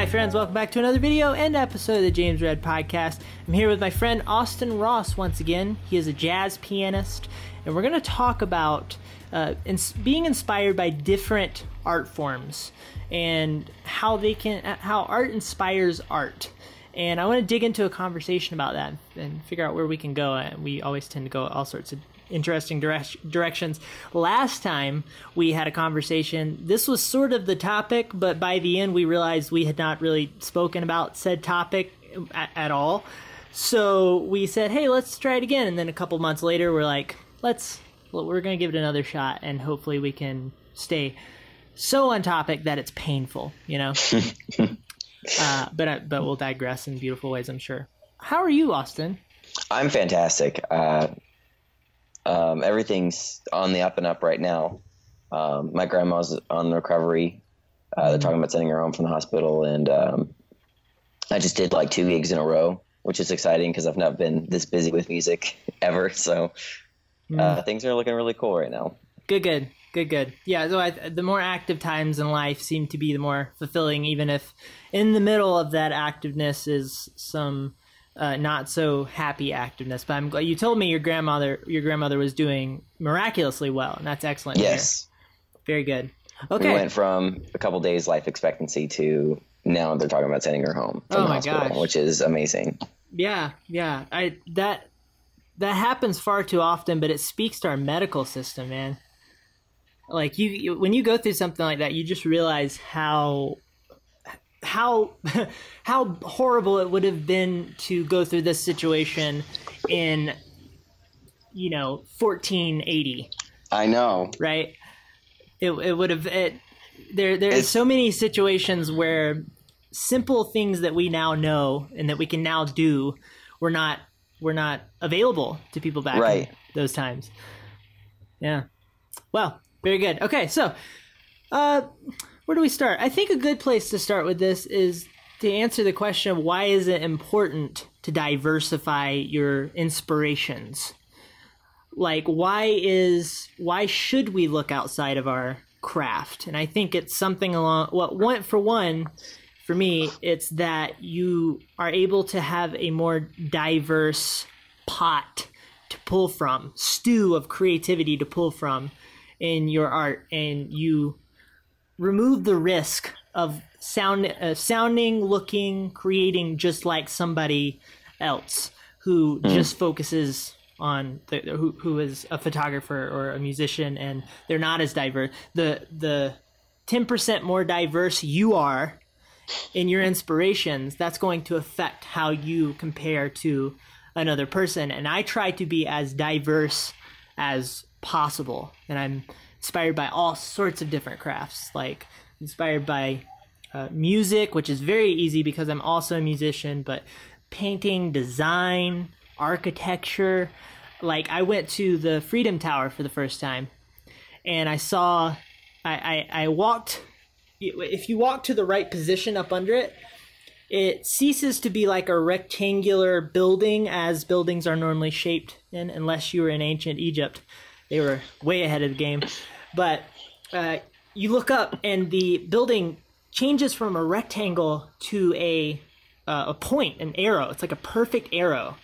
Hi, friends. Welcome back to another video and episode of the James Red Podcast. I'm here with my friend Austin Ross once again. He is a jazz pianist, and we're going to talk about uh, ins- being inspired by different art forms and how they can, how art inspires art. And I want to dig into a conversation about that and figure out where we can go. And we always tend to go all sorts of interesting direct- directions. Last time we had a conversation, this was sort of the topic, but by the end we realized we had not really spoken about said topic at, at all. So we said, "Hey, let's try it again." And then a couple months later, we're like, "Let's well, we're going to give it another shot and hopefully we can stay so on topic that it's painful, you know?" uh, but uh, but we'll digress in beautiful ways, I'm sure. How are you, Austin? I'm fantastic. Uh, um, everything's on the up and up right now. Um, my grandma's on recovery. Uh, they're talking about sending her home from the hospital, and um, I just did like two gigs in a row, which is exciting because I've not been this busy with music ever. So uh, things are looking really cool right now. Good, good, good, good. Yeah, so I, the more active times in life seem to be the more fulfilling, even if in the middle of that activeness is some uh, not so happy activeness. But I'm glad you told me your grandmother your grandmother was doing miraculously well, and that's excellent. Yes, very good. Okay, we went from a couple days life expectancy to now they're talking about sending her home from Oh the hospital, gosh. which is amazing. yeah, yeah. I that that happens far too often, but it speaks to our medical system, man. Like you, you when you go through something like that, you just realize how how how horrible it would have been to go through this situation in you know 1480 I know. right? It, it would have it there there's It's- so many situations where simple things that we now know and that we can now do were not were not available to people back Right. in those times. Yeah. Well very good. Okay so uh where do we start? I think a good place to start with this is to answer the question of why is it important to diversify your inspirations? Like why is why should we look outside of our craft? And i think it's something along what one for one for me it's that you are able to have a more diverse pot to pull from stew of creativity to pull from in your art and you remove the risk of sound uh, sounding looking creating just like somebody else who just focuses on the, who, who is a photographer or a musician and they're not as diverse. The the 10% more diverse you are in your inspirations that's going to affect how you compare to another person. And i try to be as diverse as possible. And i'm inspired by all sorts of different crafts like inspired by uh, music which is very easy because i'm also a musician but painting design architecture. Like i went to the freedom tower for the first time and i saw i i, I walked if you walk to the right position up under it it ceases to be like a rectangular building as buildings are normally shaped in unless you were in ancient egypt they were way ahead of the game. But uh, you look up and the building changes from a rectangle to a uh, a point an arrow. It's like a perfect arrow.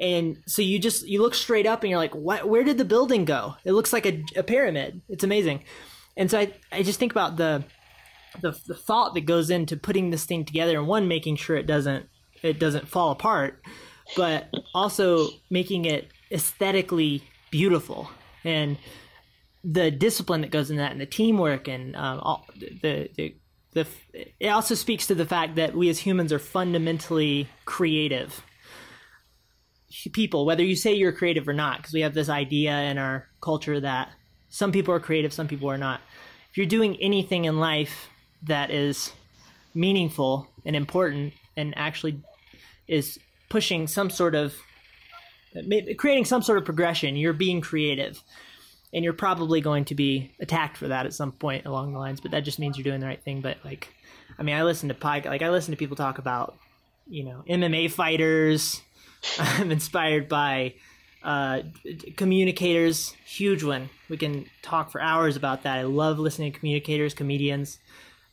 And so you just you look straight up and you're like what where did the building go? It looks like a, a pyramid. It's amazing. And so I, I just think about the, the the thought that goes into putting this thing together and one making sure it doesn't it doesn't fall apart but also making it aesthetically beautiful. And the discipline that goes in that and the teamwork and um, all, the, the the it also speaks to the fact that we as humans are fundamentally creative people whether you say you're creative or not because we have this idea in our culture that some people are creative some people are not. If you're doing anything in life that is meaningful and important and actually is pushing some sort of creating some sort of progression you're being creative. And you're probably going to be attacked for that at some point along the lines but that just means you're doing the right thing. But like i mean i listen to like i listen to people talk about you know mma fighters. I'm inspired by uh, communicators. Huge one. We can talk for hours about that. I love listening to communicators comedians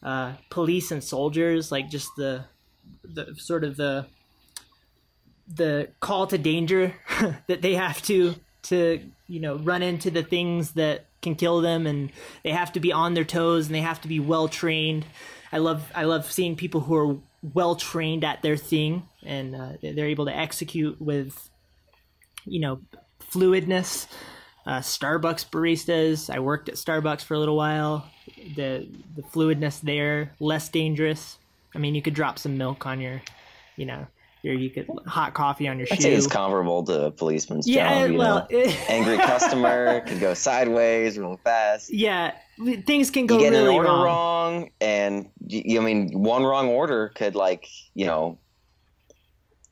uh, police and soldiers, like just the the sort of the the call to danger that they have to to you know run into the things that can kill them and they have to be on their toes and they have to be well trained. I love i love seeing people who are well trained at their thing and uh, they're able to execute with you know fluidness. Uh, starbucks baristas i worked at starbucks for a little while. The the fluidness there less dangerous. I mean you could drop some milk on your you know your you could hot coffee on your I'd shoe say it's comparable to a policeman's yeah job. Well know? angry customer could go sideways real fast. yeah things can go you get really an order wrong. wrong. and you, I mean one wrong order could like you know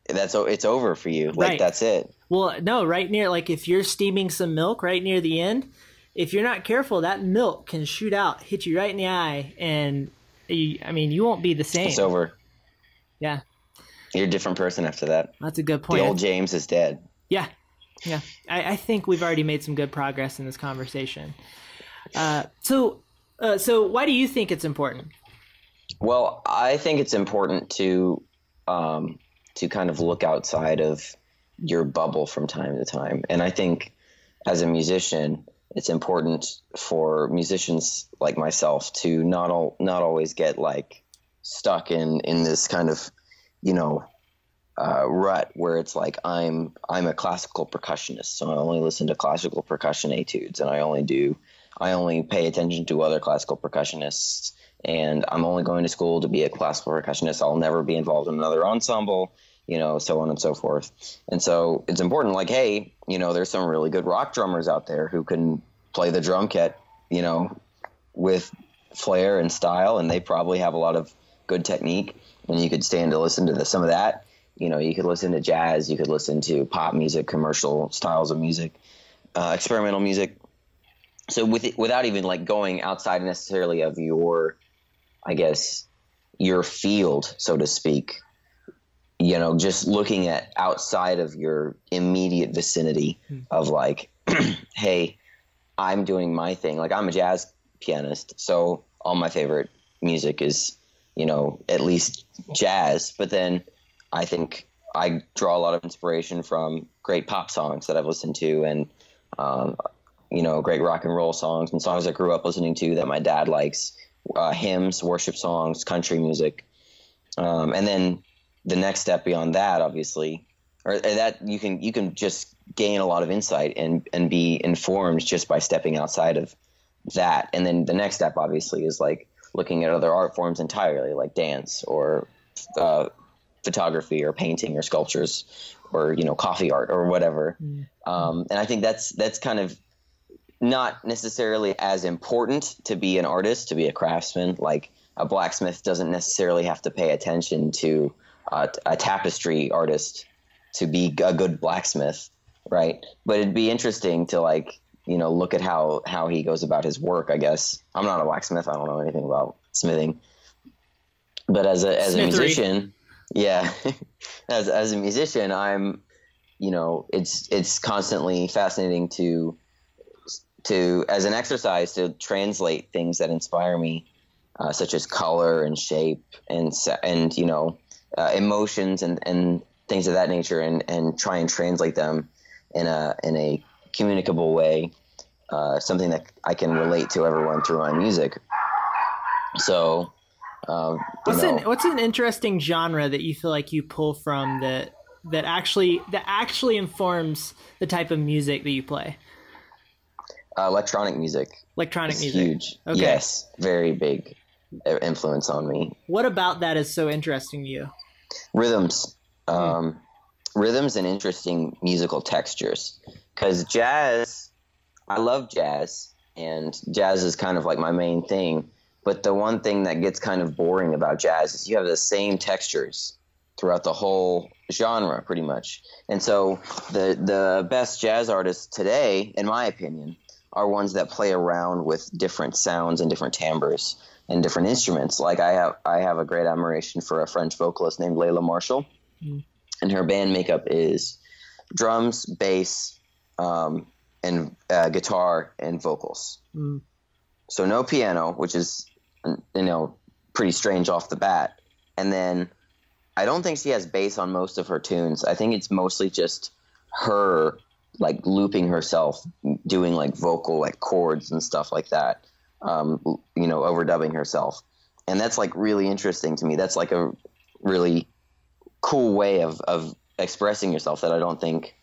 that's it's over for you. Like Right. that's it. Well, no, right near like if you're steaming some milk right near the end, if you're not careful, that milk can shoot out, hit you right in the eye, and you, I mean you won't be the same. It's over. Yeah, You're a different person after that. that's a good point. The old James is dead. yeah, yeah. I, I think we've already made some good progress in this conversation. Uh, so, uh, so why do you think it's important? Well, I think it's important to um, to kind of look outside of your bubble from time to time, and I think as a musician, it's important for musicians like myself to not all not always get like stuck in in this kind of you know uh, rut where it's like I'm I'm a classical percussionist, so I only listen to classical percussion etudes, and I only do I only pay attention to other classical percussionists, and I'm only going to school to be a classical percussionist. I'll never be involved in another ensemble, you know, so on and so forth. And so it's important, like, hey, you know, there's some really good rock drummers out there who can play the drum kit, you know, with flair and style, and they probably have a lot of good technique. And you could stand to listen to the, some of that. You know, you could listen to jazz, you could listen to pop music, commercial styles of music, uh, experimental music. So with it, without even like going outside necessarily of your, I guess, your field, so to speak, you know, just looking at outside of your immediate vicinity of like, hey, I'm doing my thing. Like I'm a jazz pianist, so all my favorite music is, you know, at least jazz. But then I think I draw a lot of inspiration from great pop songs that I've listened to and, um, you know, great rock and roll songs and songs I grew up listening to that my dad likes, uh, hymns, worship songs, country music. Um, and then the next step beyond that, obviously, or that you can you can just gain a lot of insight and and be informed just by stepping outside of that. And then the next step, obviously, is like looking at other art forms entirely, like dance or uh, photography or painting or sculptures or you know coffee art or whatever. Um, and I think that's that's kind of not necessarily as important to be an artist, to be a craftsman. Like a blacksmith doesn't necessarily have to pay attention to uh, a tapestry artist to be a good blacksmith, right? But it'd be interesting to like you know look at how how he goes about his work. I guess I'm not a blacksmith. I don't know anything about smithing. But as a as a musician, yeah, as as a musician, I'm you know it's it's constantly fascinating to to as an exercise to translate things that inspire me, uh, such as color and shape and and you know uh, emotions and and things of that nature, and and try and translate them in a in a communicable way, uh, something that I can relate to everyone through my music. So, um, What's know, an what's an interesting genre that you feel like you pull from that that actually that actually informs the type of music that you play? uh, electronic music Electronic music. huge. Okay. Yes, very big uh, influence on me. What about that is so interesting to you? rhythms um, rhythms and interesting musical textures because jazz i love jazz and jazz is kind of like my main thing. But the one thing that gets kind of boring about jazz is you have the same textures throughout the whole genre pretty much. And so the the best jazz artists today in my opinion are ones that play around with different sounds and different timbres and different instruments. Like I have, I have a great admiration for a French vocalist named Leïla Martial, mm. and her band makeup is drums, bass, um, and uh, guitar and vocals. Mm. So no piano, which is you know pretty strange off the bat. And then I don't think she has bass on most of her tunes. I think it's mostly just her like looping herself, doing like vocal like chords and stuff like that. Um, you know, overdubbing herself, and that's like really interesting to me. That's like a really cool way of of expressing yourself that I don't think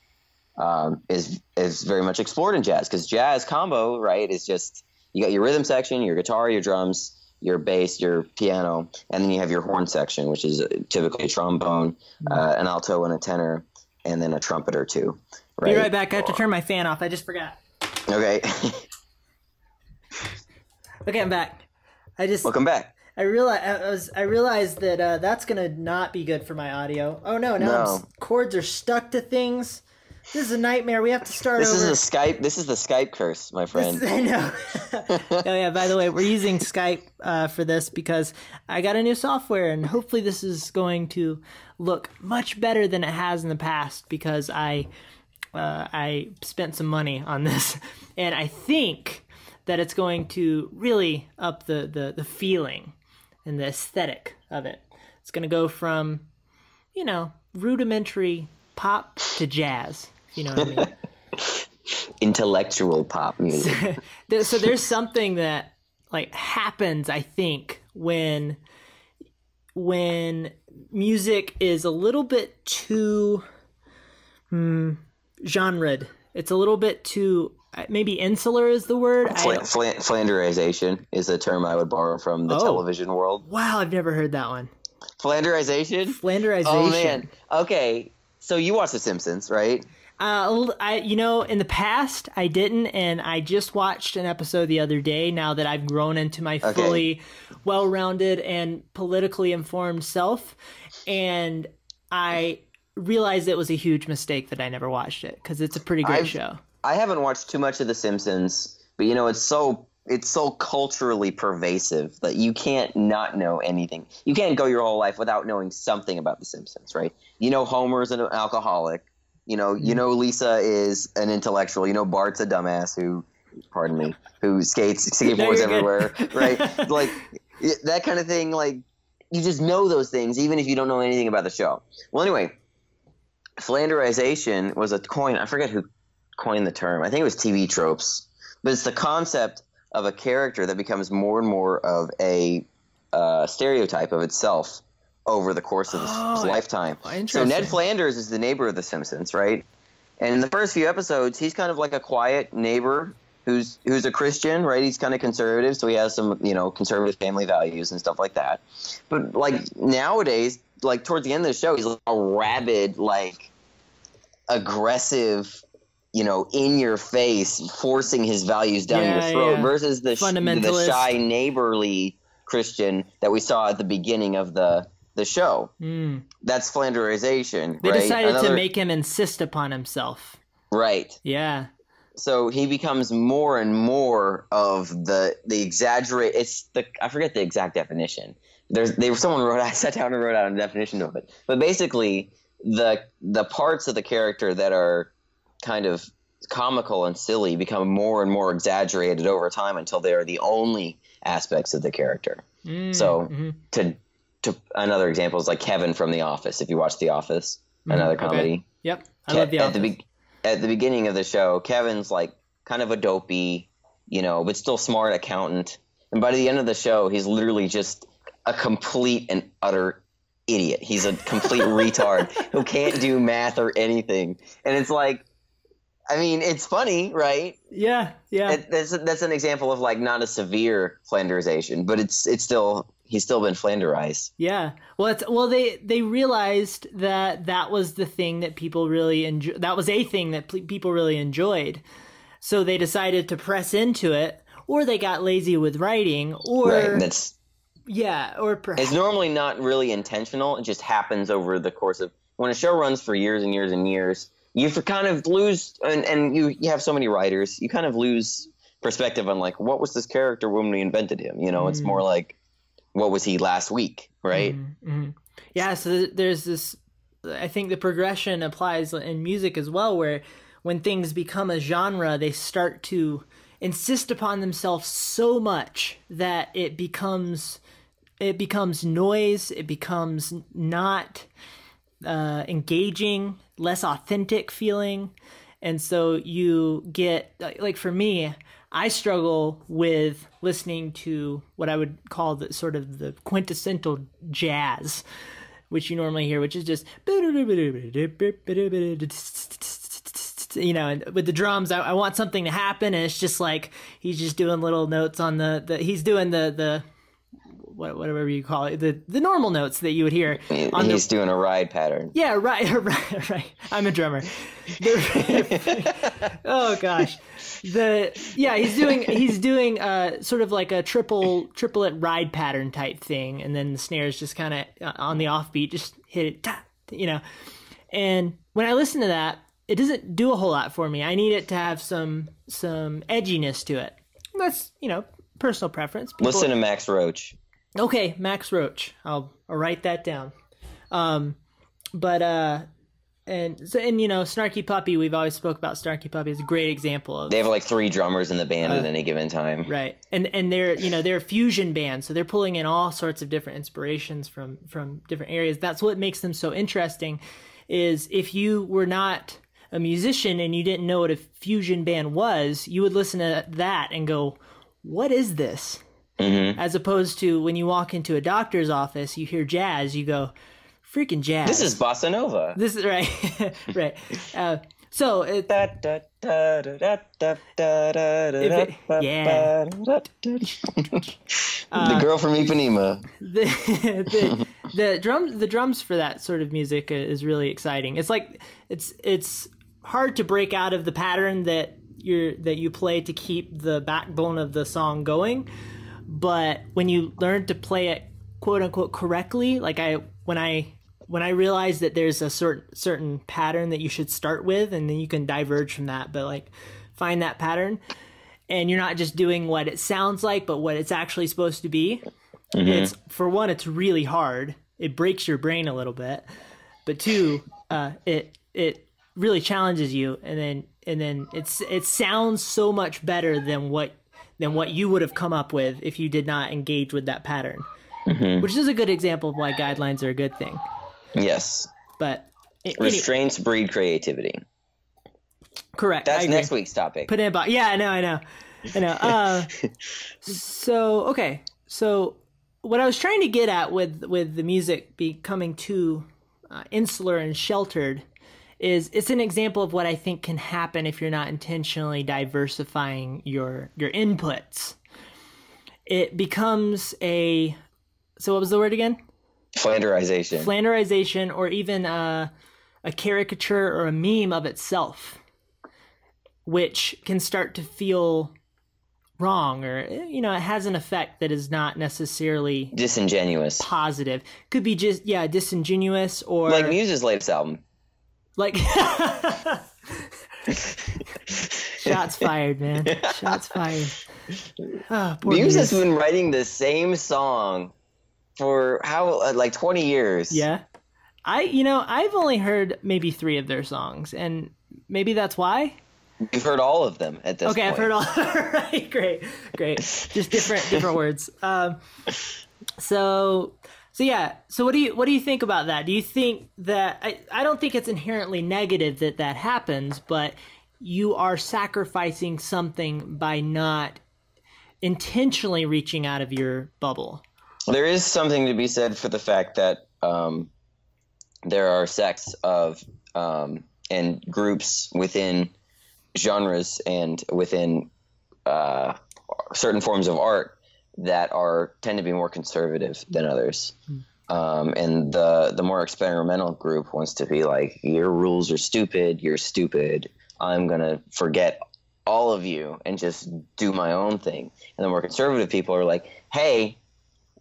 um, is is very much explored in jazz because jazz combo right is just you got your rhythm section, your guitar, your drums, your bass, your piano, and then you have your horn section, which is typically a trombone, uh, an alto, and a tenor, and then a trumpet or two. Right? Be right back. I have to turn my fan off. I just forgot. Okay. okay, I'm back. I just welcome back. I realize I was I realized that uh, that's gonna not be good for my audio. Oh no, now No. cords are stuck to things. This is a nightmare. We have to start This over. is a Skype. This is the Skype curse, my friend. I know. oh yeah. By the way, we're using Skype uh, for this because I got a new software, and hopefully this is going to look much better than it has in the past because I uh, I spent some money on this, and I think that it's going to really up the the, the feeling and the aesthetic of it. It's going to go from you know rudimentary pop to jazz. You know what I mean? Intellectual pop music. There- so there's something that like happens i think when when music is a little bit too hmm, genred it's a little bit too uh, maybe insular is the word fla- Flanderization is a term I would borrow from the Oh. television world. wow i've never heard that one Flanderization? flanderization Oh man. Okay. So you watch The Simpsons, right? Uh, I you know in the past I didn't, and I just watched an episode the other day. Now that I've grown into my fully well-rounded and politically informed self, and I realized it was a huge mistake that I never watched it because it's a pretty great I've- show. I haven't watched too much of The Simpsons, but you know it's so it's so culturally pervasive that you can't not know anything. You can't go your whole life without knowing something about The Simpsons, right? You know Homer's an alcoholic. You know, you know Lisa is an intellectual. You know Bart's a dumbass who, pardon me, who skates skateboards everywhere, right? like that kind of thing. Like you just know those things, even if you don't know anything about the show. Well, anyway, Flanderization was a coin. I forget who coined the term. I think it was TV tropes, but it's the concept of a character that becomes more and more of a uh, stereotype of itself over the course of its Oh, lifetime. So. Ned Flanders is the neighbor of the Simpsons, right? And in the first few episodes, he's kind of like a quiet neighbor who's who's a Christian, right? He's kind of conservative, so he has some, you know, conservative family values and stuff like that. But like nowadays, like towards the end of the show, he's like a rabid, like aggressive, you know, in your face, forcing his values down Yeah, your throat yeah. versus the, the shy, neighborly Christian that we saw at the beginning of the the show. Mm. That's Flanderization. They right? decided to make him insist upon himself. right. Yeah, So he becomes more and more of the the exaggerate. It's the I forget the exact definition. There's they someone wrote I sat down and wrote out a definition of it. But basically, the the parts of the character that are kind of comical and silly become more and more exaggerated over time until they are the only aspects of the character. Mm, So mhm. to to another example is like Kevin from The Office. If you watch The Office, mm-hmm. another okay. comedy. yep, I Ke- love the at the Office. be- at the beginning of the show, Kevin's like kind of a dopey, you know, but still smart accountant. And by the end of the show, he's literally just a complete and utter idiot. He's a complete retard who can't do math or anything. And it's like, I mean, it's funny, right? yeah, yeah. It, that's that's an example of like not a severe Flanderization, but it's it's still he's still been Flanderized. Yeah. Well, it's, well, they they realized that that was the thing that people really enjoy. That was a thing that pe- people really enjoyed. So they decided to press into it, or they got lazy with writing, or right. That's yeah, or perhaps it's normally not really intentional. It just happens over the course of when a show runs for years and years and years. You kind of lose, and, and you you have so many writers, you kind of lose perspective on like what was this character when we invented him. You know, it's Mm. more like what was he last week, right? Mhm. Yeah, so there's this. I think the progression applies in music as well, where when things become a genre, they start to insist upon themselves so much that it becomes it becomes noise. It becomes not uh, engaging, less authentic feeling, and so you get like for me, I struggle with listening to what I would call the sort of the quintessential jazz, which you normally hear, which is just you know, and with the drums, I, I want something to happen, and it's just like he's just doing little notes on the, the he's doing the the whatever you call it, the the normal notes that you would hear. On He's the, doing a ride pattern. Yeah, right, right, right. I'm a drummer. oh gosh, the yeah, he's doing he's doing uh sort of like a triple triplet ride pattern type thing, and then the snares just kind of uh, on the offbeat, just hit it, you know. And when I listen to that, it doesn't do a whole lot for me. I need it to have some some edginess to it. That's you know personal preference. People, Listen to Max Roach. Okay, Max Roach. I'll, I'll write that down. Um, but uh, and so and you know, Snarky Puppy. We've always spoke about Snarky Puppy is a great example of. They have like three drummers in the band uh, at any given time. Right, and and they're you know they're a fusion band, so they're pulling in all sorts of different inspirations from from different areas. That's what makes them so interesting. Is if you were not a musician and you didn't know what a fusion band was, you would listen to that and go, "What is this?" Mm-hmm. As opposed to when you walk into a doctor's office, you hear jazz, you go, "Freaking jazz!" This is bossa nova. This is right, right. Uh, so it, yeah, the girl from Ipanema. The, the, the drums, the drums for that sort of music is really exciting. It's like it's it's hard to break out of the pattern that you're that you play to keep the backbone of the song going. But when you learn to play it quote unquote correctly, like I when I when I realized that there's a certain certain pattern that you should start with, and then you can diverge from that, but like find that pattern, and you're not just doing what it sounds like, but what it's actually supposed to be. Mm-hmm. It's for one, it's really hard. It breaks your brain a little bit, but two, uh, it it really challenges you and then and then it's it sounds so much better than what than what you would have come up with if you did not engage with that pattern. Mm-hmm. which is a good example of why guidelines are a good thing. Yes. But restraints breed creativity. Correct. That's next week's topic. Put in a box. yeah i know i know. I know. Uh, so okay. So what i was trying to get at with with the music becoming too uh, insular and sheltered is it's an example of what I think can happen if you're not intentionally diversifying your your inputs. It becomes a so what was the word again? Flanderization. Flanderization, or even a, a caricature or a meme of itself, which can start to feel wrong or you know it has an effect that is not necessarily disingenuous positive could be just yeah disingenuous or like muse's latest album like shots fired, man. Shots fired. Oh, Muse, has been writing the same song for how uh, like 20 years. Yeah. I you know, I've only heard maybe 3 of their songs and maybe that's why. You've heard all of them at this point. okay, point. I've heard all. right, great, great. Just different, different words. Um, so so yeah, so what do you what do you think about that? Do you think that I, I don't think it's inherently negative that that happens, but you are sacrificing something by not intentionally reaching out of your bubble. There is something to be said for the fact that um, there are sects of um, and groups within genres and within uh, certain forms of art that are tend to be more conservative than others. Mm. Um, and the the more experimental group wants to be like, your rules are stupid. You're stupid. I'm gonna forget all of you and just do my own thing. And the more conservative people are like, hey,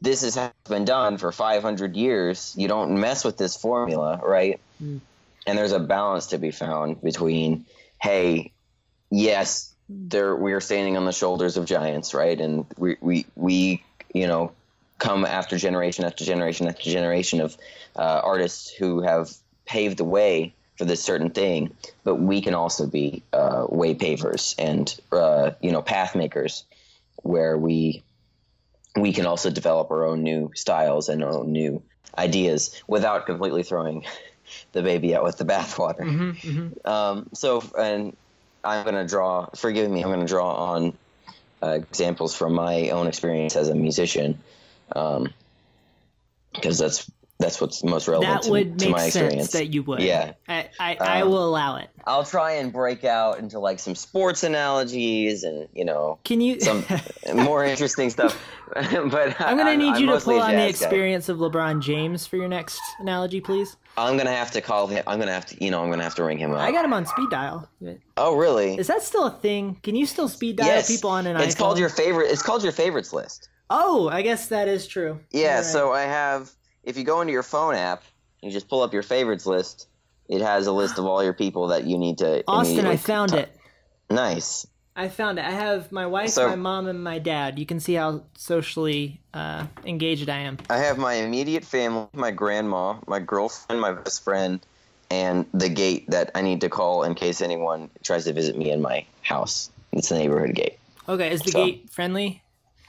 this has been done for 500 years. You don't mess with this formula, right? Mm. And there's a balance to be found between, hey, yes, there we are standing on the shoulders of giants, right? And we we we you know come after generation after generation after generation of uh, artists who have paved the way for this certain thing, but we can also be uh, way pavers and uh, you know path makers, where we we can also develop our own new styles and our own new ideas without completely throwing the baby out with the bathwater. Mm-hmm, Um, so, and I'm going to draw, forgive me, I'm going to draw on uh, examples from my own experience as a musician, because that's that's what's most relevant That to, would to make my sense experience. that you would. Yeah. I, I, I Um, will allow it. I'll try and break out into like some sports analogies and you know Can you? some more interesting stuff. but I'm gonna need you to pull on the jazz guy. experience of LeBron James for your next analogy, please. I'm gonna have to call him. I'm gonna have to, you know, I'm gonna have to ring him up. I got him on speed dial. oh, really? Is that still a thing? Can you still speed dial yes. people on an it's iPhone? called your favorite. It's called your favorites list. Oh, I guess that is true. Yeah. Right. So I have. If you go into your phone app, you just pull up your favorites list. It has a list of all your people that you need to. Austin, I found ta- it. Nice. I found it. I have my wife, So- my mom, and my dad. You can see how socially uh, engaged I am. I have my immediate family, my grandma, my girlfriend, my best friend, and the gate that I need to call in case anyone tries to visit me in my house. It's the neighborhood gate. Okay, is the So- gate friendly?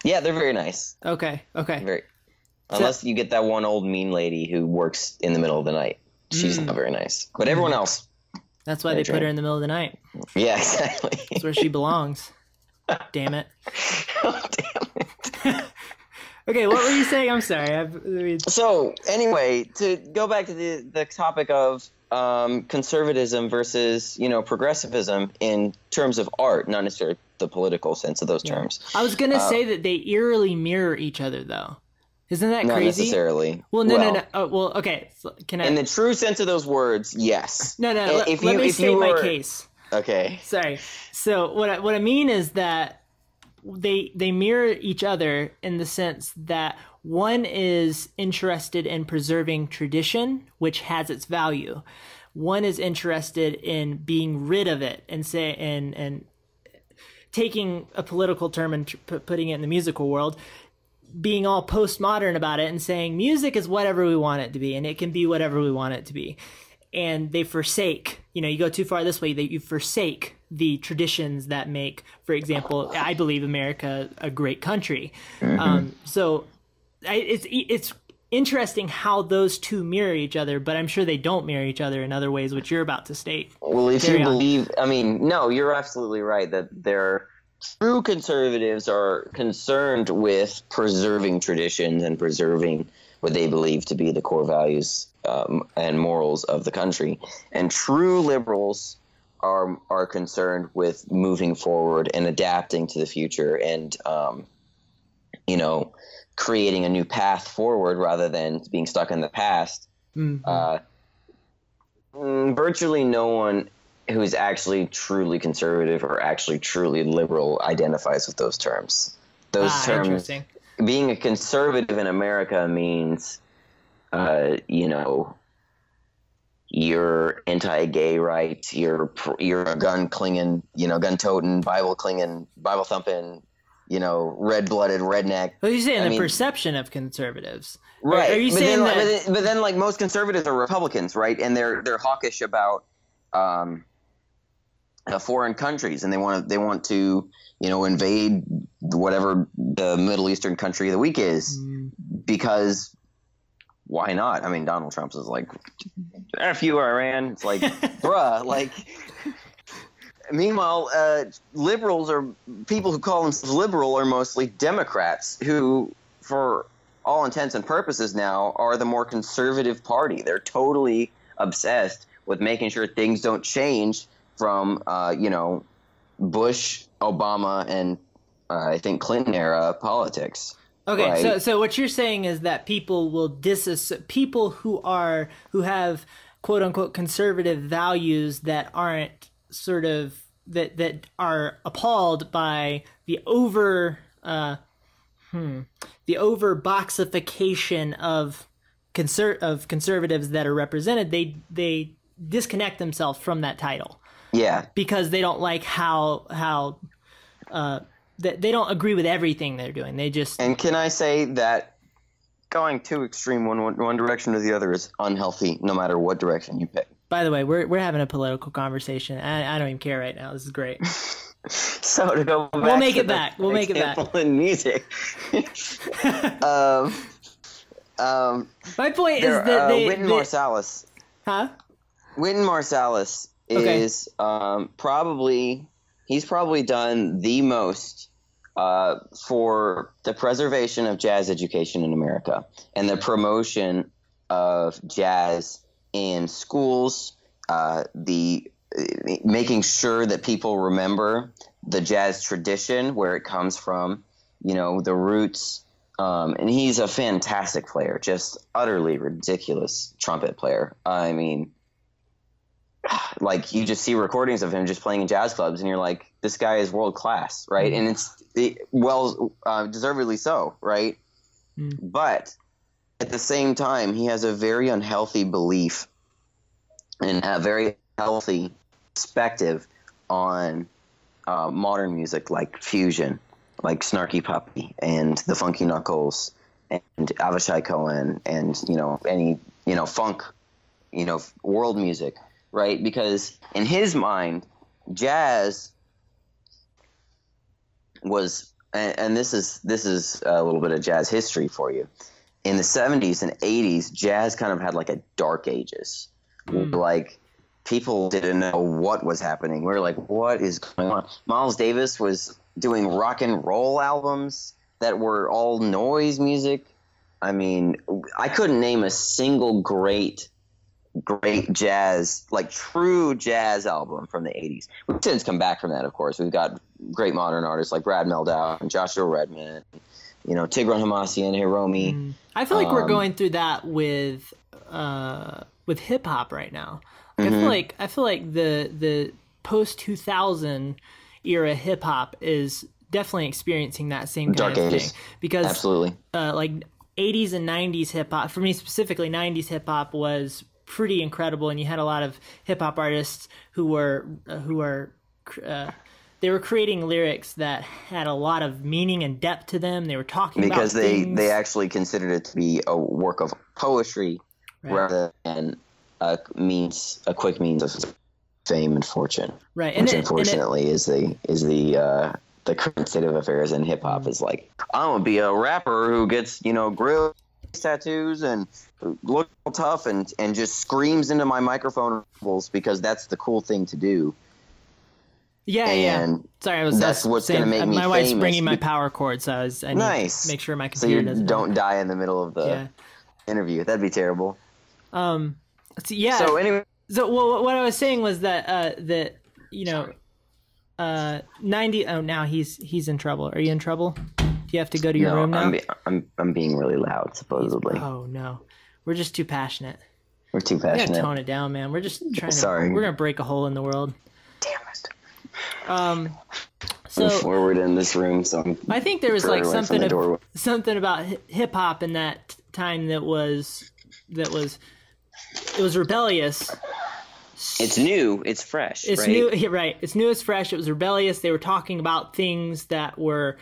Yeah, they're very nice. Okay, okay. Very. Unless you get that one old mean lady who works in the middle of the night. She's Mm. not very nice. But everyone else, That's why they put her in the middle of the night. yeah, exactly. That's where she belongs. Damn it. oh, damn it. Okay, what were you saying? I'm sorry. I've, I mean, So anyway, to go back to the the topic of um, conservatism versus you know progressivism in terms of art, not necessarily the political sense of those terms. I was gonna say that they eerily mirror each other, though. Isn't that Not crazy? necessarily. Well, no, no, no. Oh, well, okay. So can I? In the true sense of those words, yes. no, no. If let you- me if state you my case. Okay. Sorry. So what I, what I mean is that they they mirror each other in the sense that one is interested in preserving tradition, which has its value. One is interested in being rid of it and say and and taking a political term and tr- putting it in the musical world being all postmodern about it and saying music is whatever we want it to be and it can be whatever we want it to be. And they forsake you know you go too far this way that you forsake the traditions that make for example i believe america a great country. Um, so I, it's it's interesting how those two mirror each other but i'm sure they don't mirror each other in other ways which you're about to state. Well, if Carry you on. believe, I mean, no, you're absolutely right that they're true conservatives are concerned with preserving traditions and preserving what they believe to be the core values um, and morals of the country, and true liberals are are concerned with moving forward and adapting to the future and um, you know creating a new path forward rather than being stuck in the past Mhm. uh, mm, virtually no one who is actually truly conservative or actually truly liberal identifies with those terms. Those ah, terms, interesting being a conservative in America means, uh, you know, you're anti-gay rights, you're you're a gun clinging, you know, gun toting, Bible clinging, Bible thumping, you know, red-blooded redneck. well you're saying I the mean- perception of conservatives Right. are you but saying then, like- that but then, but then, like most conservatives are Republicans, right? And they're they're hawkish about um, uh, foreign countries, and they want to they want to you know invade whatever the Middle Eastern country of the week is Mm, because why not? I mean, Donald Trump's is like, "F you, Iran." It's like, bruh, like. Meanwhile, uh, liberals are people who call themselves liberal are mostly Democrats who, for all intents and purposes, now are the more conservative party. They're totally obsessed with making sure things don't change from, uh, you know, Bush, Obama, and uh, I think Clinton era politics. Okay, so Right. so what you're saying is that people will dis people who are who have quote unquote conservative values that aren't sort of that that are appalled by the over uh hmm the over boxification of conser- of conservatives that are represented they they disconnect themselves from that title Yeah, because they don't like how how uh that they don't agree with everything they're doing they just and can I say that going too extreme one, one direction or the other is unhealthy, no matter what direction you pick. By the way, we're we're having a political conversation. I, I don't even care right now. This is great. so to go back We'll make it back. We'll make it back. in music. um, um, My point is that uh, they, Wynton they- Marsalis. huh? Wynton Marsalis Is um, probably he's probably done the most uh, for the preservation of jazz education in America and the promotion of jazz in schools. Uh, the making sure that people remember the jazz tradition, where it comes from, you know, the roots. Um, and he's a fantastic player, just utterly ridiculous trumpet player. I mean, like you just see recordings of him just playing in jazz clubs, and you're like, this guy is world class, right? And it's it, well, uh, deservedly so, right? Mm. But at the same time, he has a very unhealthy belief and a very healthy perspective on uh, modern music like fusion, like Snarky Puppy and the Funky Knuckles and Avishai Cohen and you know any you know funk, you know world music, right? Because in his mind, jazz was and, and this is this is a little bit of jazz history for you. In the 70s and 80s, jazz kind of had like a dark ages. Mm. Like people didn't know what was happening. We were like, what is going on? Miles Davis was doing rock and roll albums that were all noise music. I mean, I couldn't name a single great, great jazz, like true jazz album from the 80s. We've since come back from that, of course. We've got great modern artists like Brad Mehldau and Joshua Redman, you know, Tigran Hamasyan, Hiromi. Mm. I feel like we're Um, going through that with uh, with hip hop right now. Like, I Mhm. feel like I feel like the the post two thousand era hip hop is definitely experiencing that same kind Dark of ages. thing because Absolutely. uh, like 80s and 90s hip hop for me specifically 90s hip hop was pretty incredible and you had a lot of hip hop artists who were uh, who were uh, they were creating lyrics that had a lot of meaning and depth to them they were talking because about they things. they actually considered it to be a work of poetry Right. rather than a means a quick means of fame and fortune right and which it, and it, unfortunately is the is the uh the current state of affairs in hip hop is like I'm gonna be a rapper who gets you know grill tattoos and look tough and and just screams into my microphone because that's the cool thing to do yeah yeah sorry i was that's what's saying, gonna make uh, me my wife's famous bringing my power cord so i was I need Nice. make sure my so computer you doesn't don't die in the middle of the yeah interview that'd be terrible um so yeah so anyway So well, what I was saying was that uh, that you know, uh, ninety. Oh, now he's he's in trouble. Are you in trouble? Do you have to go to your no, room now? I'm, be- I'm I'm being really loud supposedly oh no, we're just too passionate. we're too We gotta passionate tone it down, man. We're just trying to. Sorry. We're gonna break a hole in the world. damn it Um. I'm So forward in this room so I'm I think there was like further away something the of, something about hip hop in that time that was that was it was rebellious. it's new it's fresh It's right? new, right? It's new, it's fresh. It was rebellious. They were talking about things that were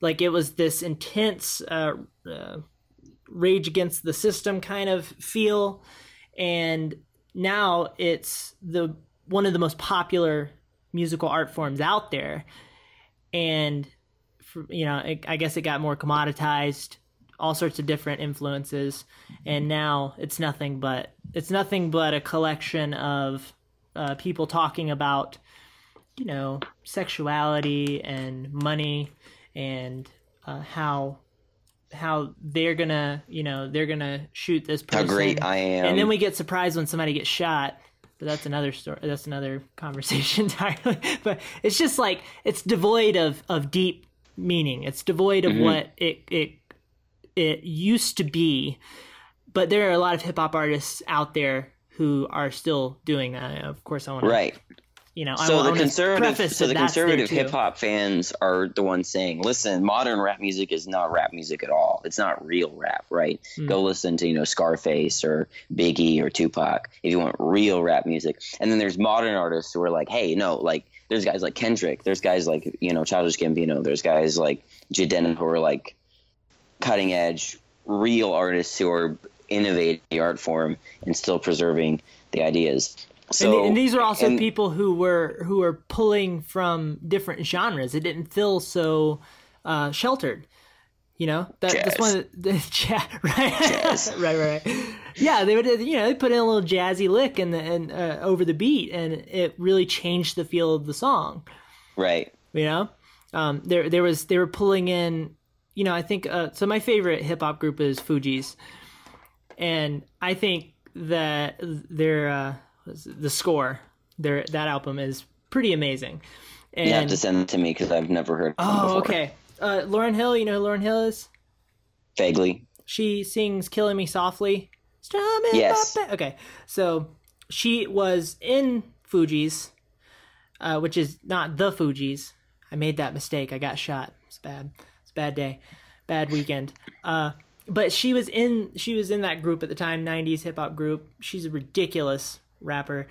like it was this intense uh, uh, rage against the system kind of feel, and now it's the one of the most popular musical art forms out there, and for, you know, it, I guess it got more commoditized. All sorts of different influences, and now it's nothing but it's nothing but a collection of uh, people talking about, you know, sexuality and money and uh, how how they're gonna, you know, they're gonna shoot this person. how great I am and then we get surprised when somebody gets shot. But that's another story. That's another conversation entirely. But it's just like it's devoid of of deep meaning. It's devoid of Mhm. what it it it used to be. But there are a lot of hip hop artists out there who are still doing that. Of course, I want to right you know, so the conservative so the conservative hip hop fans are the ones saying listen modern rap music is not rap music at all. It's not real rap right? Mm. go listen to you know Scarface or Biggie or Tupac if you want real rap music. And then there's modern artists who are like hey no like there's guys like Kendrick there's guys like you know Childish Gambino there's guys like Jaden who are like cutting edge real artists who are innovating the art form and still preserving the ideas So and, and these are also and- people who were who were pulling from different genres. It didn't feel so uh, sheltered. You know, that, that's Jazz. one of the, the right, Jazz. right, right, right. Yeah, they would, you know, they put in a little jazzy lick and and uh, over the beat, and it really changed the feel of the song. right. You know, um, there there was they were pulling in, you know, I think uh, so. My favorite hip hop group is Fugees, and I think that their uh, the score, their that album is pretty amazing. And You have to send it to me because I've never heard. Of oh, okay. Uh, Lauryn Hill, you know who Lauryn Hill is? Vaguely. She sings "Killing Me Softly." Strumming Yes. Okay, so she was in Fugees, uh, which is not the Fuji's. I made that mistake. I got shot. It's bad. It's a bad day. Bad weekend. Uh, but she was in she was in that group at the time, '90s hip hop group. She's a ridiculous rapper,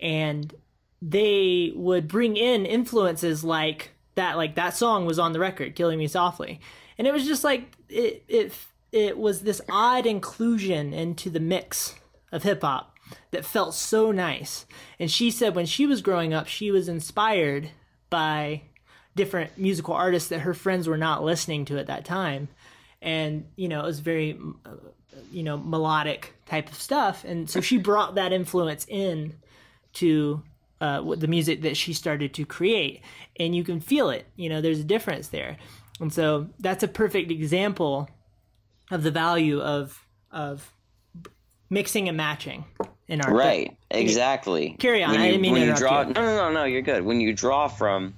and they would bring in influences like that. Like that song was on the record, "Killing Me Softly," and it was just like it it it was this odd inclusion into the mix of hip hop that felt so nice. And she said when she was growing up, she was inspired by different musical artists that her friends were not listening to at that time. And, you know, it was very, you know, melodic type of stuff. And so she brought that influence in to uh, the music that she started to create. And you can feel it, you know, there's a difference there. And so that's a perfect example of the value of, of mixing and matching in art. But Right. Exactly. Carry on, When I you, didn't mean when to you draw, you. no, no, no, no, you're good. When you draw from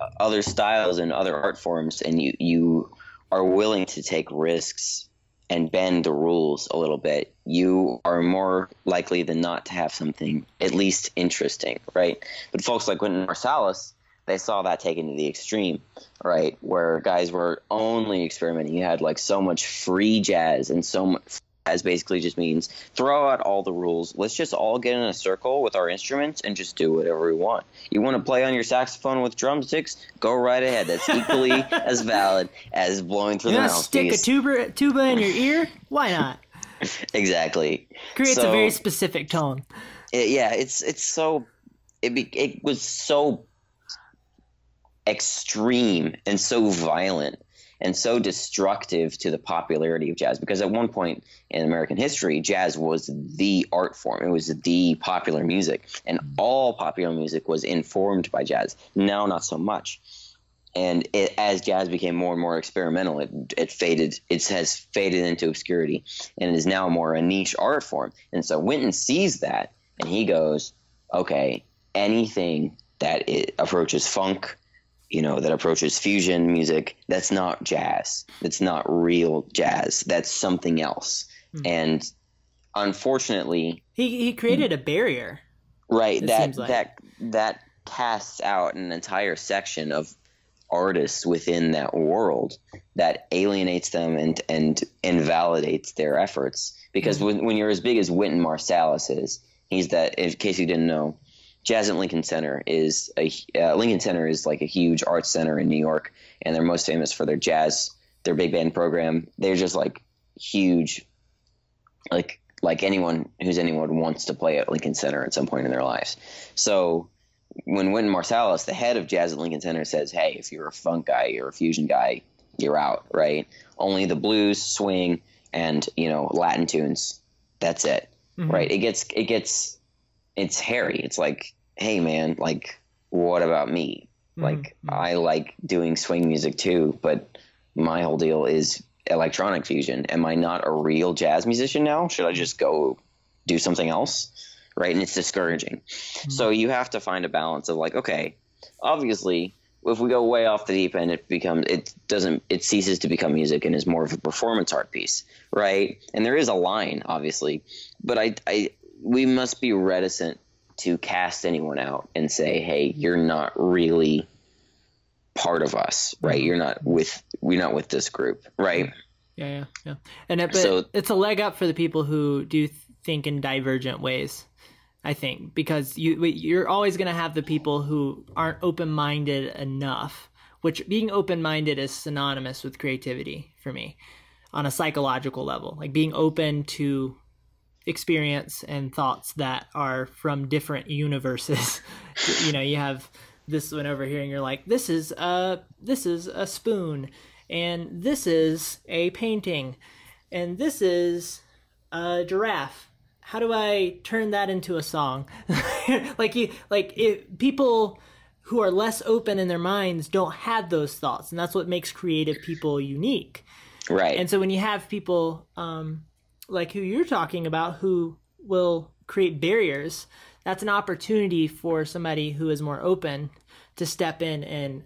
uh, other styles and other art forms, and you you are willing to take risks and bend the rules a little bit, you are more likely than not to have something at least interesting, right? But folks like Wynton Marsalis, they saw that taken to the extreme, right? Where guys were only experimenting. You had like so much free jazz and so much. Jazz basically just means throw out all the rules. Let's just all get in a circle with our instruments and just do whatever we want. You want to play on your saxophone with drumsticks? Go right ahead. That's equally as valid as blowing through You the to stick a tuba tuba in your ear? Why not? exactly. Creates a very specific tone. it- yeah, it's it's so it be, it was so extreme and so violent and so destructive to the popularity of jazz because at one point in American history, jazz was the art form. It was the popular music, and mm-hmm. all popular music was informed by jazz. Now, not so much. And it, as jazz became more and more experimental, it, it faded. It has faded into obscurity, and it is now more a niche art form. And so Wynton sees that, and he goes, "Okay, anything that approaches funk, you know, that approaches fusion music, that's not jazz. That's not real jazz. That's something else." And unfortunately, He he created a barrier. right that like. that that casts out an entire section of artists within that world that alienates them and and invalidates their efforts because Mm-hmm. when, when you're as big as Wynton Marsalis is he's that in case you didn't know Jazz at Lincoln Center is a uh, Lincoln Center is like a huge arts center in New York and they're most famous for their jazz their big band program they're just like huge like like anyone who's anyone wants to play at Lincoln Center at some point in their lives. So when Wynton Marsalis, the head of Jazz at Lincoln Center, says, "Hey, if you're a funk guy, you're a fusion guy, you're out, right? Only the blues, swing, and you know Latin tunes. That's it, Mhm. right? It gets it gets it's hairy. It's like, hey man, like what about me? Like Mhm. I like doing swing music too, but my whole deal is electronic fusion. Am I not a real jazz musician now? Should I just go do something else? Right? And it's discouraging. So you have to find a balance of like, okay, obviously if we go way off the deep end it becomes it doesn't it ceases to become music and is more of a performance art piece right and there is a line obviously but i i we must be reticent to cast anyone out and say hey you're not really part of us right mm-hmm. you're not with we're not with this group right Yeah, yeah, yeah. And it, but So- it's a leg up for the people who do think in divergent ways. I think because you you're always going to have the people who aren't open minded enough. Which being open minded is synonymous with creativity for me, on a psychological level. Like being open to experience and thoughts that are from different universes. you know, you have this one over here, and you're like, this is a this is a spoon, and this is a painting, and this is a giraffe. How do I turn that into a song? like you, like if people who are less open in their minds don't have those thoughts, and that's what makes creative people unique. Right. And so when you have people um, like who you're talking about who will create barriers, that's an opportunity for somebody who is more open to step in and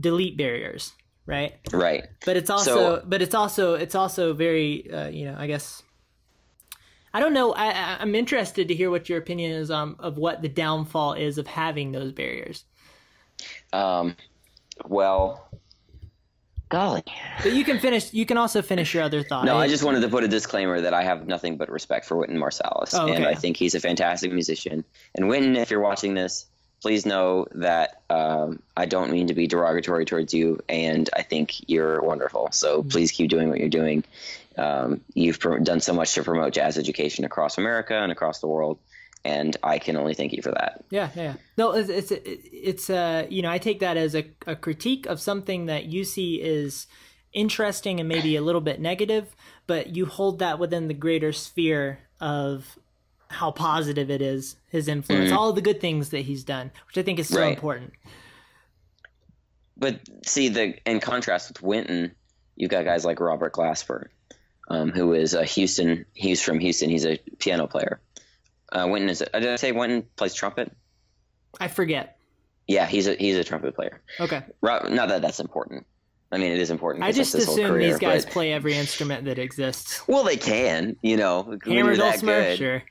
delete barriers, right? Right. But it's also, so, but it's also, it's also very, uh, you know, I guess. I don't know. I, I'm interested to hear what your opinion is um, of what the downfall is of having those barriers. Um, well, golly. But you can finish. You can also finish your other thought. No, I just wanted to put a disclaimer that I have nothing but respect for Wynton Marsalis, oh, okay. and I think he's a fantastic musician. And Wynton, if you're watching this, please know that um, I don't mean to be derogatory towards you, and I think you're wonderful. So mm-hmm. please keep doing what you're doing. Um, you've done so much to promote jazz education across America and across the world, and I can only thank you for that. Yeah, yeah. No, it's it's, it's uh, you know I take that as a, a critique of something that you see is interesting and maybe a little bit negative, but you hold that within the greater sphere of how positive it is his influence, mm-hmm. all the good things that he's done, which I think is so right. important. But see, the in contrast with Wynton, you've got guys like Robert Glasper, um, who is a Houston. He's from Houston. He's a piano player. Uh, Wynton is. A, did I say Wynton plays trumpet? I forget. Yeah, he's a he's a trumpet player. Okay. Not that that's important. I mean, it is important. I just assume career, these guys but... play every instrument that exists. Well, they can, you know. Hammer, dulcimer, sure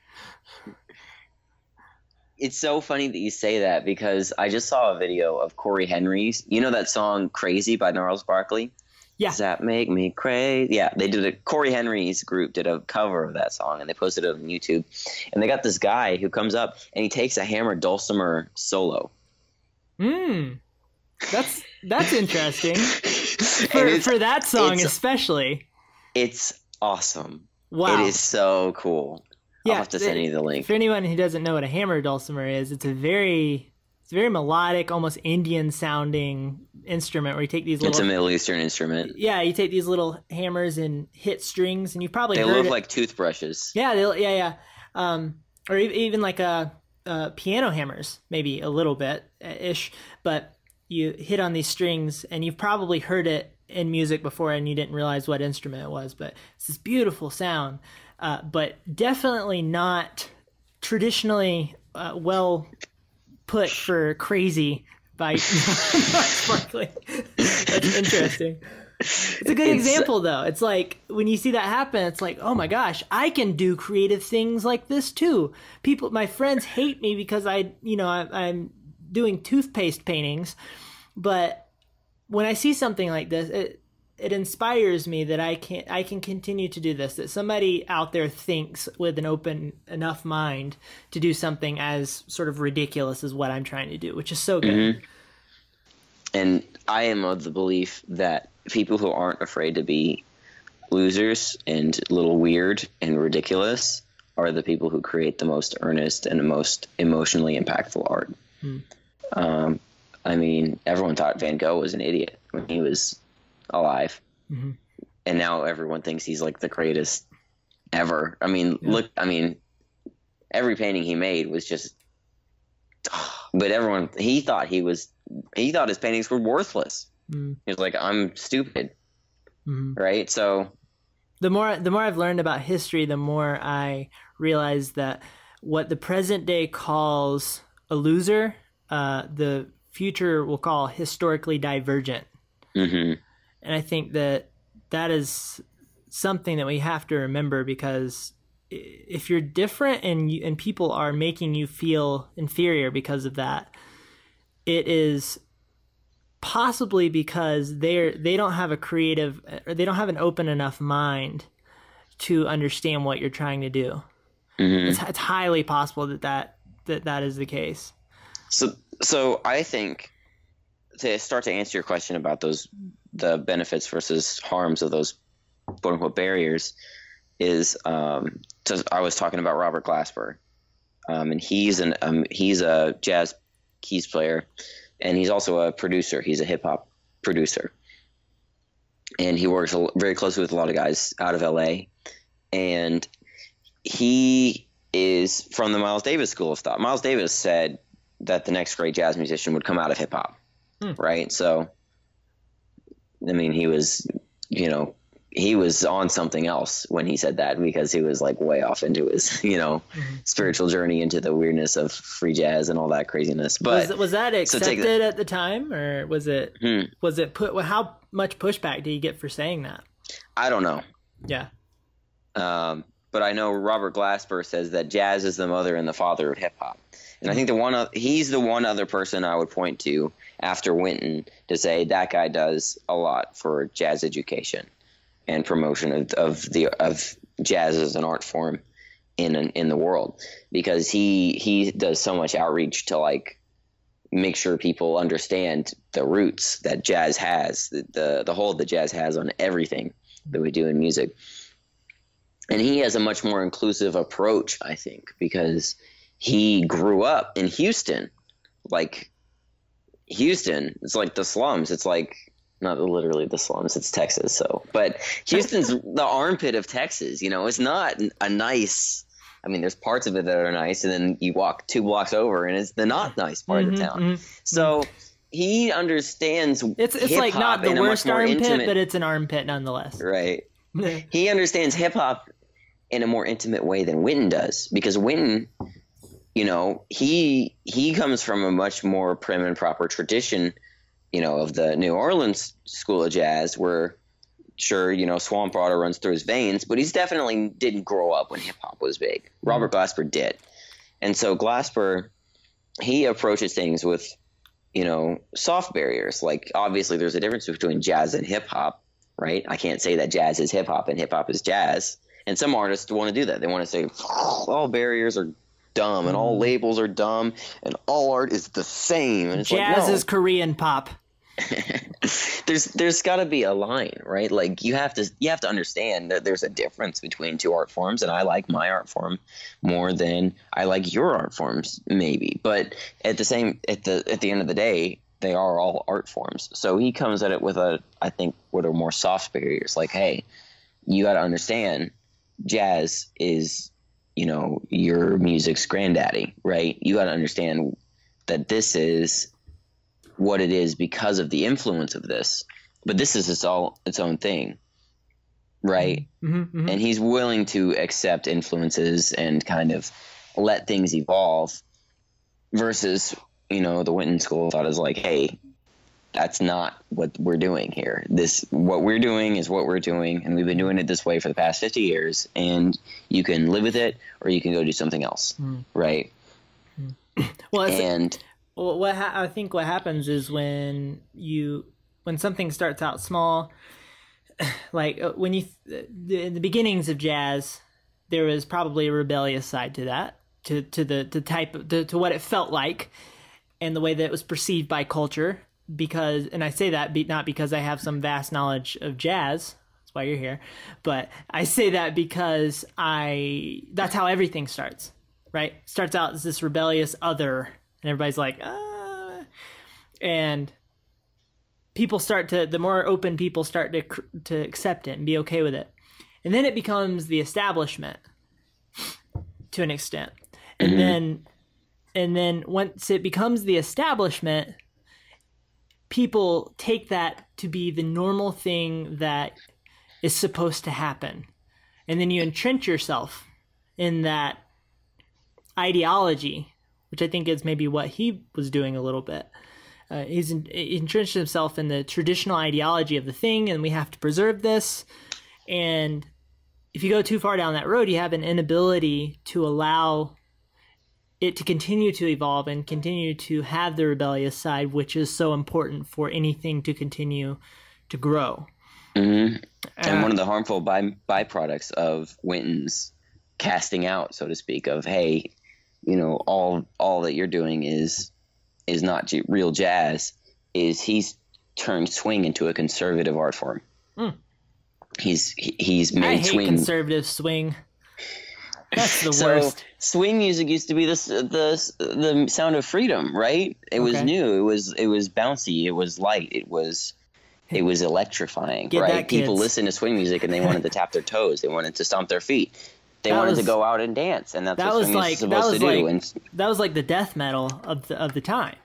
it's so funny that you say that because I just saw a video of Cory Henry's. You know that song "Crazy" by Gnarls Barkley. Yeah. Does that make me crazy? Yeah, they did a Cory Henry's group did a cover of that song and they posted it on YouTube. And they got this guy who comes up and he takes a hammer dulcimer solo. Hmm. That's that's interesting. for, for that song especially. It's awesome. Wow. It is so cool. Yeah, I'll have to send you the link. For anyone who doesn't know what a hammer dulcimer is, it's a very it's very melodic, almost Indian sounding instrument where you take these little. It's a Middle Eastern instrument. Yeah, you take these little hammers and hit strings, and you probably they look it. like toothbrushes. Yeah, they, yeah, yeah. Um, or even like a, a piano hammers, maybe a little bit ish, but you hit on these strings, and you've probably heard it in music before, and you didn't realize what instrument it was. But it's this beautiful sound uh, but definitely not traditionally uh, well put for crazy by sparkling. That's interesting. It's a good it's, example though. It's like when you see that happen, it's like, oh my gosh, I can do creative things like this too. People, my friends hate me because I, you know, I, I'm doing toothpaste paintings, but when I see something like this, it, it inspires me that I can I can continue to do this. That somebody out there thinks with an open enough mind to do something as sort of ridiculous as what I'm trying to do, which is so good. Mm-hmm. And I am of the belief that people who aren't afraid to be losers and a little weird and ridiculous are the people who create the most earnest and the most emotionally impactful art. Mm. Um, I mean, everyone thought Van Gogh was an idiot when he was alive, mm-hmm. and now everyone thinks he's like the greatest ever. I mean, yeah. look, I mean, every painting he made was just, but everyone he thought he was, he thought his paintings were worthless. Mm. He was like, I'm stupid, mm-hmm. right? So, the more the more I've learned about history, the more I realize that what the present day calls a loser, uh, the future will call historically divergent. Mm-hmm. And I think that that is something that we have to remember because if you're different and you, and people are making you feel inferior because of that, it is possibly because they're they don't have a creative or they don't have an open enough mind to understand what you're trying to do. Mm-hmm. It's, it's highly possible that, that that that is the case. So so I think to start to answer your question about those the benefits versus harms of those quote unquote barriers, is um, just, I was talking about Robert Glasper, um, and he's an um, he's a jazz keys player, and he's also a producer. He's a hip hop producer, and he works very closely with a lot of guys out of LA, and he is from the Miles Davis school of thought. Miles Davis said that the next great jazz musician would come out of hip hop, hmm. right? So, I mean, he was, you know, he was on something else when he said that because he was like way off into his, you know, mm-hmm. spiritual journey into the weirdness of free jazz and all that craziness. But was, was that accepted so at the time, or was it hmm. was it put? How much pushback do you get for saying that? I don't know. Yeah. Um, but I know Robert Glasper says that jazz is the mother and the father of hip hop. And I think the one he's the one other person I would point to after Wynton to say that guy does a lot for jazz education and promotion of, of the of jazz as an art form in in the world. Because he he does so much outreach to like make sure people understand the roots that jazz has the the, the hold that jazz has on everything that we do in music. And he has a much more inclusive approach i think because he grew up in Houston. Like Houston, it's like the slums. It's like not literally the slums. It's Texas. So, but Houston's the armpit of Texas. You know, it's not a nice. I mean, there's parts of it that are nice, and then you walk two blocks over, and it's the not nice part mm-hmm, of the town. Mm-hmm. So he understands. It's it's like not the worst armpit, intimate, but it's an armpit nonetheless. Right. he understands hip hop in a more intimate way than Wynton does, because Wynton you know, he he comes from a much more prim and proper tradition, you know, of the New Orleans school of jazz, where sure, you know, swamp water runs through his veins, but he's definitely didn't grow up when hip hop was big. Mm-hmm. Robert Glasper did, and so Glasper he approaches things with you know soft barriers. Like obviously, there's a difference between jazz and hip hop, right? I can't say that jazz is hip hop and hip hop is jazz. And some artists want to do that. They want to say all barriers are dumb and all mm. labels are dumb and all art is the same. And it's Jazz like, no. is Korean pop. there's there's got to be a line, right? Like you have to you have to understand that there's a difference between two art forms, and I like my art form more than I like your art forms, maybe. But at the same at the at the end of the day, they are all art forms. So he comes at it with a I think what are more soft barriers, like, hey, you got to understand, jazz is you know your music's granddaddy right you got to understand that this is what it is because of the influence of this but this is its all its own thing right mm-hmm, mm-hmm. and he's willing to accept influences and kind of let things evolve versus you know the Wynton school thought is like hey that's not what we're doing here. This what we're doing is what we're doing, and we've been doing it this way for the past fifty years. And you can live with it, or you can go do something else, mm. right? Mm. Well, and well, what ha- I think what happens is when you when something starts out small, like uh, when you the, in the beginnings of jazz, there was probably a rebellious side to that, to to the the type of, to, to what it felt like, and the way that it was perceived by culture because, and I say that be, not because I have some vast knowledge of jazz. That's why you're here. But I say that because I, that's how everything starts, right? Starts out as this rebellious other, and everybody's like, ah. And people start to, the more open people start to, to accept it and be okay with it. And then it becomes the establishment to an extent. And mm-hmm. then, and then once it becomes the establishment, people take that to be the normal thing that is supposed to happen. And then you entrench yourself in that ideology, which I think is maybe what he was doing a little bit. Uh, he's entrenched himself in the traditional ideology of the thing, and we have to preserve this. And if you go too far down that road, you have an inability to allow it to continue to evolve and continue to have the rebellious side, which is so important for anything to continue to grow. Mm-hmm. And uh, one of the harmful by, byproducts of Wynton's casting out, so to speak, of hey, you know, all all that you're doing is is not j- real jazz. Is he's turned swing into a conservative art form. Mm. He's he, he's I made hate swing. conservative swing. That's the so worst. swing music used to be this the the sound of freedom, right? It was Okay. new. It was it was bouncy. It was light. It was it was electrifying, Get right? that, People listen to swing music and they wanted to tap their toes. They wanted to stomp their feet. They That wanted was- to go out and dance, and that's that what was like- is that supposed was to do. like- and That was like the death metal of the of the time.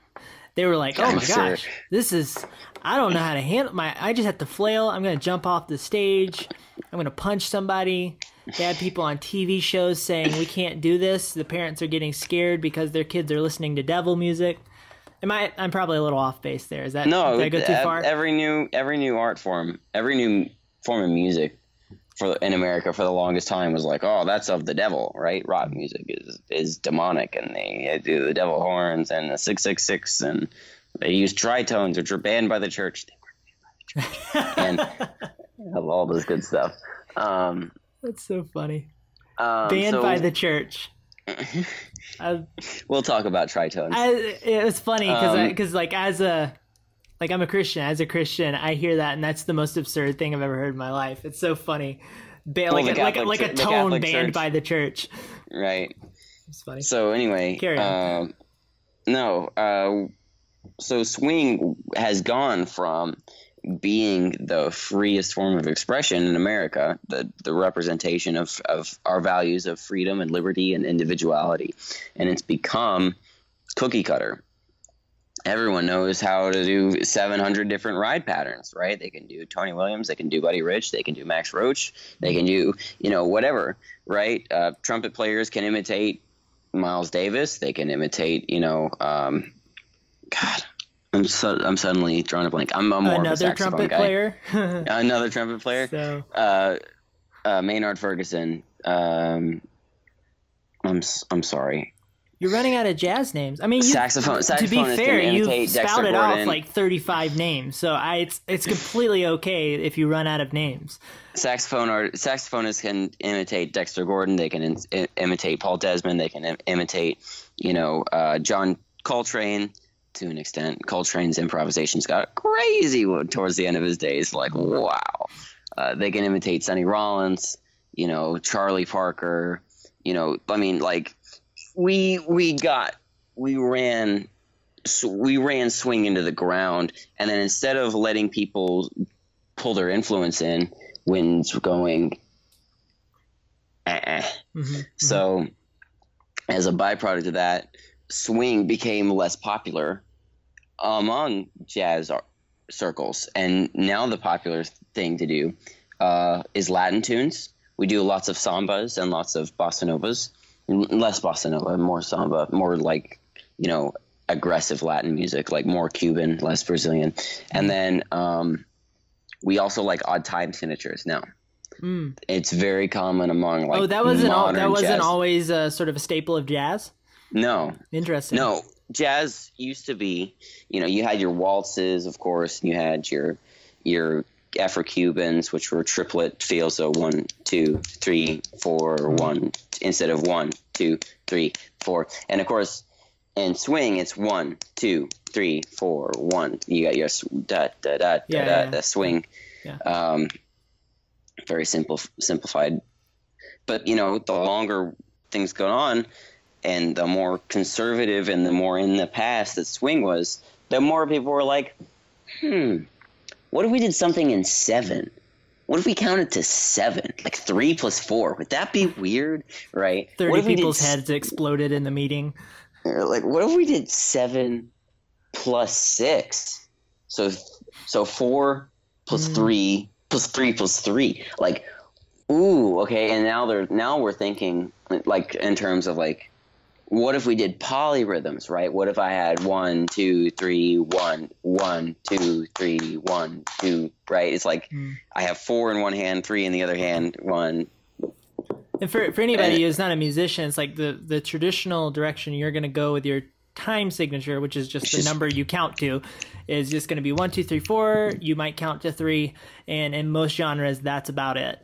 They were like, "Oh I'm my sure. gosh, this is I don't know how to handle my I just have to flail. I'm going to jump off the stage. I'm going to punch somebody." They had people on TV shows saying, "We can't do this." The parents are getting scared because their kids are listening to devil music. Am I I'm probably a little off base there. Is that no, did I go too far? every new every new art form, every new form of music for in America for the longest time was like, oh, that's of the devil, right? Rock music is is demonic, and they do the devil horns and the six six six, and they use tritones, which are banned by the church. They were banned by the church, and all this good stuff. Um, That's so funny. um, Banned so by the church. I, we'll talk about tritones. I, it was funny because Um, because like as a like I'm a Christian. As a Christian, I hear that, and that's the most absurd thing I've ever heard in my life. It's so funny. Ba- like, a, like, a, like a tone banned Church. by the church. right. It's funny. So anyway, Carry on. um, no. Uh, so swing has gone from being the freest form of expression in America, the the representation of of our values of freedom and liberty and individuality, and it's become cookie cutter. Everyone knows how to do 700 different ride patterns, right? They can do Tony Williams, they can do Buddy Rich, they can do Max Roach, they can do, you know, whatever, right? Uh, trumpet players can imitate Miles Davis. They can imitate, you know, um, God, I'm so, I'm suddenly drawing a blank. I'm a more of a Another trumpet guy. player. Another trumpet player. so Uh, uh, Maynard Ferguson. Um, I'm I'm sorry. you're running out of jazz names. I mean, you, Saxophone- To be fair, you spouted off like 35 names, so I it's it's completely okay if you run out of names. Saxophone art, saxophonists can imitate Dexter Gordon. They can in, i- imitate Paul Desmond. They can im- imitate, you know, uh, John Coltrane to an extent. Coltrane's improvisations got crazy towards the end of his days. Like, wow. Uh, they can imitate Sonny Rollins, you know, Charlie Parker. You know, I mean, like, we we got we ran s- we ran swing into the ground, and then instead of letting people pull their influence in, winds were going. Eh. hmm So, as a byproduct of that, swing became less popular among jazz circles, and now the popular thing to do uh, is Latin tunes. We do lots of sambas and lots of bossa novas, less bossa nova, more samba, more like you know aggressive Latin music, like more Cuban, less Brazilian, and then um, we also like odd time signatures now. Mm. It's very common among like oh, that wasn't all, that wasn't jazz. always uh, sort of a staple of jazz. No, Interesting. no. Jazz used to be, you know, you had your waltzes, of course, and you had your your Afro-Cubans, which were triplet feel, so one, two, three, four, one instead of one, two, three, four, and of course, in swing, it's one, two, three, four, one. You got your da da da da Yeah, da, yeah. the swing. Yeah. Um, very simple, simplified. But you know, the longer things go on, and the more conservative and the more in the past that swing was, the more people were like, "Hmm, what if we did something in seven? What if we counted to seven, like three plus four? Would that be weird, right? What Thirty if we did people's s- heads exploded in the meeting. like what if we did seven plus six so so four plus Mm. three plus three plus three like ooh okay and now they're now we're thinking like in terms of like what if we did polyrhythms right what if i had one two three one one two three one two right it's like Mm. i have four in one hand three in the other hand one And for for anybody And- who's not a musician, it's like the the traditional direction you're going to go with your time signature, which is just the Just- number you count to, is just going to be one, two, three, four. You might count to three, and in most genres, that's about it.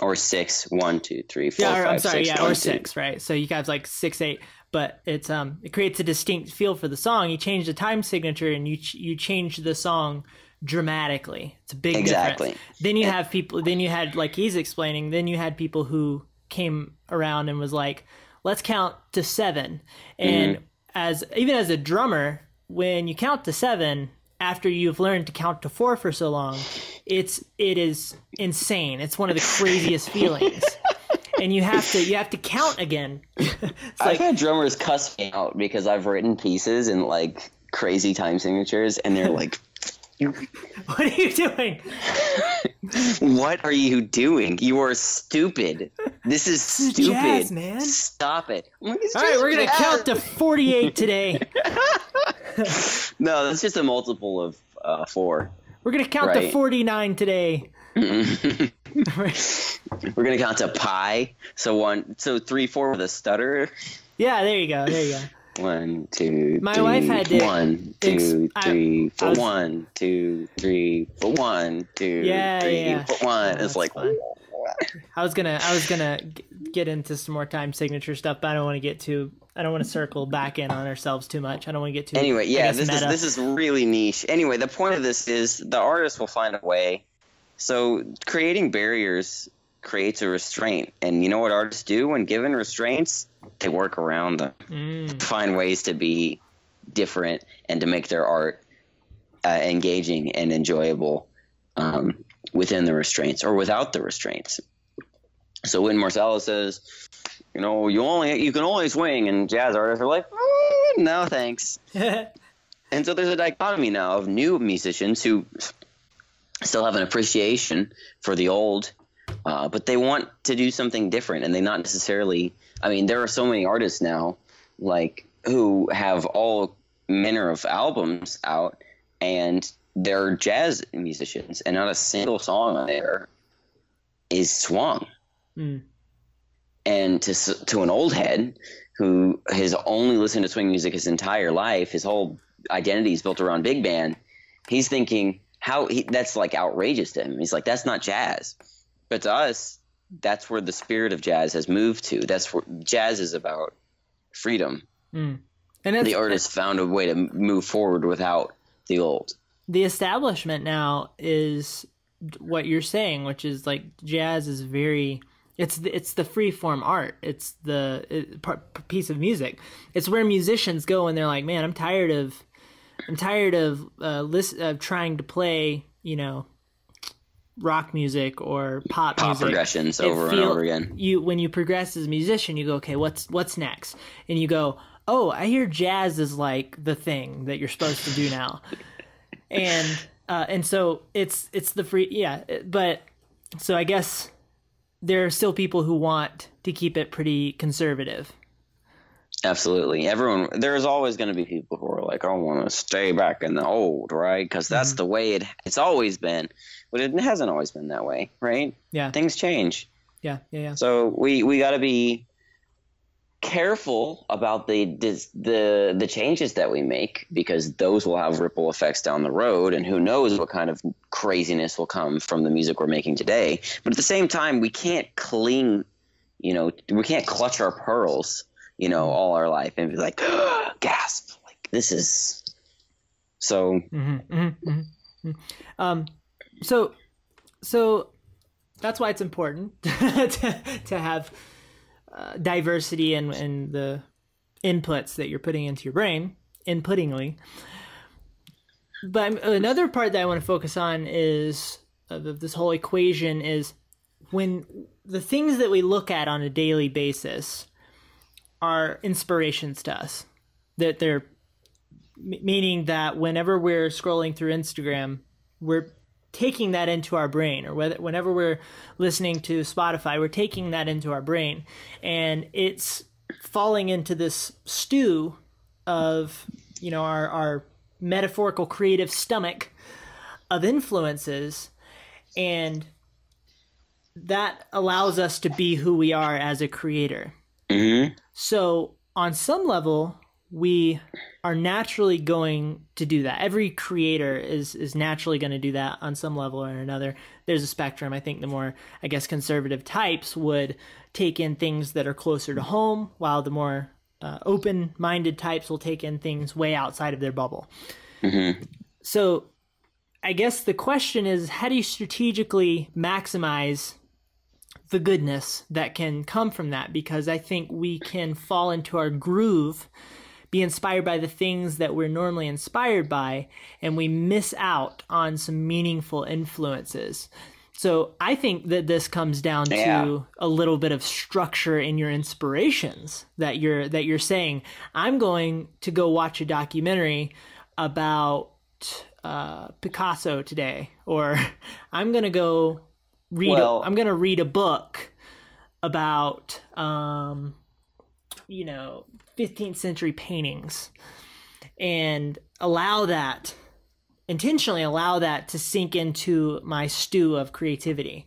Or six one two three four Yeah, or, I'm sorry, six, yeah, one, or two. six, right? So you have like six, eight, but it's um it creates a distinct feel for the song. You change the time signature, and you ch- you change the song dramatically. It's a big Exactly. difference. Then you have people. Then you had like he's explaining. Then you had people who came around and was like, "Let's count to seven. And as even as a drummer, when you count to seven after you've learned to count to four for so long, it's it is insane. It's one of the craziest feelings. And you have to you have to count again. it's I've like had drummers cuss me out because I've written pieces in like crazy time signatures, and they're like, what are you doing? "What are you doing? You are stupid. This is is stupid. jazz, man." Stop it." Like, All right, we're gonna jazz." count to forty-eight today. No, that's just a multiple of uh, four. We're gonna count to forty-nine today. We're gonna count to pi. So one, so three, four with a stutter. yeah, there you go. There you go. One, two, My three, wife had to one, ex- two, I- three, I for was- one, two, three, for one, two, Yeah, three, yeah. for one. Oh, it's like, fun. I was gonna I was gonna get into some more time signature stuff, but I don't want to get too. I don't want to circle back in on ourselves too much. I don't want to get too. anyway, yeah, guess, this is this is really niche. Anyway, the point of this is the artist will find a way. So creating barriers creates a restraint, and you know what artists do when given restraints? They work around them. Mm, find ways to be different and to make their art uh, engaging and enjoyable um, within the restraints or without the restraints. So when Marsalis says, you know, you only you can only swing, and jazz artists are like, "Mm, no thanks. And so there's a dichotomy now of new musicians who still have an appreciation for the old, uh, but they want to do something different, and they not necessarily. I mean, there are so many artists now, like who have all manner of albums out, and they're jazz musicians, and not a single song on there is swung. Mm. And to to an old head who has only listened to swing music his entire life, his whole identity is built around big band. He's thinking how he, that's like outrageous to him. He's like, that's not jazz. But to us, that's where the spirit of jazz has moved to. That's where jazz is about freedom. mm. And The artist found a way to move forward without the old. the establishment now is what you're saying, which is like jazz is very. It's the, it's the free form art. It's the it, piece of music. It's where musicians go and they're like, man, I'm tired of, I'm tired of uh, list, of trying to play, you know, rock music or pop, Pop music. progressions It over and over again. You when you progress as a musician, you go, okay, what's what's next? And you go, oh, I hear jazz is like the thing that you're supposed to do now, and uh, and so it's it's the free yeah, but so I guess there are still people who want to keep it pretty conservative. Absolutely. Everyone, there's always going to be people who are like, I want to stay back in the old, right? Because that's Mm-hmm. the way it, it's always been. But it hasn't always been that way, right? Yeah, Things change. yeah, yeah, yeah. So we, we got to be careful about the, the the changes that we make because those will have ripple effects down the road and who knows what kind of craziness will come from the music we're making today. But at the same time we can't cling you know we can't clutch our pearls you know all our life and be like gasp like this is so. Hmm hmm hmm Um, so, so that's why it's important to, to have uh, diversity and and the inputs that you're putting into your brain, inputtingly. But another part that I want to focus on is this whole equation is when the things that we look at on a daily basis are inspirations to us. That they're meaning that whenever we're scrolling through Instagram, we're taking that into our brain, or whether whenever we're listening to Spotify, we're taking that into our brain, and it's falling into this stew of you know our our metaphorical creative stomach of influences, and that allows us to be who we are as a creator. mhm. So, on some level, we are naturally going to do that. Every creator is is naturally going to do that on some level or another. There's a spectrum. I think the more, I guess, conservative types would take in things that are closer to home, while the more uh, open-minded types will take in things way outside of their bubble. Mhm. So, I guess the question is how do you strategically maximize the goodness that can come from that? Because I think we can fall into our groove, be inspired by the things that we're normally inspired by, and we miss out on some meaningful influences. So I think that this comes down Yeah. to a little bit of structure in your inspirations that you're that you're saying I'm going to go watch a documentary about uh, Picasso today, or I'm gonna go read. Well- a, I'm gonna read a book about um, you know 15th century paintings, and allow that intentionally allow that to sink into my stew of creativity.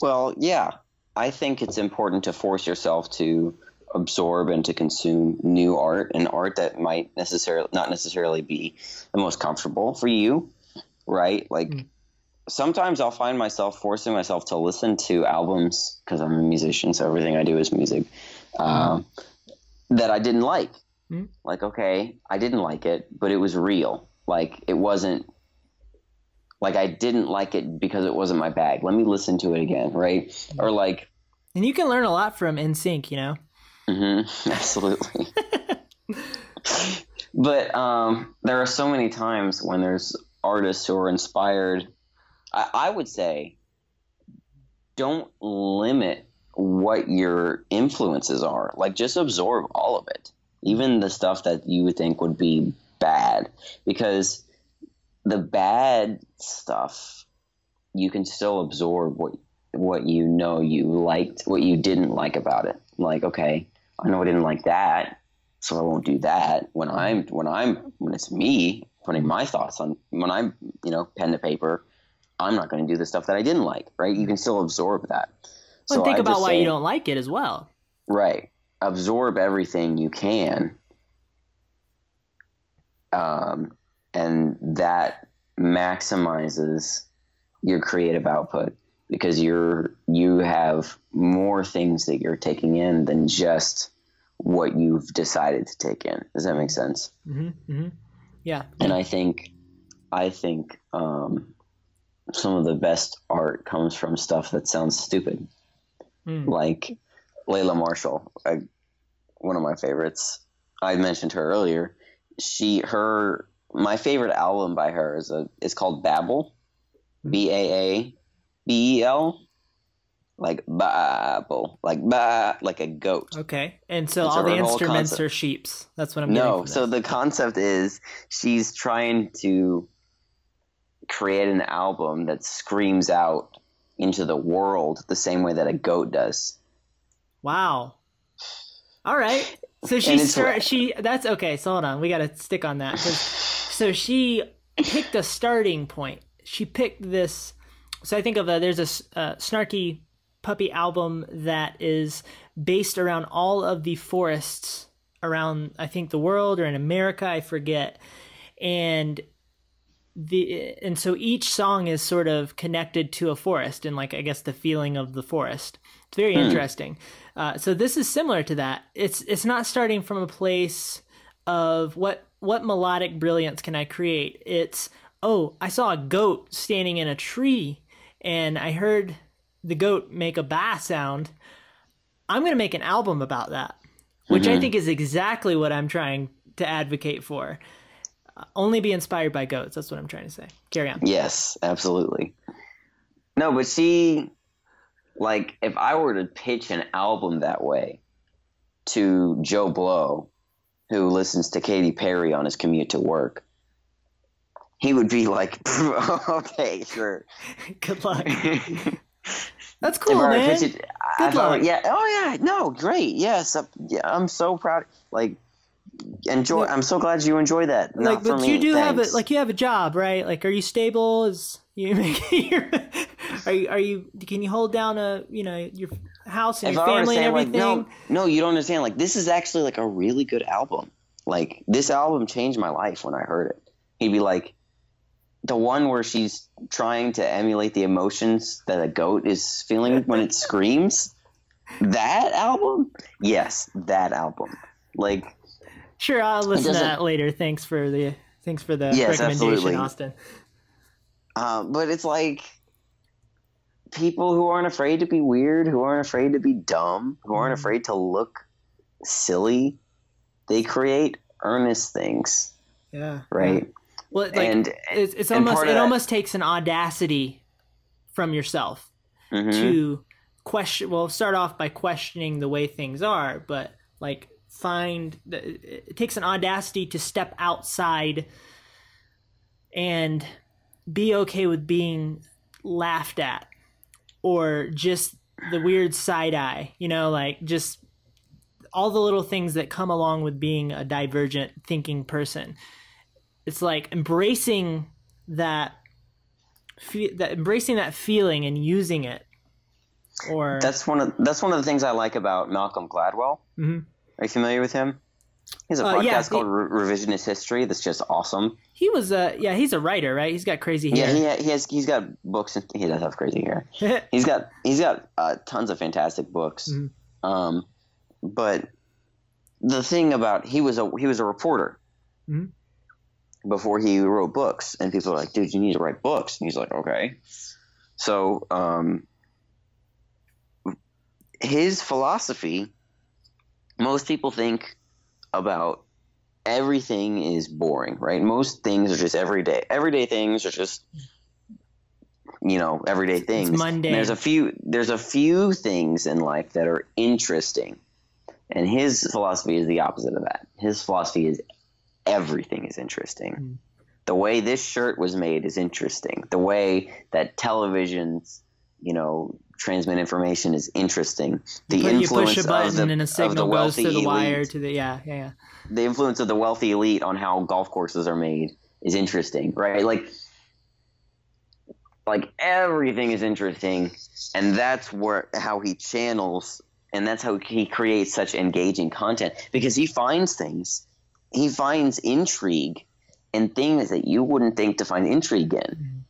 Well, yeah. I think it's important to force yourself to absorb and to consume new art and art that might necessarily not necessarily be the most comfortable for you, right? Like Mm. sometimes I'll find myself forcing myself to listen to albums because I'm a musician, so everything I do is music um, that I didn't like. Mm. Like, okay, I didn't like it, but it was real. Like, it wasn't like I didn't like it because it wasn't my bag. Let me listen to it again, right? Or like, And you can learn a lot from NSYNC, you know. mhm, absolutely. but um, there are so many times when there's artists who are inspired. I, I would say, don't limit what your influences are. Like, just absorb all of it, even the stuff that you would think would be bad, because the bad stuff you can still absorb what what you know you liked, what you didn't like about it. Like, okay, I know I didn't like that, so I won't do that. When I'm when I'm when it's me putting my thoughts on when I'm you know pen to paper, I'm not going to do the stuff that I didn't like. Right? You can still absorb that. Well, and think I about why say- you don't like it as well. Right. Absorb everything you can. Um, and that maximizes your creative output because you're you have more things that you're taking in than just what you've decided to take in. Does that make sense? hmm hmm Yeah. And I think I think um, some of the best art comes from stuff that sounds stupid Mm. like Leïla Martial, I, one of my favorites. I mentioned her earlier. She, her, my favorite album by her is a. It's called Baabel, B A A B E L, like Babel, like ba, like a goat. Okay. And so all the instruments concept. are sheeps. That's what I'm No, so the concept is she's trying to create an album that screams out into the world the same way that a goat does. Wow. All right. So she start, she that's okay. So hold on, we got to stick on that. so she picked a starting point. She picked this. So I think of a there's a uh, snarky puppy album that is based around all of the forests around I think the world or in America. I forget. And the and so each song is sort of connected to a forest and like I guess the feeling of the forest. It's very interesting. Uh, so this is similar to that. It's it's not starting from a place of what what melodic brilliance can I create. It's oh I saw a goat standing in a tree and I heard the goat make a bass sound. I'm gonna make an album about that, which I think is exactly what I'm trying to advocate for. Only be inspired by goats. That's what I'm trying to say. Carry on. Yes, absolutely. No, but see, like, if I were to pitch an album that way to Joe Blow, who listens to Katy Perry on his commute to work, he would be like, okay, sure. Good luck. That's cool, I were to man. it- Good if I were- luck. yeah. Oh, yeah. No, great. Yes. yeah, I'm so proud. Like, enjoy. I'm so glad you enjoy that. Not like, but me. you do have Thanks. it. Like, you have a job, right? Like, are you stable? Is you your, are you are you can you hold down a you know your house and if your I were to family and say, like, everything? no, no, you don't understand. Like, this is actually like a really good album. Like, this album changed my life when I heard it. He'd be like, the one where she's trying to emulate the emotions that a goat is feeling when it screams. That album, yes, that album. Like, Sure, I'll listen to that later. Thanks for the Thanks for the Yes, recommendation, absolutely. Austin. Uh, but it's like people who aren't afraid to be weird, who aren't afraid to be dumb, who aren't Mhm. afraid to look silly. They create earnest things, Yeah. right? Well, like and it's, it's almost it that- almost takes an audacity from yourself mhm. to question. Well, start off by questioning the way things are, but like find it takes an audacity to step outside and be okay with being laughed at or just the weird side eye you know like just all the little things that come along with being a divergent thinking person it's like embracing that fe- that embracing that feeling and using it or that's one of that's one of the things I like about Malcolm Gladwell. Mhm. Are you familiar with him? He has a Uh, podcast yeah, called Re- Revisionist History that's just awesome. he was a yeah he's a writer right he's got crazy Yeah, hair he, he has he's got books and he does have crazy hair. He's got he's got uh, tons of fantastic books. Mhm. Um, but the thing about he was a he was a reporter Mhm. before he wrote books, and people are like, "Dude, you need to write books." And he's like, "Okay." So um, his philosophy, most people think about everything is boring, right? Most things are just everyday. Everyday things are just you know everyday things. And. There's a few. There's a few things in life that are interesting, and his philosophy is the opposite of that. His philosophy is everything is interesting. Mm. The way this shirt was made is interesting. The way that televisions, you know, transmit information is interesting. The you influence push a button of the, and a of the signal goes wealthy to the elite, wire to the yeah yeah yeah the influence of the wealthy elite on how golf courses are made is interesting, right? Like, like everything is interesting, and that's where how he channels, and that's how he creates such engaging content because he finds things, he finds intrigue in things that you wouldn't think to find intrigue in, Mhm.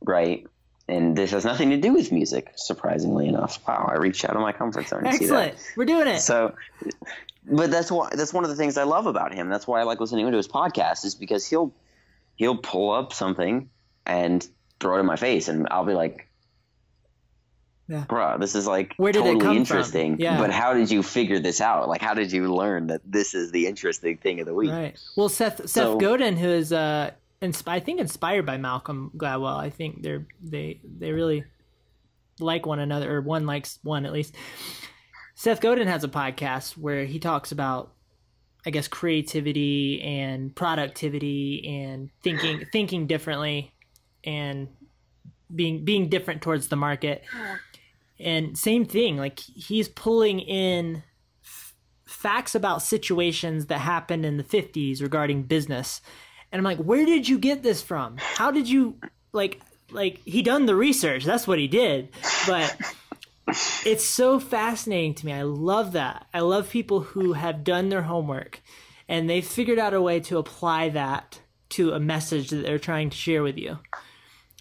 right? And this has nothing to do with music, surprisingly enough. Wow, I reached out of my comfort zone. to see that. excellent we're doing it So, but that's why that's one of the things I love about him. That's why I like listening to his podcast is because he'll he'll pull up something and throw it in my face, and I'll be like, Yeah. "Bruh, this is like Where did it totally come from?" interesting." Yeah. But how did you figure this out? Like, how did you learn that this is the interesting thing of the week? Right. Well, Seth Seth So- Godin, who is uh, insp- I think inspired by Malcolm Gladwell. I think they're they they really like one another, or one likes one at least. Seth Godin has a podcast where he talks about, I guess, creativity and productivity and thinking thinking differently, and being being different towards the market. And same thing, like he's pulling in facts about situations that happened in the 50s regarding business and i'm like where did you get this from? How did you like like he done the research. That's what he did. But it's so fascinating to me. I love that. I love people who have done their homework and they've figured out a way to apply that to a message that they're trying to share with you.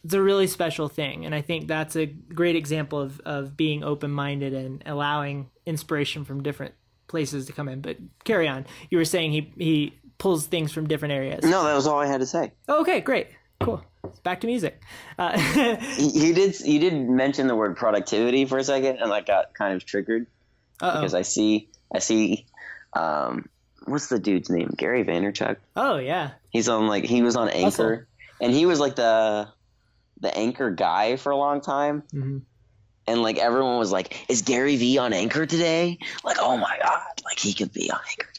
It's a really special thing and i think that's a great example of, of being open-minded and allowing inspiration from different places to come in. But carry on. You were saying he he pulls things from different areas No, that was all I had to say. okay great cool back to music uh, You did you did mention the word productivity for a second, and I got kind of triggered uh-oh. Because I see I see um, what's the dude's name? Gary Vaynerchuk. oh yeah He's on like he was on Anchor, Hustle. and he was like the the Anchor guy for a long time. hmm And like everyone was like, "Is Gary V on Anchor today?" Like, oh my god, like he could be on Anchor.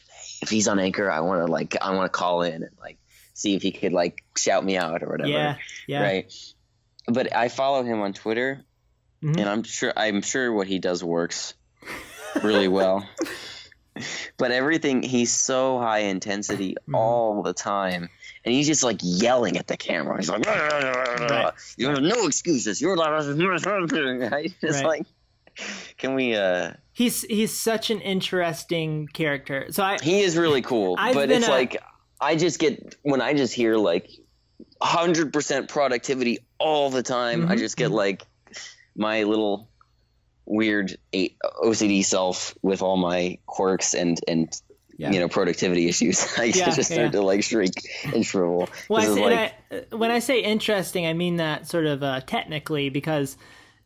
If he's on Anchor, I want to like I want to call in and like see if he could like shout me out or whatever. yeah yeah Right. But I follow him on Twitter, Mhm. and I'm sure I'm sure what he does works really well. but everything he's so high intensity Mhm. all the time. And he's just like yelling at the camera. He's like, Right. "You have no excuses. You're like, right? It's Right. like, can we? uh he's he's such an interesting character so i He is really cool, I've but it's a- like I just get when I just hear like hundred percent productivity all the time. I Mhm, just get mhm. like my little weird OCD self with all my quirks and and Yeah. you know productivity issues. I Yeah, just start yeah. to like shriek and shrivel. Well, I say, like, I, when I say interesting, I mean that sort of uh, technically because,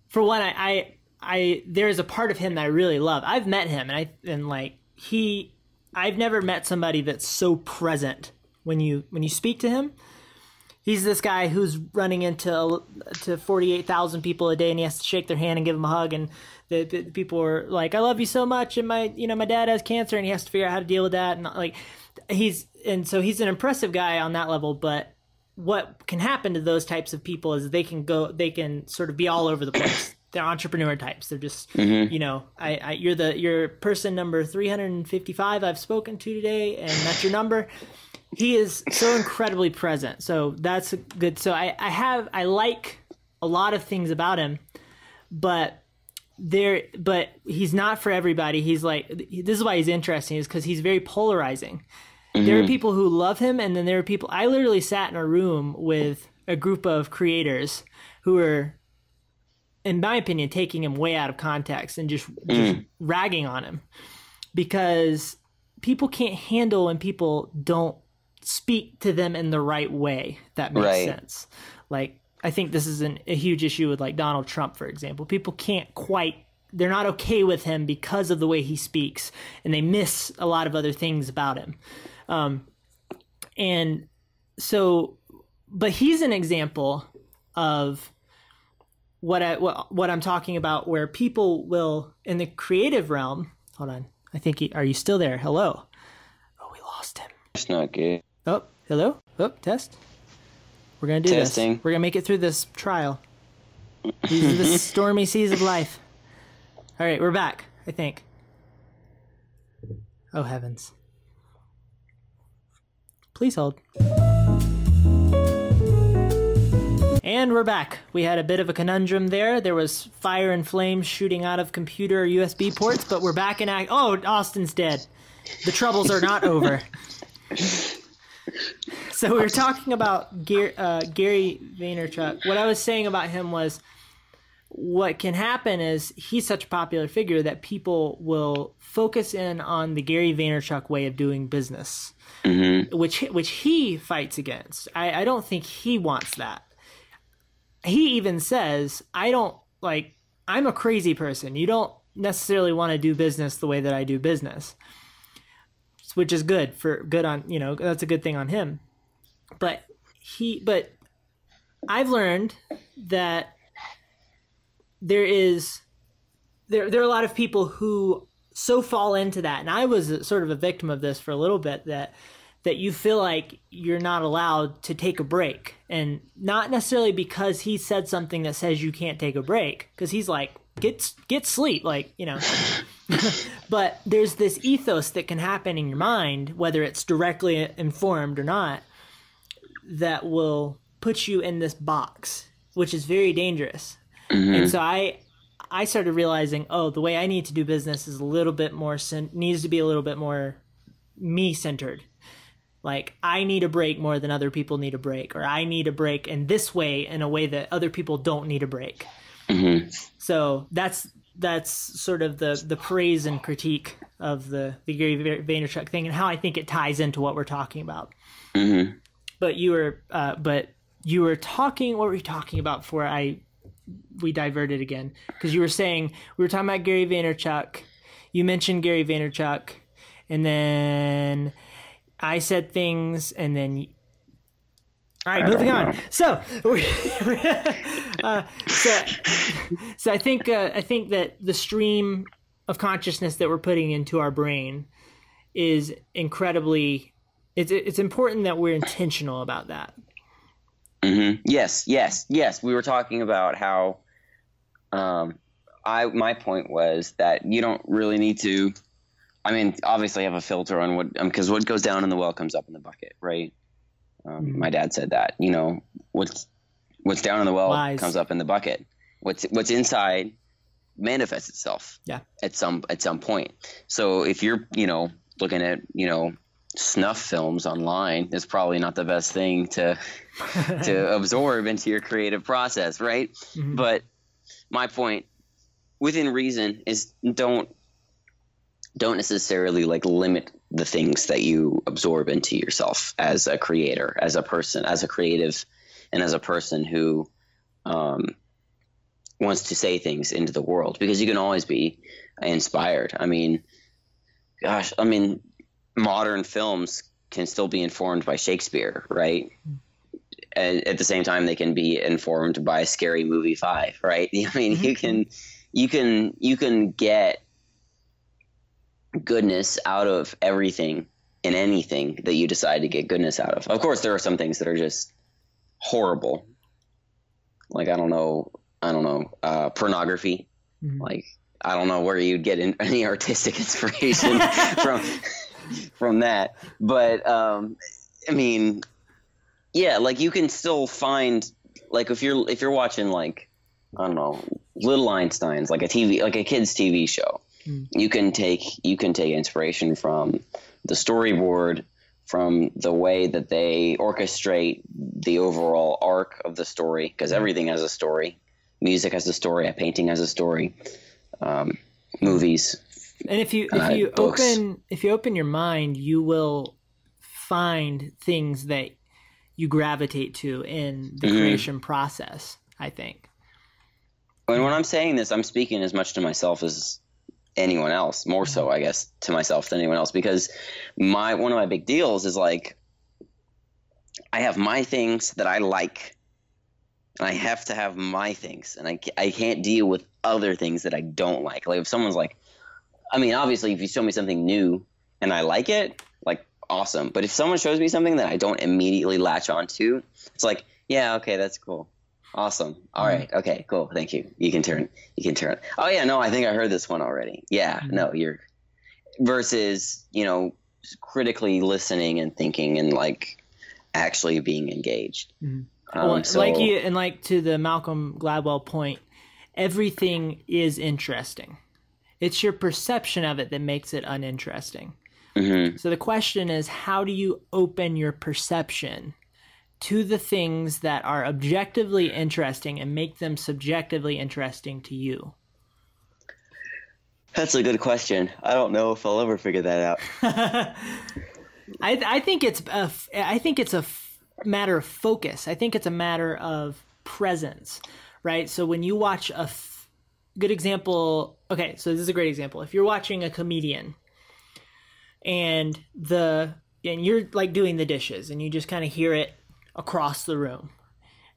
for one, I, I, I there is a part of him that I really love. I've met him, and I and like he, I've never met somebody that's so present when you when you speak to him. He's this guy who's running into to forty eight thousand people a day, and he has to shake their hand and give them a hug, and the, the people are like, "I love you so much," and my you know my dad has cancer, and he has to figure out how to deal with that, and like he's and so he's an impressive guy on that level, but what can happen to those types of people is they can go they can sort of be all over the place they're entrepreneur types. They're just mm-hmm. you know I, I you're the you're person number 355 i've spoken to today and that's your number. He is so incredibly present. So that's good so i i have i like a lot of things about him but there but he's not for everybody. He's like this is why he's interesting is because he's very polarizing. There are mm-hmm. people who love him and then there are people i literally sat in a room with a group of creators who are in my opinion taking him way out of context and just, just ragging on him. Because people can't handle when people don't speak to them in the right way. That makes Right. sense. Like i think this is an, a huge issue with like donald trump for example. People can't quite they're not okay with him because of the way he speaks and they miss a lot of other things about him. Um, and so but he's an example of what I what, what I'm talking about where people will in the creative realm hold on. I think he, are you still there? Hello? Oh we lost him. It's not good. oh hello? Oh test. We're gonna do Testing. this we're gonna make it through this trial. These are the stormy seas of life. All right we're back I think. Oh heavens. Please hold And we're back. We had a bit of a conundrum there. There was fire and flames shooting out of computer USB ports, but we're back in act. Oh, Austin's dead. The troubles are not over. So we were talking about Gary, uh, Gary Vaynerchuk. What I was saying about him was what can happen is he's such a popular figure that people will focus in on the Gary Vaynerchuk way of doing business, which which he fights against. I, I don't think he wants that he even says, I don't like, I'm a crazy person. You don't necessarily want to do business the way that I do business, which is good for good on, you know, that's a good thing on him. But he, but I've learned that there is, there, there are a lot of people who so fall into that. And I was sort of a victim of this for a little bit that, that you feel like you're not allowed to take a break. And not necessarily because he said something that says you can't take a break because he's like get get sleep like you know. But there's this ethos that can happen in your mind whether it's directly informed or not that will put you in this box which is very dangerous. Mm-hmm. And so i i started realizing oh the way i need to do business is a little bit more needs to be a little bit more me centered like I need a break more than other people need a break, or I need a break in this way in a way that other people don't need a break. So that's that's sort of the the praise and critique of the the Gary Vaynerchuk thing, and how I think it ties into what we're talking about. But you were uh, but you were talking. What were you talking about before I we diverted again? Because you were saying we were talking about Gary Vaynerchuk. You mentioned Gary Vaynerchuk, and then I said things, and then. All right, moving on. So, uh, so, so I think uh, I think that the stream of consciousness that we're putting into our brain is incredibly. It's it's important that we're intentional about that. hmm Yes, yes, yes. We were talking about how, um, I my point was that you don't really need to. I mean, obviously, I have a filter on what because what goes down in the well comes up in the bucket, right? Um, Mhm. My dad said that. You know, what's what's down in the well Wise. comes up in the bucket. What's what's inside manifests itself. Yeah. At some at some point. So if you're you know looking at you know snuff films online, it's probably not the best thing to to absorb into your creative process, right? Mhm. But my point, within reason, is don't don't necessarily like limit the things that you absorb into yourself as a creator, as a person, as a creative, and as a person who um, wants to say things into the world because you can always be inspired. I mean, gosh, I mean, modern films can still be informed by Shakespeare, right? And at the same time, they can be informed by Scary Movie Five, right? I mean, you can, you can, you can get goodness out of everything and anything that you decide to get goodness out of. Of course, there are some things that are just horrible. Like I don't know, I don't know, uh, pornography. Mhm. Like I don't know where you'd get in, any artistic inspiration from from that. But um, I mean, yeah, like you can still find like if you're if you're watching like I don't know Little Einsteins, like a TV like a kids TV show, Mm. you can take you can take inspiration from the storyboard from the way that they orchestrate the overall arc of the story because everything has a story music has a story a painting has a story um, movies And if you if Uh, you open if you open your mind, you will find things that you gravitate to in the Mhm. creation process. I think. and when i'm saying this i'm speaking as much to myself as anyone else more so mm-hmm. i guess to myself than anyone else because my one of my big deals is like i have my things that i like and i have to have my things and i, I can't deal with other things that i don't like. Like if someone's like i mean obviously if you show me something new and i like it like awesome. But if someone shows me something that i don't immediately latch onto it's like yeah okay that's cool awesome all Mhm. right okay cool thank you you can turn you can turn oh yeah no i think i heard this one already yeah Mhm. no you're versus you know critically listening and thinking and like actually being engaged Mhm. um, well, so, like you and like to the Malcolm Gladwell point, everything is interesting. It's your perception of it that makes it uninteresting. mhm. So the question is how do you open your perception to the things that are objectively interesting and make them subjectively interesting to you? that's a good question i don't know if i'll ever figure that out I I think it's a I think it's a f- matter of focus. I think it's a matter of presence, right? So when you watch a f- good example, okay, so this is a great example. If you're watching a comedian and the and you're like doing the dishes and you just kind of hear it across the room.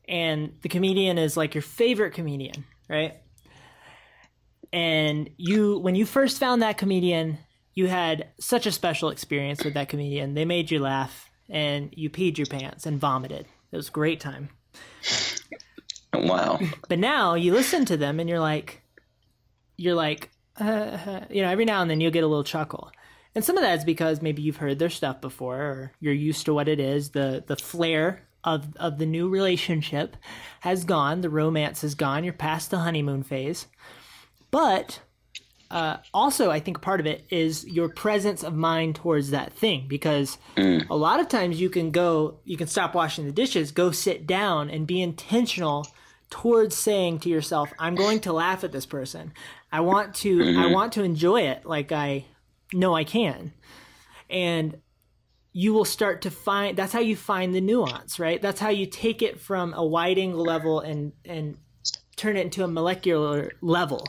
And the comedian is like your favorite comedian, right? And you when you first found that comedian, you had such a special experience with that comedian. They made you laugh and you peed your pants and vomited. It was a great time. wow But now you listen to them and you're like, you're like, uh, you know, every now and then you'll get a little chuckle. And some of that is because maybe you've heard their stuff before or you're used to what it is. The the flair of of the new relationship has gone, the romance is gone, you're past the honeymoon phase. But uh, also, I think part of it is your presence of mind towards that thing because a lot of times you can go, you can stop washing the dishes, go sit down, and be intentional towards saying to yourself, "I'm going to laugh at this person. I want to, I want to enjoy it like I know I can," and you will start to find. That's how you find the nuance, right? That's how you take it from a wide angle level and and turn it into a molecular level.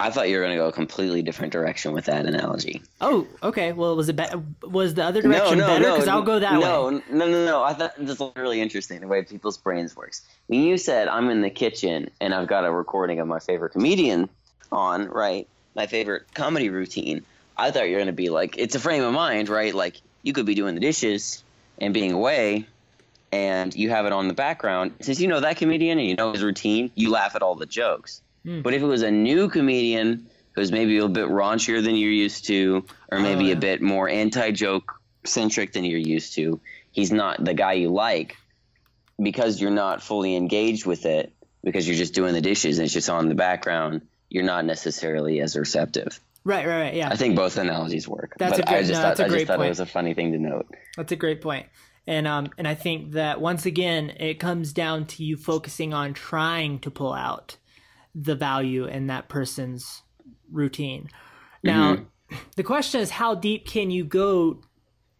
i thought you were going to go a completely different direction with that analogy Oh, okay. Well, was it better? Was the other direction better? Because I'll go that no, way. No, no, no. I thought this was really interesting the way people's brains works. When you said I'm in the kitchen and I've got a recording of my favorite comedian on, right? My favorite comedy routine. I thought you were gonna be like, it's a frame of mind, right? Like you could be doing the dishes and being away, and you have it on the background. Since you know that comedian and you know his routine, you laugh at all the jokes. Hmm. But if it was a new comedian who's maybe a bit raunchier than you're used to, or maybe yeah. a bit more anti-joke centric than you're used to, he's not the guy you like because you're not fully engaged with it because you're just doing the dishes and it's just on the background. You're not necessarily as receptive. Right, right, right. Yeah, I think both analogies work. That's but a great- I just no, thought, that's a I just thought point. it was a funny thing to note. that's a great point. And um, and I think that once again, it comes down to you focusing on trying to pull out the value in that person's routine. Now, the question is how deep can you go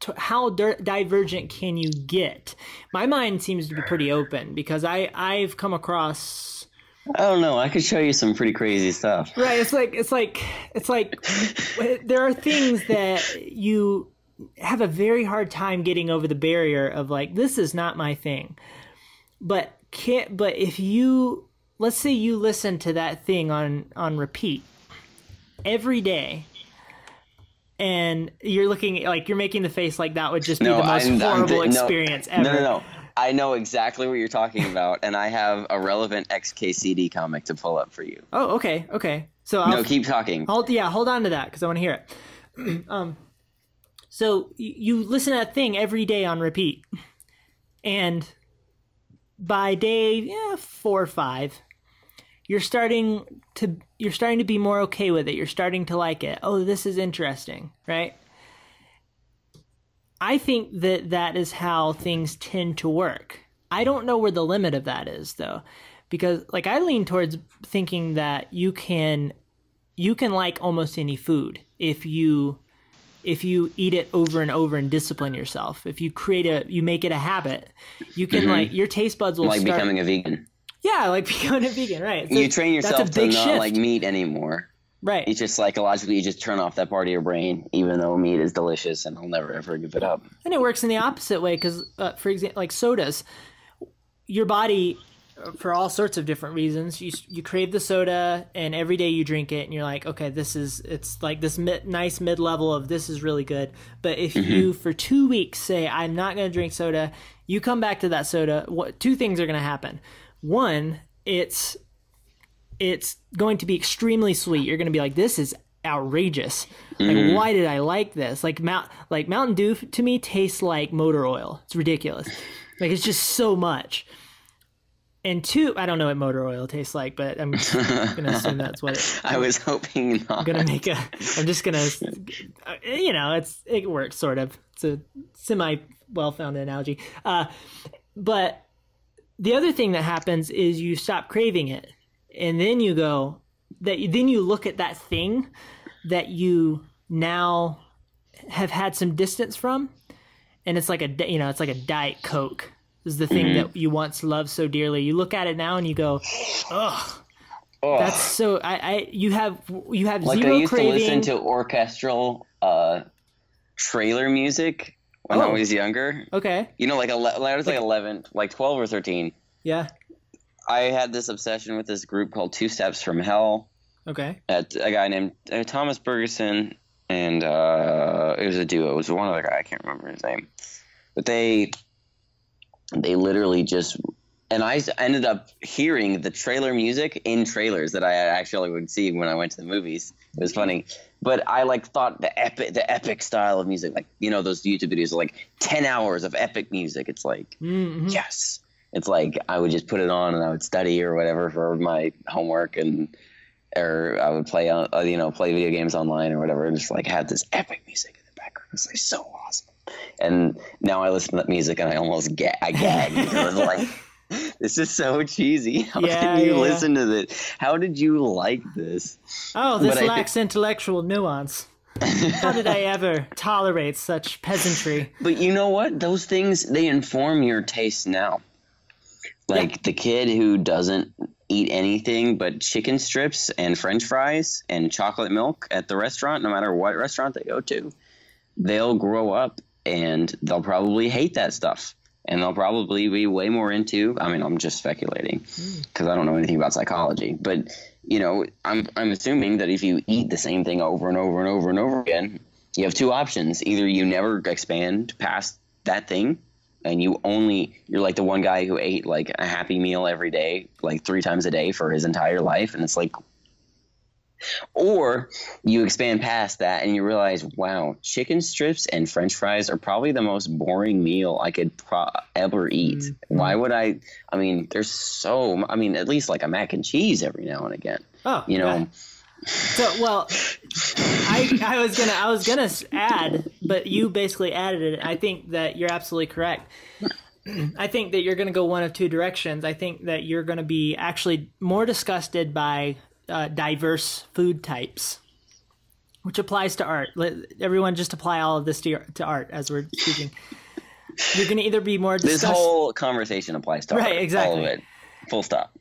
to, how di- divergent can you get my mind seems to be pretty open because i i've come across I don't know. I could show you some pretty crazy stuff. right it's like it's like it's like there are things that you have a very hard time getting over the barrier of like this is not my thing but can't but if you let's say you listen to that thing on on repeat every day and you're looking like you're making the face like that would just be No, the most I'm horrible no. experience ever No, no, no. I know exactly what you're talking about, and I have a relevant XKCD comic to pull up for you. oh okay okay so I'll, No, keep talking. Hold yeah, hold on to that because I want to hear it. um, so y- you listen to that thing every day on repeat, and by day yeah, four or five, you're starting to you're starting to be more okay with it. You're starting to like it. Oh, this is interesting, right? I think that that is how things tend to work. I don't know where the limit of that is though, because like I lean towards thinking that you can you can like almost any food if you if you eat it over and over and discipline yourself. If you create a you make it a habit, you can mm-hmm. like your taste buds will like start becoming a vegan. yeah, like becoming a vegan, right? So you train yourself to not shift. like meat anymore. Right. It's just psychologically, you just turn off that part of your brain, even though meat is delicious, and I'll never ever give it up. And it works in the opposite way because, uh, for example, like sodas, your body, uh, for all sorts of different reasons, you you crave the soda, and every day you drink it, and you're like, okay, this is it's like this mid, nice mid level of this is really good. But if you for two weeks say I'm not going to drink soda, you come back to that soda. What two things are going to happen? One, it's it's going to be extremely sweet. You're going to be like, this is outrageous. Like, why did I like this? Like, Mount, like Mountain Dew to me tastes like motor oil. It's ridiculous. Like, it's just so much. And two, I don't know what motor oil tastes like, but I'm going to assume that's what it, I was hoping not. I'm gonna make a. I'm just gonna, you know, it's it works sort of. It's a semi well founded analogy. Uh, but the other thing that happens is you stop craving it, and then you go that then you look at that thing that you now have had some distance from, and it's like a you know it's like a diet coke. This is the thing that you once loved so dearly. You look at it now and you go, ugh. Ugh. That's so. I, I you have you have like zero I used craving. to listen to orchestral uh, trailer music when I Oh. was younger. Okay. You know, like ele- when I was like eleven, like twelve or thirteen. Yeah. I had this obsession with this group called Two Steps from Hell. Okay. At a guy named uh, Thomas Bergersen, and uh, it was a duo. It was one other guy. I can't remember his name, but they they literally just and I ended up hearing the trailer music in trailers that I actually would see when I went to the movies. It was funny, but I like thought the epic the epic style of music, like you know those YouTube videos, are like ten hours of epic music. It's like Mm-hmm. yes. It's like I would just put it on and I would study or whatever for my homework and or I would play on uh, you know play video games online or whatever and just like have this epic music in the background. It's like so awesome. And now I listen to that music and I almost get I gag because like this is so cheesy. How Yeah, did you yeah. listen to this? How did you like this? Oh, this But I- lacks intellectual nuance. How did I ever tolerate such peasantry? But you know what? Those things they inform your taste now. Like the kid who doesn't eat anything but chicken strips and french fries and chocolate milk at the restaurant no matter what restaurant they go to. They'll grow up and they'll probably hate that stuff. And they'll probably be way more into I mean, I'm just speculating hmm. because I don't know anything about psychology, but you know, I'm I'm assuming that if you eat the same thing over and over and over and over again, you have two options. Either you never expand past that thing and you only you're like the one guy who ate like a happy meal every day, like three times a day for his entire life and it's like or you expand past that and you realize, wow, chicken strips and french fries are probably the most boring meal I could pro- ever eat. Mm-hmm. Why would I? I mean, there's so, I mean, at least like a mac and cheese every now and again, Oh, you know? So well, I I was gonna I was gonna add, but you basically added it. I think that you're absolutely correct. I think that you're going to go one of two directions. I think that you're going to be actually more disgusted by uh, diverse food types, which applies to art. Let everyone just apply all of this to your, to art as we're speaking. You're going to either be more disgusted. This whole conversation applies to Right, art, exactly. all of it. Full stop.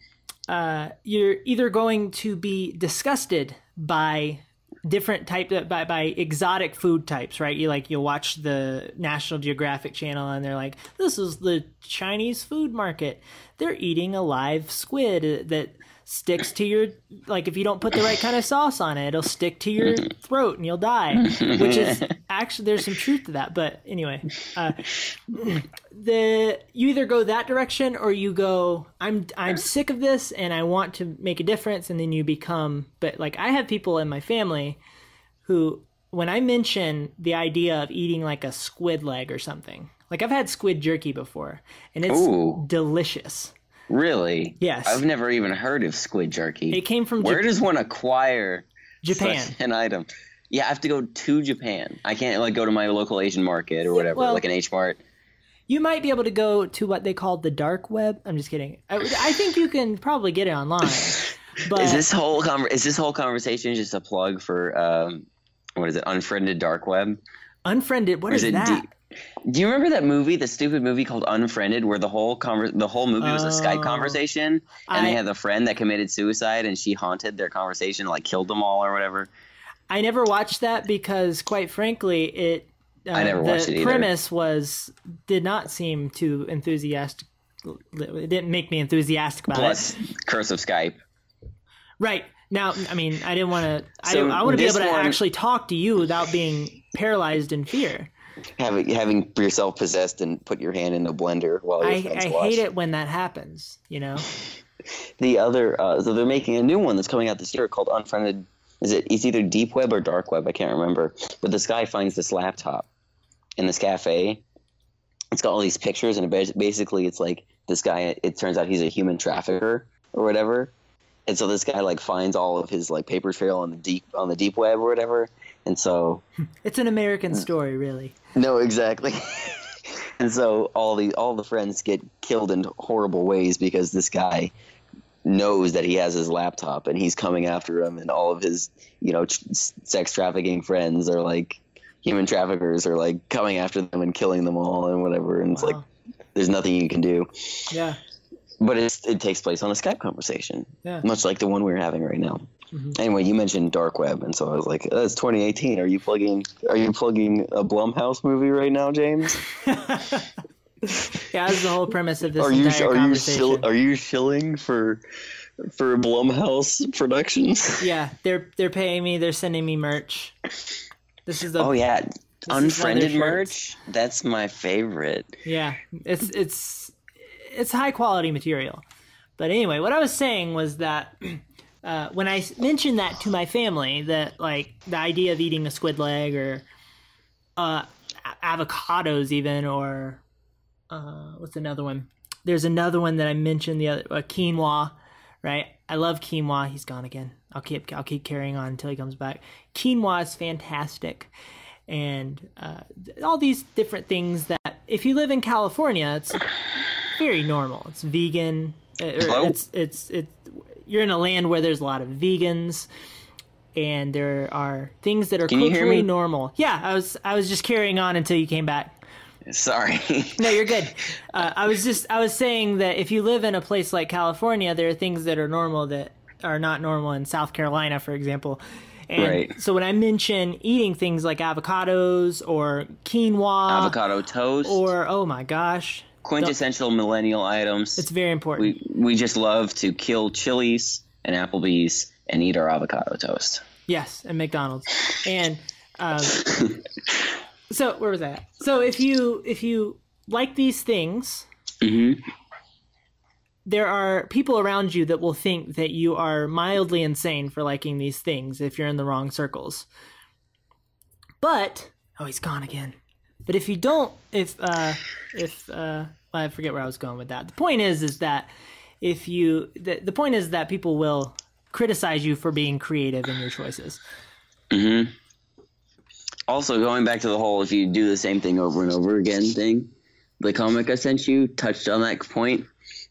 Uh, you're either going to be disgusted by different type by by exotic food types, right? You like you'll watch the National Geographic channel and they're like, "This is the Chinese food market. They're eating a live squid that sticks to your like if you don't put the right kind of sauce on it, it'll stick to your throat and you'll die." Which is actually there's some truth to that, but anyway, uh, the you either go that direction or you go i'm i'm sick of this and i want to make a difference and then you become but like i have people in my family who when i mention the idea of eating like a squid leg or something like i've had squid jerky before and it's Ooh. delicious Really? Yes. I've never even heard of squid jerky. it came from Where does one acquire japan such an item? Yeah, I have to go to Japan. I can't like go to my local Asian market or whatever, well- like an H Mart. you might be able to go to what they call the dark web i'm just kidding i, I think you can probably get it online but Is this whole conver- is this whole conversation just a plug for um, what is it? Unfriended dark web? unfriended what Or is, is it that deep? Do you remember that movie, the stupid movie called Unfriended, where the whole conver- the whole movie was a Skype Oh. conversation, and I- they had the friend that committed suicide, and she haunted their conversation, like killed them all or whatever. I never watched that because, quite frankly, it. Uh, I never the watched it either. premise was did not seem too enthusiastic. It didn't make me enthusiastic about Plus, it. Curse of Skype. Right now, I mean, I didn't want to. I, So I want to be able to one- actually talk to you without being paralyzed in fear. Having having yourself possessed and put your hand in a blender while your I, friends I watch. hate it when that happens. You know. The other, uh, so they're making a new one that's coming out this year called Unfriended. Is it? It's either deep web or dark web. I can't remember. But this guy finds this laptop in this cafe. It's got all these pictures, and it basically it's like this guy. It turns out he's a human trafficker or whatever. And so this guy like finds all of his like paper trail on the deep on the deep web or whatever. And so It's an American mm. story, really. no, exactly. and so all the all the friends get killed in horrible ways because this guy knows that he has his laptop and he's coming after him, and all of his you know sex trafficking friends are like human traffickers are like coming after them and killing them all and whatever. And it's like there's nothing you can do. Yeah. But it's, it takes place on a Skype conversation, Yeah. much like the one we're having right now. Mhm. Anyway, you mentioned dark web, and so I was like, oh, "That's 2018. Are you plugging? Are you plugging a Blumhouse movie right now, James? Yeah, that's the whole premise of this are you entire are you conversation. shill, are you shilling for for Blumhouse Productions? yeah, they're they're paying me. They're sending me merch. This is the Oh yeah, one of their unfriended merch. That's my favorite. Yeah, it's it's it's high quality material. But anyway, what I was saying was that uh, I mentioned that to my family, that like the idea of eating a squid leg or uh, avocados, even or uh, what's another one? There's another one that I mentioned the other uh, quinoa, right? I love quinoa. He's gone again. I'll keep I'll keep carrying on until he comes back. Quinoa is fantastic and uh, all these different things that if you live in California, it's very normal. It's vegan. Hello? It's it's it. You're in a land where there's a lot of vegans, and there are things that are Can culturally normal. Yeah, I was I was just carrying on until you came back. Sorry. No, you're good. Uh, I was just I was saying that if you live in a place like California, there are things that are normal that are not normal in South Carolina, for example. And Right. so when I mention eating things like avocados or quinoa Avocado toast. or oh my gosh, quintessential millennial items. it's very important. we we just love to kill Chili's and Applebee's and eat our avocado toast. Yes, and McDonald's. And um, so where was that? So if you if you like these things, Mm-hmm. there are people around you that will think that you are mildly insane for liking these things if you're in the wrong circles. But oh, he's gone again. But if you don't, if uh, if uh, I forget where I was going with that. The point is, is that if you the, the point is that people will criticize you for being creative in your choices. Mm-hmm. Also, going back to the whole if you do the same thing over and over again thing, the comic I sent you touched on that point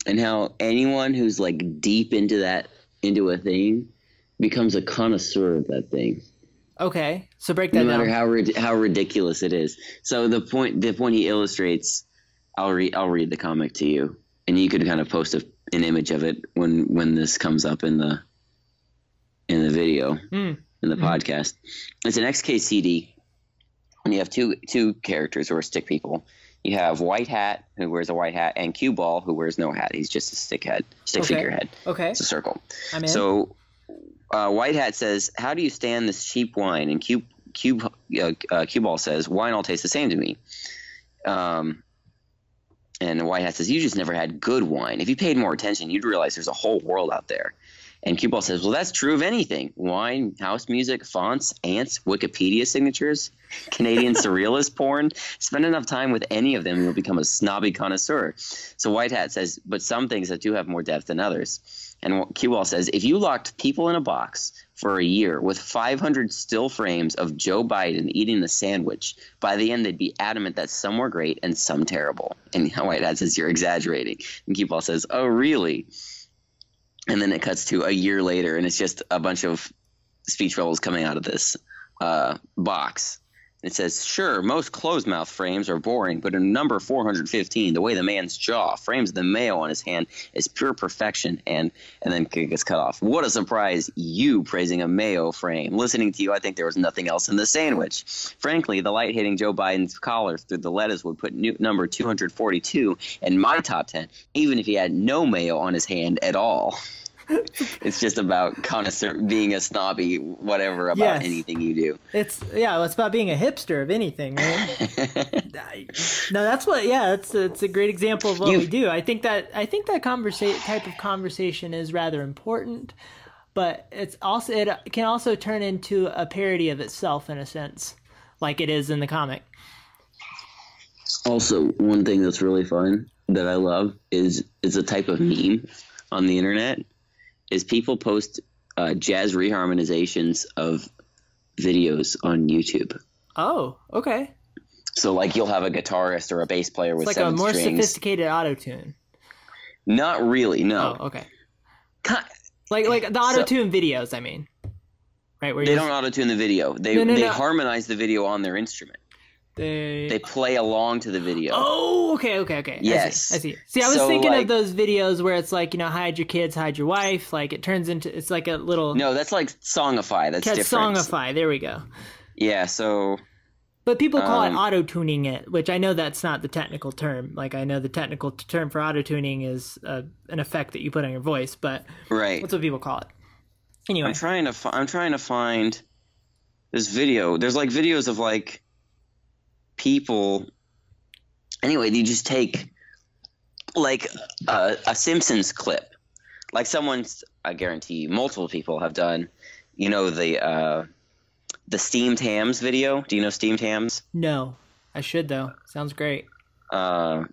and how anyone who's like deep into that into a thing becomes a connoisseur of that thing. Okay, so break that no matter down. how rid- how ridiculous it is. So the point the point he illustrates, I'll read I'll read the comic to you, and you could kind of post a, an image of it when when this comes up in the in the video Hmm. in the Mhm. podcast. It's an XKCD, and you have two two characters who are stick people. You have White Hat who wears a white hat, and Cue Ball who wears no hat. He's just a stick head, stick Okay. figurehead. Okay, It's a circle. I'm in. So, uh, White Hat says, "How do you stand this cheap wine?" And Cube Cube uh, uh, Cue Ball says, "Wine all tastes the same to me." Um, and White Hat says, "You just never had good wine. If you paid more attention, you'd realize there's a whole world out there." And Cue Ball says, "Well, that's true of anything: wine, house music, fonts, ants, Wikipedia signatures, Canadian surrealist porn. Spend enough time with any of them, and you'll become a snobby connoisseur." So White Hat says, "But some things that do have more depth than others." And Cue Ball says, if you locked people in a box for a year with 500 still frames of Joe Biden eating a sandwich, by the end they'd be adamant that some were great and some terrible. And White Hat says, you're exaggerating. And Cue Ball says, oh, really? And then it cuts to a year later, and it's just a bunch of speech bubbles coming out of this uh, box. It says, sure, most closed mouth frames are boring, but in number 415, the way the man's jaw frames the mayo on his hand is pure perfection. And and then it gets cut off. What a surprise, you praising a mayo frame. Listening to you, I think there was nothing else in the sandwich. Frankly, the light hitting Joe Biden's collar through the lettuce would put new, number 242 in my top 10, even if he had no mayo on his hand at all. it's just about connoisseur being a snobby, whatever about Yes. anything you do. it's yeah, it's about being a hipster of anything, right? No, that's what. Yeah, that's it's a great example of what You- we do. I think that I think that conversa- type of conversation is rather important, but it's also it can also turn into a parody of itself in a sense, like it is in the comic. Also, one thing that's really fun that I love is is a type of meme on the internet is people post uh, jazz reharmonizations of videos on YouTube. Oh, okay. So like you'll have a guitarist or a bass player with It's like a more strings. sophisticated auto tune. Not really, no. Oh, okay. Ki- Like like the auto tune videos. I mean, right? Where They don't auto tune the video. They No, no, they no. harmonize the video on their instrument. They, They play along to the video. Oh, okay, okay, okay. Yes. I see. I see. See, I was So, thinking like- of those videos where it's like, you know, hide your kids, hide your wife. Like it turns into, it's like a little No, that's like Songify. That's different. songify. There we go. Yeah, so But people call Um, it auto tuning it, which I know that's not the technical term. Like I know the technical term for auto tuning is uh, an effect that you put on your voice, but right. that's what people call it. Anyway, I'm trying to fi- I'm trying to find this video. There's like videos of like people. Anyway, you just take like a, a Simpsons clip, like someone's. I guarantee multiple people have done. You know the uh, the steamed hams video. Do you know steamed hams? no, I should though. Sounds great. Uh,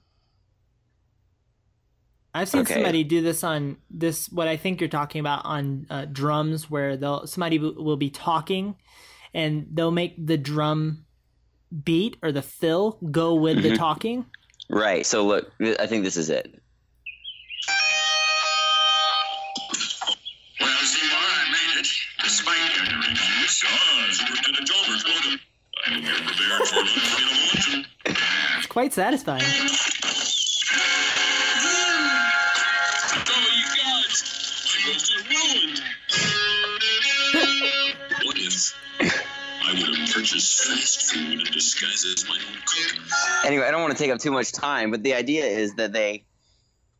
I've seen Okay. somebody do this on this what I think you're talking about on uh, drums, where they'll somebody w- will be talking, and they'll make the drum beat or the fill go with the Mhm. talking. right. So look, I think this is it. Well, Seymour, I made it. Despite your reviews. Superintendent Chalmers, welcome. I hope you're prepared for an unforgettable luncheon. It's quite satisfying. I would have purchased fast food and disguised as my own cook? anyway, I don't want to take up too much time, but the idea is that they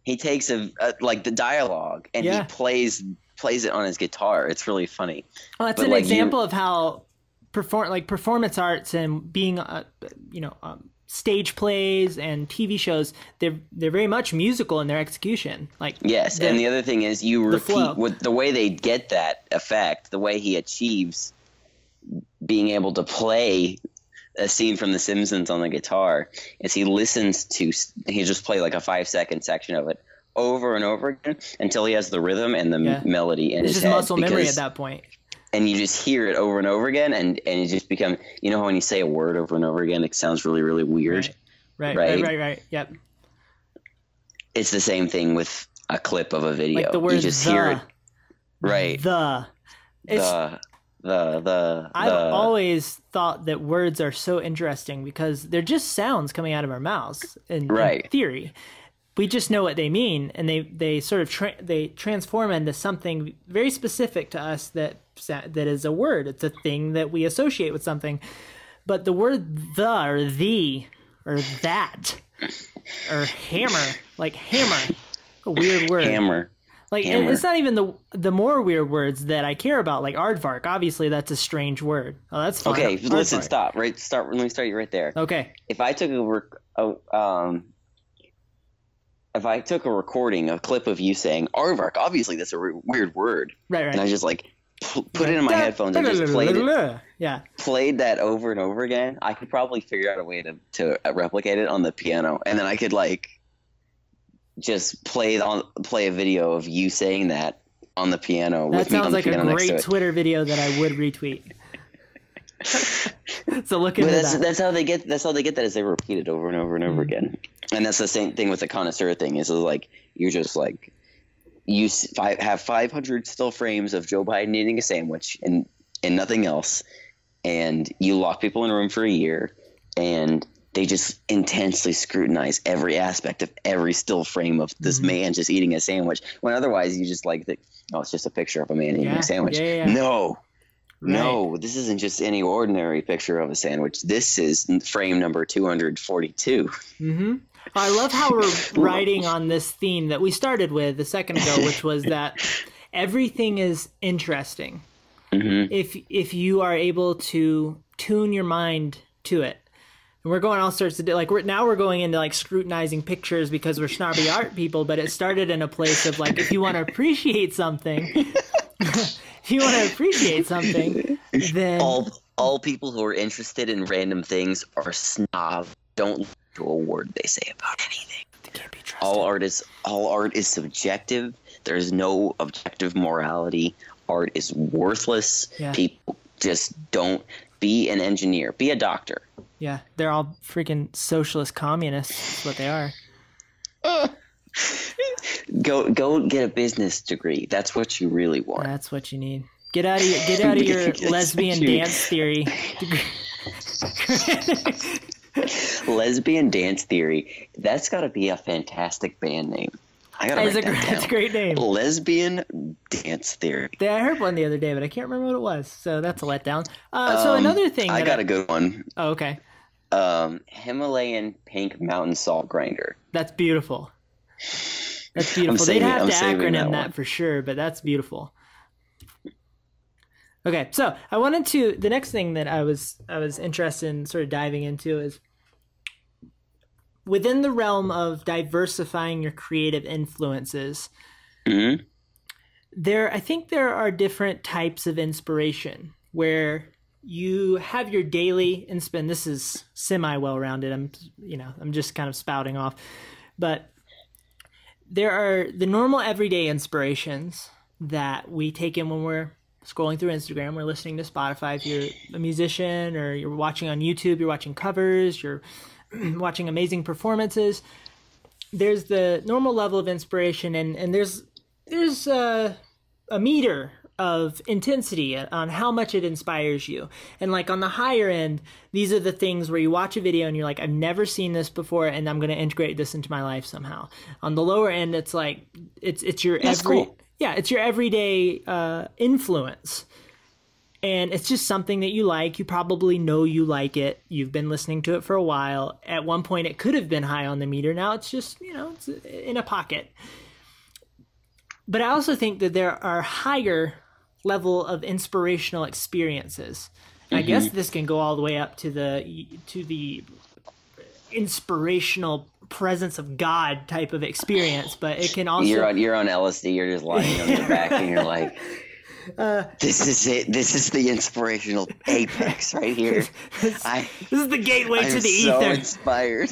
he takes a, a like the dialogue and Yeah. he plays plays it on his guitar. It's really funny. Well, that's But, an like, you- example of how perform like performance arts and being uh, you know um, stage plays and TV shows they're they're very much musical in their execution. Like Yes, the- and the other thing is you the flow. repeat with the way they get that effect, the way he achieves being able to play a scene from The Simpsons on the guitar is he listens to he just play like a five second section of it over and over again until he has the rhythm and the Yeah. melody in it's his just head muscle memory at that point. and you just hear it over and over again and and it just become you know how when you say a word over and over again it sounds really really weird Right. Right, right, Right. right, right. Yep. it's the same thing with a clip of a video Like the word you just the, hear it right The. It's the the the I've the always thought that words are so interesting because they're just sounds coming out of our mouths in, in theory. We just know what they mean, and they they sort of tra- they transform into something very specific to us that that is a word. It's a thing that we associate with something. But the word the or the or that or hammer, like hammer, a weird word. Hammer. Like Hammer. it's not even the the more weird words that I care about, like aardvark. Obviously, that's a strange word. Oh, that's fine. Okay, listen, stop. Right, start. Let me start you right there. Okay, If I took a, rec- a um, if I took a recording, a clip of you saying "aardvark," obviously that's a re- weird word, right, right. and I just like p- put it in my headphones and just played it, Yeah, played that over and over again. I could probably figure out a way to to replicate it on the piano, and then I could like just play on play a video of you saying that on the piano that with me on sounds like a great. Twitter video that I would retweet. so look at that's that. that's how they get that's how they get that is they repeat it over and over and over Mm. again, and that's the same thing with the connoisseur thing. Is like you're just like you have 500 still frames of Joe Biden eating a sandwich and and nothing else, and you lock people in a room for a year, and they just intensely scrutinize every aspect of every still frame of this Mm-hmm. man just eating a sandwich. When otherwise you just like think, oh, it's just a picture of a man eating Yeah, a sandwich. yeah, yeah. No, Right. no, this isn't just any ordinary picture of a sandwich. This is frame number 242. hmm I love how we're writing on this theme that we started with a second ago, which was that everything is interesting Mhm. if if you are able to tune your mind to it. And we're going all sorts of di- like we're now we're going into like scrutinizing pictures because we're snobby art people, but it started in a place of like if you want to appreciate something, if you want to appreciate something, then All all people who are interested in random things are snob. Don't listen to a word they say about anything. can't be trusted. All art is all art is subjective. There's no objective morality. Art is worthless. Yeah. People just don't be an engineer. Be a doctor. Yeah, they're all freaking socialist communists. That's what they are. Go go get a business degree. That's what you really want. That's what you need. Get out of your get out of your lesbian you- dance theory. Lesbian dance theory. That's got to be a fantastic band name. I gotta write a, that that's a great name. Lesbian dance theory. Yeah, I heard one the other day, but I can't remember what it was. So that's a letdown. Uh, so Um, another thing I got a good one. oh, okay, Um, Himalayan pink mountain salt grinder. that's beautiful. That's beautiful. They'd have to acronym that that, for sure, but that's beautiful. Okay, so I wanted to. The next thing that I was I was interested in sort of diving into is within the realm of diversifying your creative influences. hmm there i think there are different types of inspiration where you have your daily insp this is semi well rounded i'm you know i'm just kind of spouting off but there are the normal everyday inspirations that we take in when we're scrolling through instagram we're listening to spotify if you're a musician or you're watching on youtube you're watching covers you're watching amazing performances there's the normal level of inspiration and and there's there's uh, a meter of intensity on how much it inspires you. And like on the higher end, these are the things where you watch a video and you're like, I've never seen this before, and I'm going to integrate this into my life somehow. On the lower end, it's like it's it's your That's every cool. yeah, it's your everyday uh, influence. And it's just something that you like. You probably know you like it. You've been listening to it for a while. At one point, it could have been high on the meter. Now it's just, you know, it's in a pocket but I also think that there are higher level of inspirational experiences. I Mm-hmm. guess this can go all the way up to the to the inspirational presence of God type of experience, but it can also You're on you're on LSD. You're just lying on your back, and you're like, Uh, "This is it. This is the inspirational apex right here." I this is the gateway I'm to the ether so ether. inspired.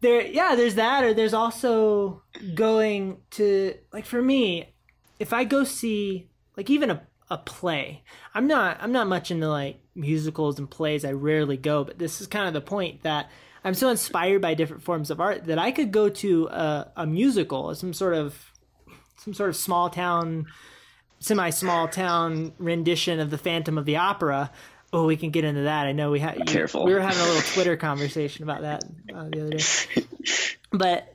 there yeah there's that or there's also going to like for me if i go see like even a, a play i'm not i'm not much into like musicals and plays i rarely go but this is kind of the point that i'm so inspired by different forms of art that i could go to a, a musical some sort of some sort of small town semi small town rendition of the Phantom of the Opera. Oh, we can get into that. I know we had Careful. We were having a little Twitter conversation about that uh, the other day. But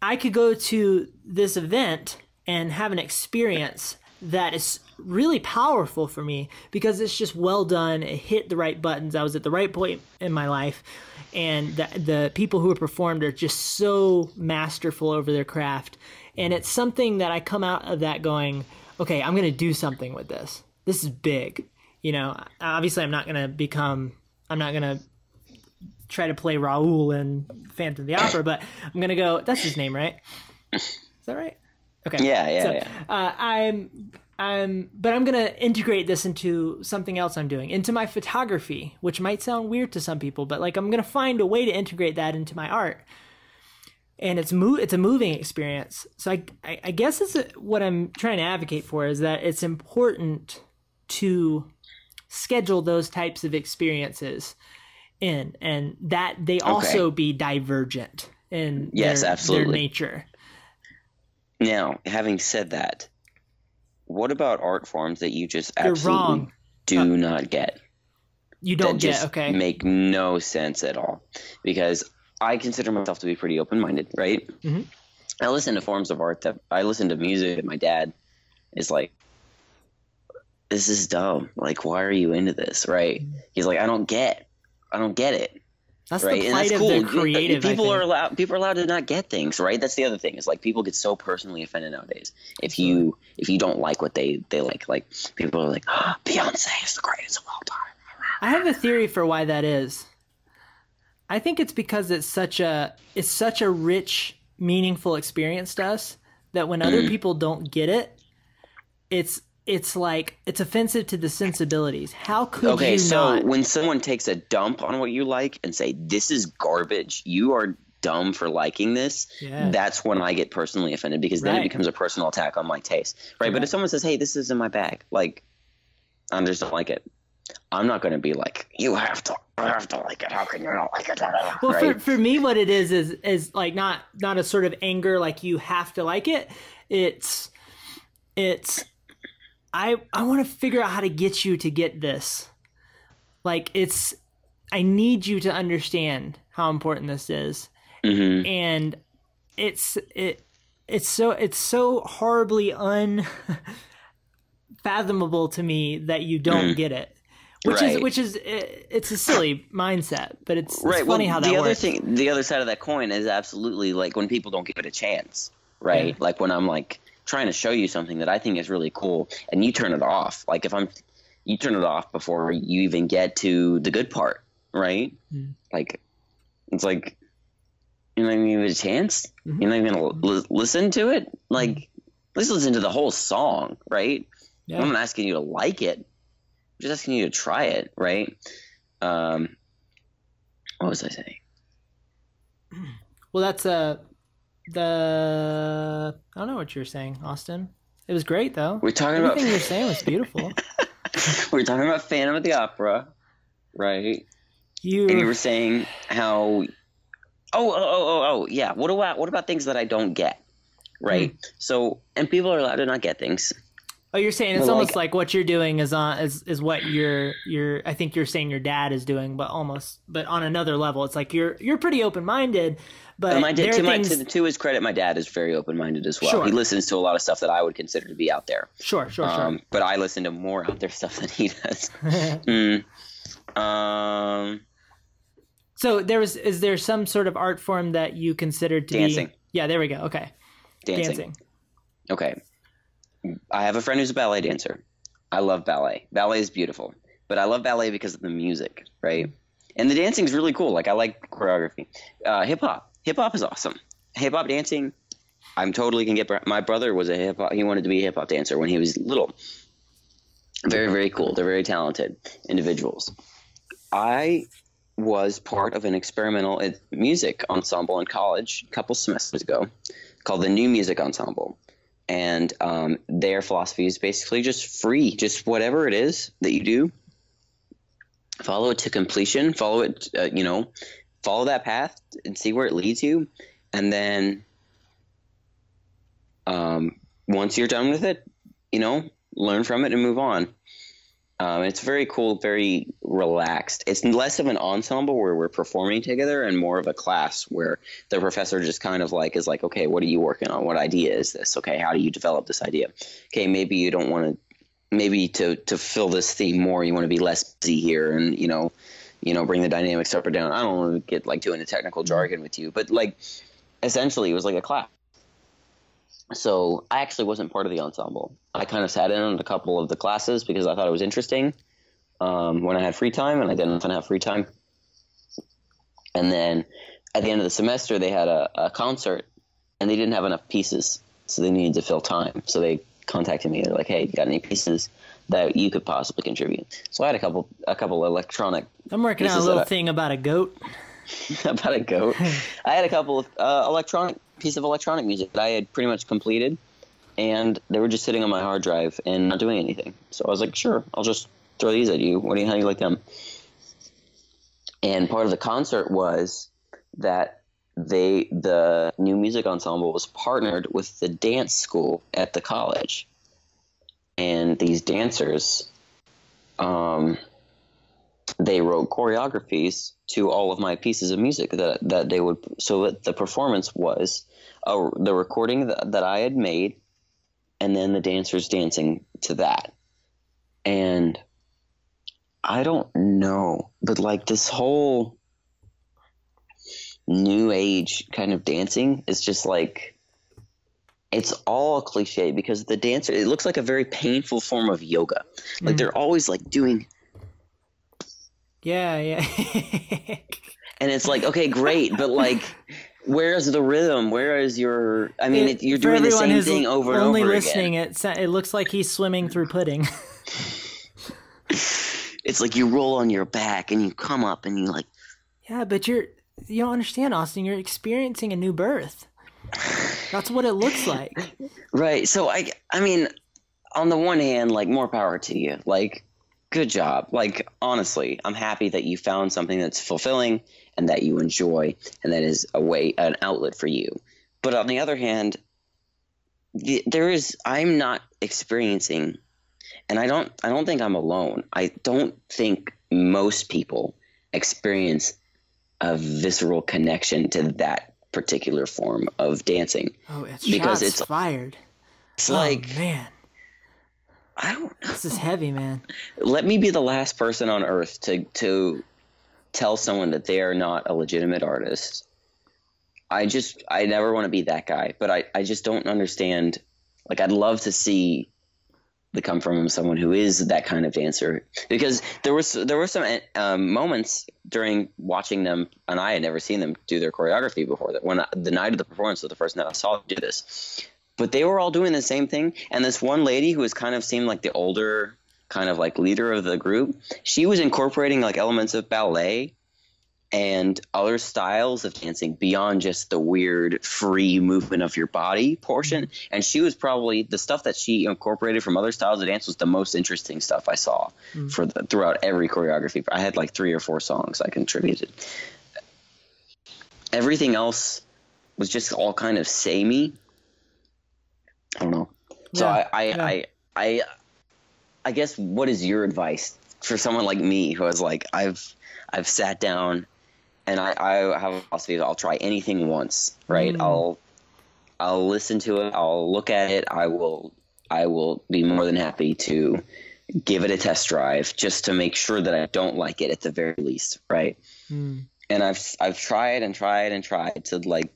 I could go to this event and have an experience that is really powerful for me because it's just well done. It hit the right buttons. I was at the right point in my life, and the, the people who performed are just so masterful over their craft. And it's something that I come out of that going, okay, I'm going to do something with this. This is big. You know, obviously, I'm not going to become, I'm not going to try to play Raoul in Phantom of the Opera, but I'm gonna go. That's his name, right? Is that right? Okay. Yeah, yeah, So, yeah. Uh, I'm, I'm, but I'm gonna integrate this into something else I'm doing, into my photography, which might sound weird to some people, but like I'm gonna find a way to integrate that into my art. And it's mo- it's a moving experience. So I, I, I guess it's what I'm trying to advocate for is that it's important to schedule those types of experiences in and that they also be divergent in Yes, their, absolutely. their nature. Now, having said that, what about art forms that you just absolutely do not get? You don't get just okay. make no sense at all because I consider myself to be pretty open-minded, right? Mhm. I listen to forms of art that I listen to music my dad is like, "This is dumb. Like, why are you into this?" Right? He's like, "I don't get, I don't get it." That's right? the and plight that's of cool. the You- creative. People are allowed. People are allowed to not get things, right? That's the other thing. Is like people get so personally offended nowadays. If you if you don't like what they they like, like people are like, oh, Beyonce is the greatest of all time. I have a theory for why that is. I think it's because it's such a it's such a rich, meaningful experience to us that when Mm. other people don't get it, it's it's like it's offensive to the sensibilities. How could you Okay, you so not? when someone takes a dump on what you like and say this is garbage, you are dumb for liking this. Yeah. That's when I get personally offended because then Right. it becomes a personal attack on my taste, right? But if someone says, "Hey, this is in my bag," like I just don't like it. I'm not going to be like, "You have to, I have to like it. How can you not like it?" Well, right? for, for me, what it is is is like not not a sort of anger like you have to like it. It's it's I I want to figure out how to get you to get this. Like it's I need you to understand how important this is, Mhm. and it's it it's so it's so horribly unfathomable to me that you don't get it. Which is Mm. Which is it, it's a silly mindset, but it's, it's right. funny well, how that the other works. thing, the other side of that coin is absolutely like when people don't give it a chance, right? Yeah. Like when I'm like trying to show you something that I think is really cool, and you turn it off. Like if I'm, you turn it off before you even get to the good part, right? Mm. Like it's like you're not even give it a chance. Mhm. You're not even gonna li- listen to it. Like let's listen to the whole song, right? Yeah. I'm not asking you to like it. I'm just asking you to try it, right? Um, what was I saying? Well, that's uh the I don't know what you were saying, Austin. It was great though. We're talking Everything you were about saying was beautiful. we're talking about Phantom of the Opera, right? You, And you were saying how oh oh oh oh oh yeah. What about what about things that I don't get? Right. Hmm. So and people are allowed to not get things. Oh, you're saying it's Well, almost like- like what you're doing is on is is what your your I think you're saying your dad is doing, but almost but on another level. It's like you're you're pretty open minded, but And my there dad, are to, my, to, to his credit, my dad is very open minded as well. Sure. He listens to a lot of stuff that I would consider to be out there. sure, sure, sure. Um, but I listen to more out there stuff than he does. Mm. Um, so there was is there some sort of art form that you considered to Dancing. be? Yeah, there we go. Okay, dancing. dancing. Okay. I have a friend who's a ballet dancer. I love ballet. Ballet is beautiful, but I love ballet because of the music, right? And the dancing is really cool. Like I like choreography. Uh, hip hop. Hip hop is awesome. Hip hop dancing. I'm totally can get. My brother was a hip hop. He wanted to be a hip hop dancer when he was little. Very very cool. They're very talented individuals. I was part of an experimental music ensemble in college a couple semesters ago called the New Music Ensemble. And um, their philosophy is basically just free, just whatever it is that you do, follow it to completion, follow it, uh, you know, follow that path and see where it leads you. And then um, once you're done with it, you know, learn from it and move on. Um, it's very cool, very relaxed. It's less of an ensemble where we're performing together and more of a class where the professor just kind of like is like, okay, what are you working on? What idea is this? Okay, how do you develop this idea? Okay, maybe you don't want to, maybe to to fill this theme more, you want to be less busy here and you know, you know, bring the dynamics up or down. I don't want to get like doing the technical jargon with you, but like, essentially, it was like a class so I actually wasn't part of the ensemble. I kind of sat in on a couple of the classes because I thought it was interesting um, when I had free time, and I didn't often have free time. And then at the end of the semester, they had a, a concert, and they didn't have enough pieces, so they needed to fill time. So they contacted me. They're like, "Hey, you got any pieces that you could possibly contribute?" So I had a couple, a couple electronic I'm working on a little I- thing about a goat. about a goat. I had a couple of uh, electronic piece of electronic music that I had pretty much completed, and they were just sitting on my hard drive and not doing anything. So I was like, sure, I'll just throw these at you. What do you how do you like them? And part of the concert was that they the new music ensemble was partnered with the dance school at the college, and these dancers, um, they wrote choreographies to all of my pieces of music that that they would so that the performance was uh, the recording that, that I had made and then the dancers dancing to that and I don't know but like this whole new age kind of dancing is just like it's all cliche because the dancer it looks like a very painful form of yoga like Mm. they're always like doing Yeah, yeah. and it's like okay great but like where's the rhythm where is your i mean it, you're doing the same thing over and over again. only listening, it it looks like he's swimming through pudding. it's like you roll on your back and you come up and you like yeah, but you're you don't understand, Austin. You're experiencing a new birth. That's what it looks like. right so i i mean on the one hand like more power to you like good job. Like honestly i'm happy that you found something that's fulfilling and that you enjoy and that is a way an outlet for you. But on the other hand the, there is i'm not experiencing and i don't i don't think i'm alone. I don't think most people experience a visceral connection to that particular form of dancing. Oh, it's Because it's- fired. it's oh, like man, i don't know this is heavy, man. let me be the last person on earth to to tell someone that they are not a legitimate artist. I just I never want to be that guy, but I I just don't understand. Like I'd love to see the come from someone who is that kind of dancer because there was there were some um, moments during watching them and I had never seen them do their choreography before that when I, the night of the performance was the first night I saw them do this but they were all doing the same thing. And this one lady who was kind of seemed like the older kind of like leader of the group she was incorporating like elements of ballet and other styles of dancing beyond just the weird free movement of your body portion. Mm-hmm. And she was probably the stuff that she incorporated from other styles of dance was the most interesting stuff i saw mm-hmm. for the, throughout every choreography. I had like three or four songs i contributed. Everything else was just all kind of samey i don't know so Yeah, I, I, yeah. I i i guess what is your advice for someone like me who has like i've i've sat down and I, I have a philosophy that I'll try anything once, right? Mm. I'll I'll listen to it, I'll look at it, I will I will be more than happy to give it a test drive just to make sure that I don't like it at the very least, right? Mm. And I've I've tried and tried and tried to like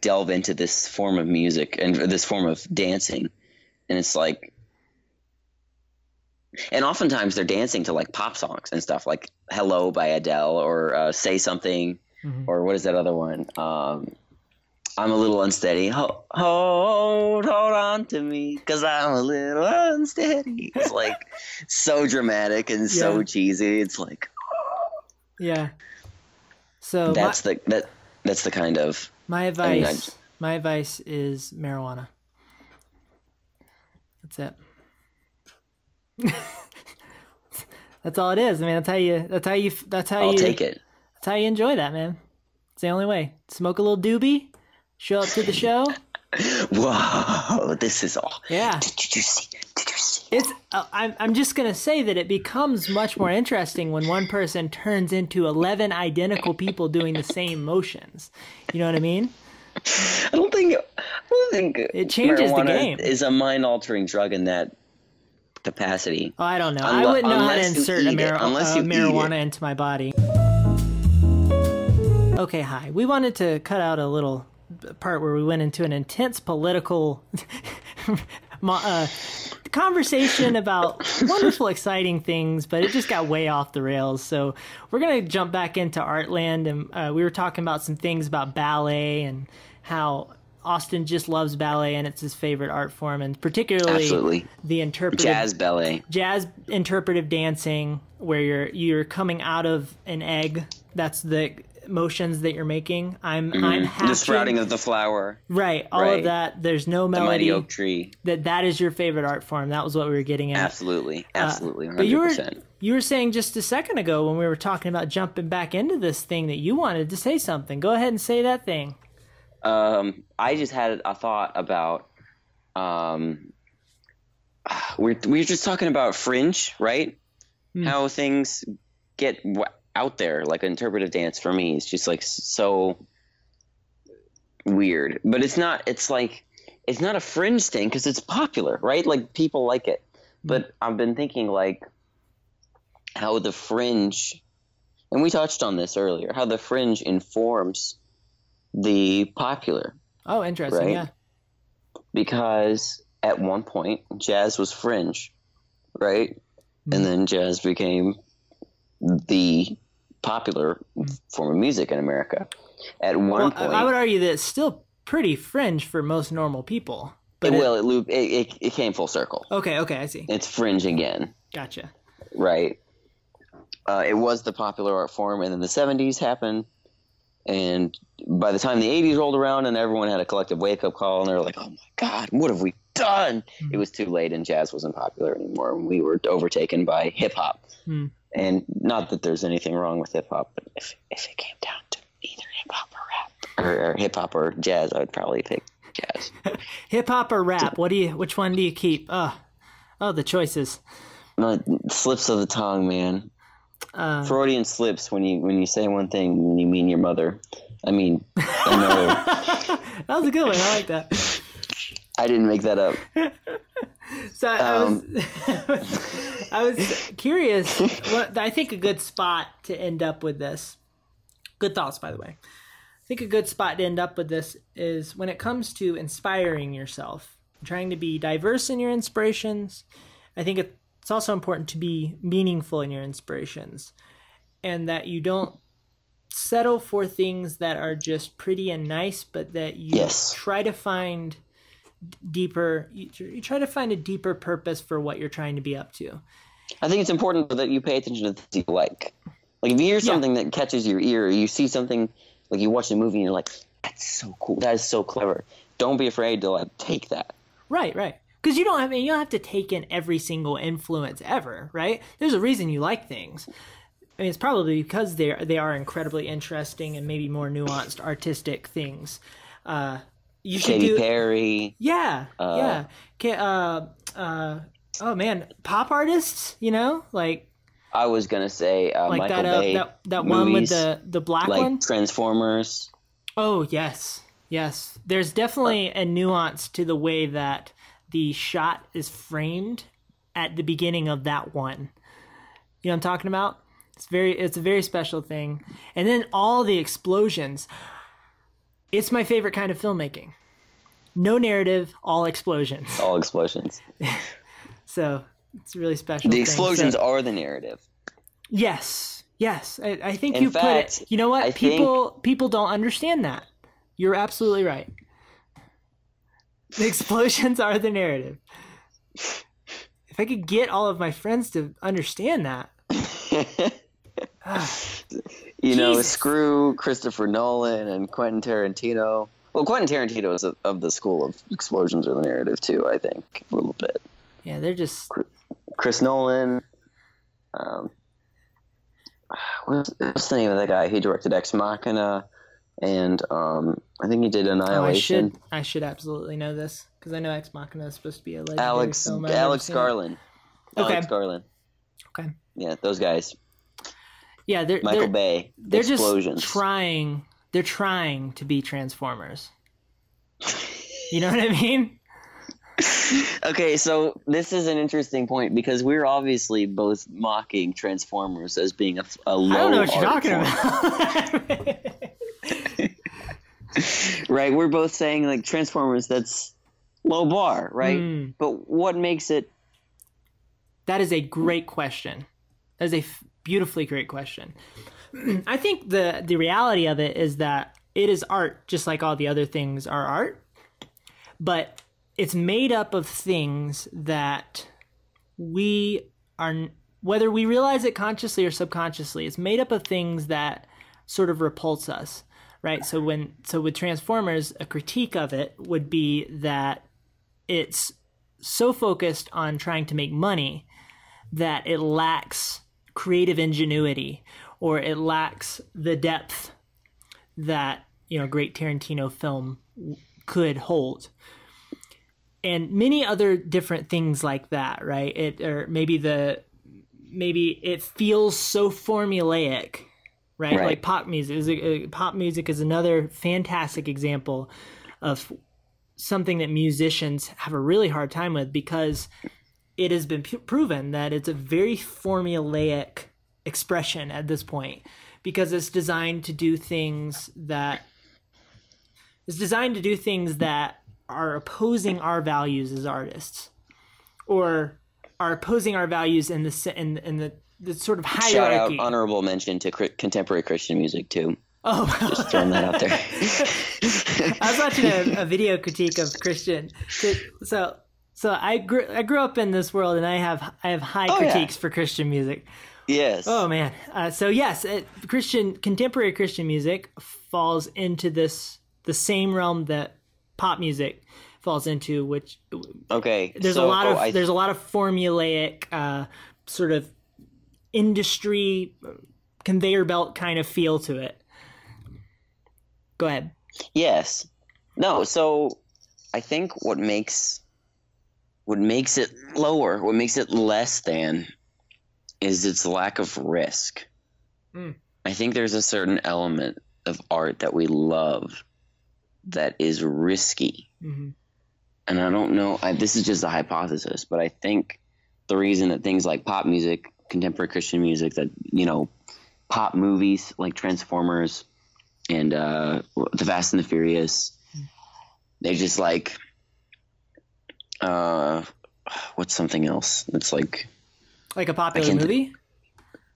delve into this form of music and this form of dancing, and it's like and oftentimes they're dancing to like pop songs and stuff like hello by adele or uh, say something Mhm. or what is that other one? Um, i'm a little unsteady. Ho- hold hold on to me because i'm a little unsteady. It's like so dramatic and so cheesy. It's like Yeah. So that's the that that's the kind of my, advice, my advice is marijuana. That's it. that's all it is. I mean, that's how you. That's how you. That's how i'll you. take it That's how you enjoy that, man. It's the only way. Smoke a little doobie. Show up to the show. whoa this is all Yeah. did you see it's uh, I'm, I'm just going to say that it becomes much more interesting when one person turns into 11 identical people doing the same motions you know what i mean I don't think. I don't think It changes the game. Is a mind-altering drug in that capacity. oh i don't know Unle- i wouldn't know how to insert a mar- Unless uh, you eat marijuana it. into my body okay hi we wanted to cut out a little part where we went into an intense political mo- uh, conversation about wonderful, exciting things, but it just got way off the rails. So we're gonna jump back into Artland, and uh, we were talking about some things about ballet and how Austin just loves ballet and it's his favorite art form, and particularly Absolutely. the interpretive Jazz ballet. jazz interpretive dancing where you're you're coming out of an egg. That's the motions that you're making. I'm I'm hatching. Mm-hmm. The sprouting of the flower. right, all Right. of that. There's no melody. The mighty oak tree. That that is your favorite art form. That was what we were getting at. Absolutely. Absolutely. Uh, But you were you were saying just a second ago when we were talking about jumping back into this thing that you wanted to say something. Go ahead and say that thing. um, I just had a thought about. Um, we're we were just talking about fringe, right? Hmm. How things get out there, like interpretive dance for me is just like so weird. But it's not. It's like it's not a fringe thing because it's popular, right? Like people like it. But mm-hmm. I've been thinking like how the fringe, and we touched on this earlier, how the fringe informs the popular Oh, interesting. Right. Yeah. because at one point jazz was fringe, right? And mm-hmm. then jazz became the popular form of music in America. At one Well, point, I would argue that it's still pretty fringe for most normal people. But it, well, it, loop, it, it, it came full circle. okay, okay, I see. It's fringe again, Gotcha. right? Uh, it was the popular art form, and then the 70s happened. And by the time the 80s rolled around and everyone had a collective wake up call, and they were like, oh my God, what have we done? It was too late, and jazz wasn't popular anymore. And we were overtaken by hip hop. Hmm. And not that there's anything wrong with hip hop, but if, if it came down to either hip hop or rap, or, or hip hop or jazz, I would probably pick jazz. Hip hop or rap? What do you? Which one do you keep? Oh, oh, the choices. No, slips of the tongue, man. Uh, Freudian slips when you when you say one thing and you mean your mother. I mean, another. that was a good one. I like that. I didn't make that up. So I Um, was, I was curious. What I think a good spot to end up with this. Good thoughts, by the way. I think a good spot to end up with this is when it comes to inspiring yourself, trying to be diverse in your inspirations. I think it's also important to be meaningful in your inspirations, and that you don't settle for things that are just pretty and nice, but that you Yes. try to find deeper you, you try to find a deeper purpose for what you're trying to be up to I think it's important that you pay attention to things you like. Like if you hear something that catches your ear, or you see something like you watch a movie and you're like, "That's so cool. That is so clever." Don't be afraid to like take that. right right because you don't have I mean, you don't have to take in every single influence ever right there's a reason you like things I mean, it's probably because they are, they are incredibly interesting and maybe more nuanced artistic things. Uh, you should Katy do Perry. yeah yeah Ca uh, uh, oh man pop artists you know like I was gonna say uh, like Michael that uh, Bay. that that one with the the black like one Transformers. Oh, yes. Yes. There's definitely a nuance to the way that the shot is framed at the beginning of that one. You know what I'm talking about? It's very it's a very special thing. And then all the explosions. It's my favorite kind of filmmaking. No narrative, all explosions. All explosions. So, it's really special The thing. explosions So- are the narrative. Yes, yes. I, I think In you put fact, it. You know what? I people people don't understand that. You're absolutely right. The explosions are the narrative. If I could get all of my friends to understand that, ah. You know, Jesus. screw Christopher Nolan and Quentin Tarantino. Well, Quentin Tarantino is of- of the school of explosions or the narrative too. I think a little bit. yeah, they're just Chris Nolan. Um, what's, what's the name of that guy? He directed Ex Machina and um, I think he did Oh, I Annihilation. should I should absolutely know this because I know Ex Machina is supposed to be a legendary Alex film. I've Alex. Garland. Okay. Alex Garland. Okay. Yeah, those guys. Yeah, they're Michael they're, Bay. they're Explosions. just trying. They're trying to be Transformers. You know what I mean? okay, so this is an interesting point because we're obviously both mocking Transformers as being a, a low I don't know what you're talking form. about. right? We're both saying like Transformers that's low bar, right? Mm. But what makes it That is a great question. That is a f- beautifully great question. I think the the reality of it is that it is art, just like all the other things are art, but it's made up of things that we are, whether we realize it consciously or subconsciously, it's made up of things that sort of repulse us, right? So when so with Transformers, a critique of it would be that it's so focused on trying to make money that it lacks creative ingenuity or it lacks the depth that you know a great Tarantino film could hold. And many other different things like that right? It or maybe the maybe it feels so formulaic right, Right. like pop music is a, pop music is another fantastic example of something that musicians have a really hard time with because it has been p- proven that it's a very formulaic expression at this point because it's designed to do things that it's designed to do things that are opposing our values as artists or are opposing our values in the in, in the the sort of hierarchy. shout out honorable mention to cri- contemporary Christian music too? oh, Just throwing that out there. I was watching a, a video critique of Christian. So, so I grew I grew up in this world, and I have I have high Oh, yeah. critiques for Christian music. yes. Oh man! Uh, so yes, it, Christian contemporary Christian music falls into this the same realm that pop music falls into, which okay. there's so, a lot oh, of I- there's a lot of formulaic uh, sort of industry conveyor belt kind of feel to it. Go ahead. Yes. No, so I think what makes what makes it lower, what makes it less than is its lack of risk. Mm. I think there's a certain element of art that we love that is risky. hmm And I don't know, I, this is just a hypothesis, but I think the reason that things like pop music, contemporary Christian music, that, you know, pop movies like Transformers and uh, The Fast and the Furious, they just like, uh, what's something else? It's like, Like a popular movie.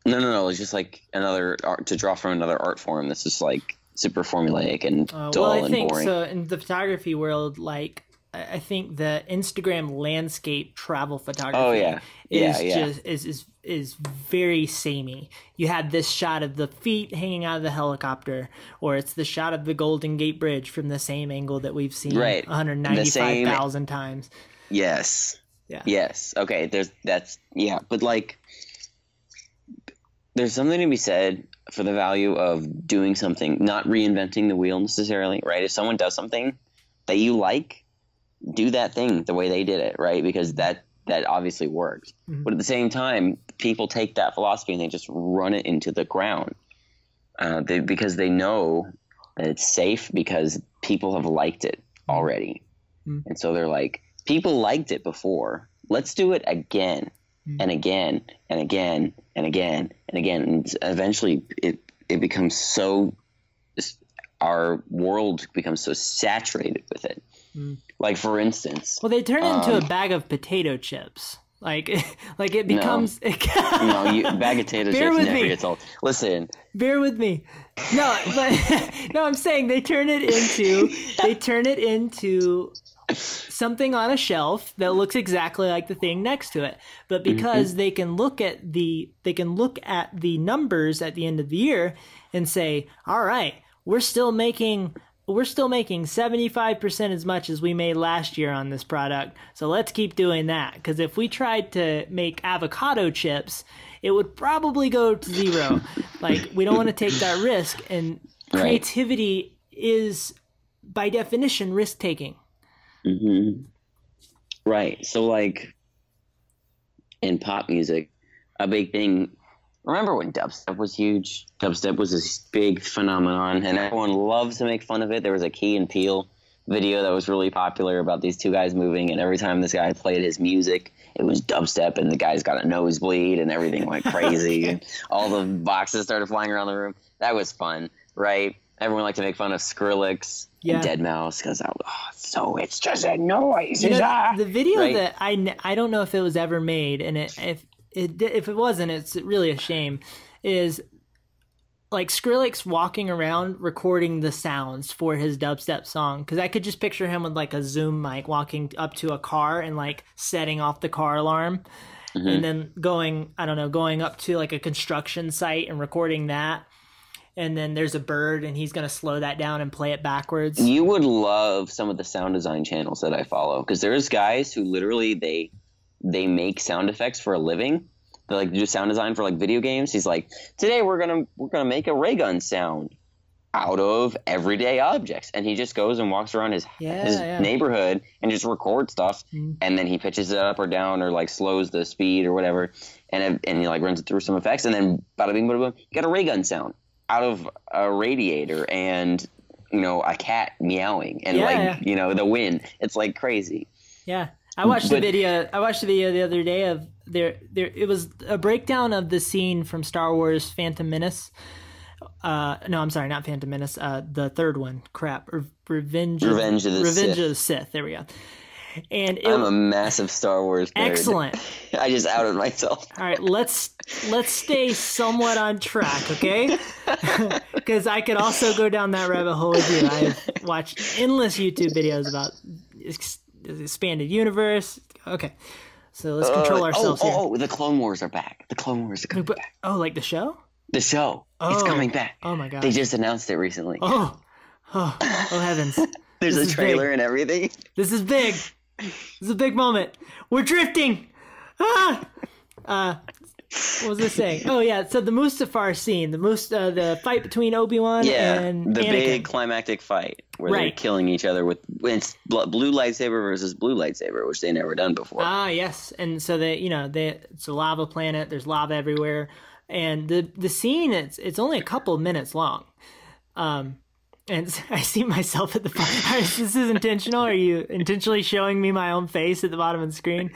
no, no, no, it's just like another art to draw from another art form that's just like super formulaic and Uh, dull well, I and think boring. so. In the photography world, like I I think the Instagram landscape travel photography. Oh, yeah. is Yeah, yeah. just is is is very samey. You had this shot of the feet hanging out of the helicopter, or it's the shot of the Golden Gate Bridge from the same angle that we've seen Right. 195,000 times. Yes. Yeah. Yes. Okay. There's that's yeah, but like there's something to be said for the value of doing something, not reinventing the wheel necessarily, right? If someone does something that you like, do that thing the way they did it, right? Because that that obviously works. Mhm. But at the same time, people take that philosophy and they just run it into the ground uh, they, because they know that it's safe because people have liked it already. Mm. And so they're like, people liked it before. Let's do it again Mm. and again and again and again and again. And eventually it, it becomes so, our world becomes so saturated with it. Mm. Like, for instance, Well, they turn it into Um, a bag of potato chips. Like like it becomes. no, you, bag of potato Bear chips with never me. gets old. Listen, Bear with me. No, but no, I'm saying they turn it into they turn it into something on a shelf that mm-hmm. looks exactly like the thing next to it. But mm-hmm. because they can look at the they can look at the numbers at the end of the year and say, "All right, we're still making we're still making 75% as much as we made last year on this product. So let's keep doing that cuz if we tried to make avocado chips, it would probably go to zero. like we don't want to take that risk and Right. creativity is by definition risk taking. Hmm Right. So, like in pop music, a big thing. Remember when dubstep was huge? Dubstep was this big phenomenon, and everyone loves to make fun of it. There was a Key and Peele video that was really popular about these two guys moving, and every time this guy played his music, it was dubstep, and the guy's got a nosebleed, and everything went crazy, and all the boxes started flying around the room. That was fun, right? Everyone liked to make fun of Skrillex Yeah. and deadmau5 because oh, so it's just a noise. You know, ah. the video Right. that I I don't know if it was ever made, and it, if it if it wasn't, it's really a shame. Is like Skrillex walking around recording the sounds for his dubstep song because I could just picture him with like a zoom mic walking up to a car and like setting off the car alarm. Mm-hmm. And then going, I don't know, going up to like a construction site and recording that. And then there's a bird, and he's gonna slow that down and play it backwards. You would love some of the sound design channels that I follow because there's guys who literally they they make sound effects for a living. They like do sound design for like video games. He's like, today we're gonna we're gonna make a ray gun sound out of everyday objects, and he just goes and walks around his Yeah, his yeah. neighborhood and just records stuff, Mhm. and then he pitches it up or down or like slows the speed or whatever, and it, and he like runs it through some effects, and then bada bing bada boom, you got a ray gun sound out of a radiator and you know a cat meowing and Yeah, like yeah. you know the wind. It's like crazy. Yeah, I watched the video. I watched the video the other day of there. There, it was a breakdown of the scene from Star Wars: Phantom Menace. Uh, no, I'm sorry, not Phantom Menace. Uh, the third one. Crap, Re- Revenge. of- Revenge of the Revenge Sith. of the Sith. There we go. And it, I'm a massive Star Wars nerd. excellent. I just outed myself. All right, let's let's stay somewhat on track, okay? Because I could also go down that rabbit hole with you. I've watched endless YouTube videos about ex- expanded universe. Okay, so let's control Uh, ourselves oh, here. oh, oh, the Clone Wars are back. The Clone Wars are coming But, back. oh, like the show? The show. It's Oh. coming back. Oh my god! They just announced it recently. oh, oh, oh heavens! There's this a trailer and everything. This is big. This is a big moment. We're drifting. Ah. Uh, what was I saying? Oh yeah. So the Mustafar scene, the Must, uh, the fight between Obi Wan Yeah, and the Anakin. big climactic fight where they're killing each other with it's blue lightsaber versus blue lightsaber, which they never done before. Ah, yes, and so they, you know, they it's a lava planet. There's lava everywhere, and the the scene it's it's only a couple of minutes long. Um, and I see myself at the bottom. Is this is intentional? Are you intentionally showing me my own face at the bottom of the screen?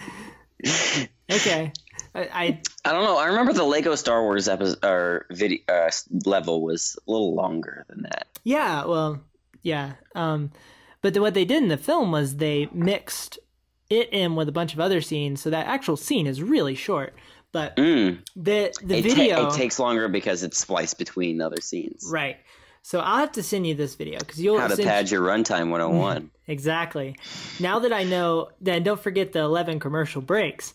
Okay, I, I I don't know. I remember the Lego Star Wars episode or video uh, level was a little longer than that. yeah, well, yeah. Um, but the, what they did in the film was they mixed it in with a bunch of other scenes, so that actual scene is really short. But Mm. the the It, ta- video it takes longer because it's spliced between other scenes. Right. So I'll have to send you this video because you'll How to pad your runtime 101. exactly. Now that I know, then don't forget the eleven commercial breaks.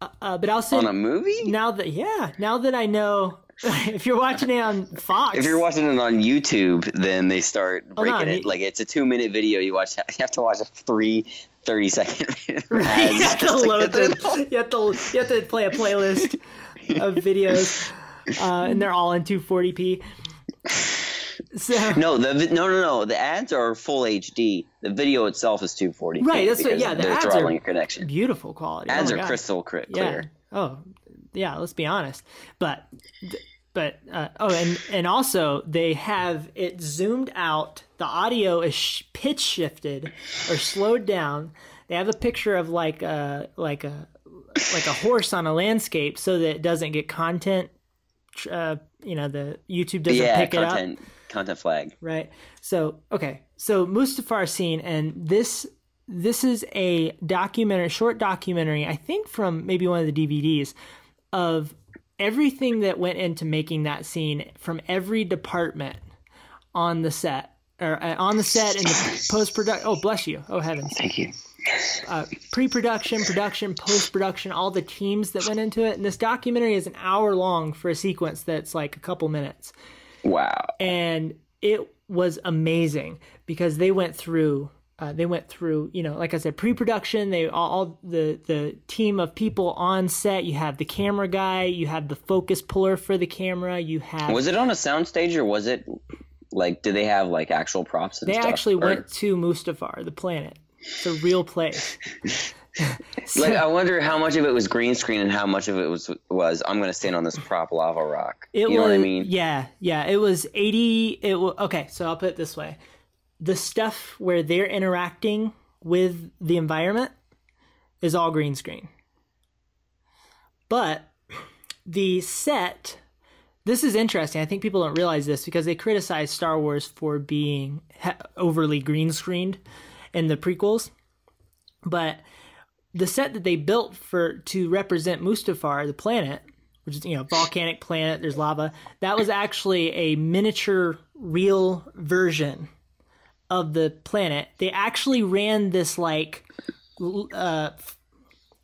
Uh, uh, but I'll send On a movie? now that yeah, now that I know, if you're watching it on Fox, If you're watching it on YouTube, then they start breaking on, it. you- Like it's a two minute video. You watch. You have to watch a three 30 second you have to load them. You have to you have to play a playlist of videos, uh, and they're all in 240p. So No, the no, no, no. The ads are full HD. The video itself is 240. Right, that's what- yeah, the they're ads are- connection. beautiful quality. Oh Ads my are God. crystal clear. yeah. Oh, yeah. Let's be honest. But, but uh, oh, and and also they have it zoomed out. The audio is sh- pitch shifted or slowed down. They have a picture of like a like a like a horse on a landscape so that it doesn't get content. Uh, you know, the YouTube doesn't Yeah, pick it up content content flag. right? So okay, so Mustafar scene, and this this is a documentary, short documentary, I think from maybe one of the DVDs of everything that went into making that scene from every department on the set or uh, on the set and the post production. Oh, bless you! Oh heavens! Thank you. Uh, pre-production, production, post-production, all the teams that went into it. And this documentary is an hour long for a sequence that's like a couple minutes Wow. and it was amazing because they went through uh, they went through you know like i said pre-production they all, all the the team of people on set you have the camera guy you have the focus puller for the camera you have Was it on a soundstage or was it Like, do they have like actual props and They stuff? actually Or- went to Mustafar, the planet. It's a real place. Like, I wonder how much of it was green screen and how much of it was was I'm going to stand on this prop lava rock. It you was, know what I mean? Yeah, yeah. It was eighty. It was okay. So I'll put it this way: the stuff where they're interacting with the environment is all green screen, but the set. This is interesting. I think people don't realize this because they criticize Star Wars for being overly green screened in the prequels, but the set that they built for to represent Mustafar, the planet, which is you know volcanic planet, there's lava. That was actually a miniature real version of the planet. They actually ran this like uh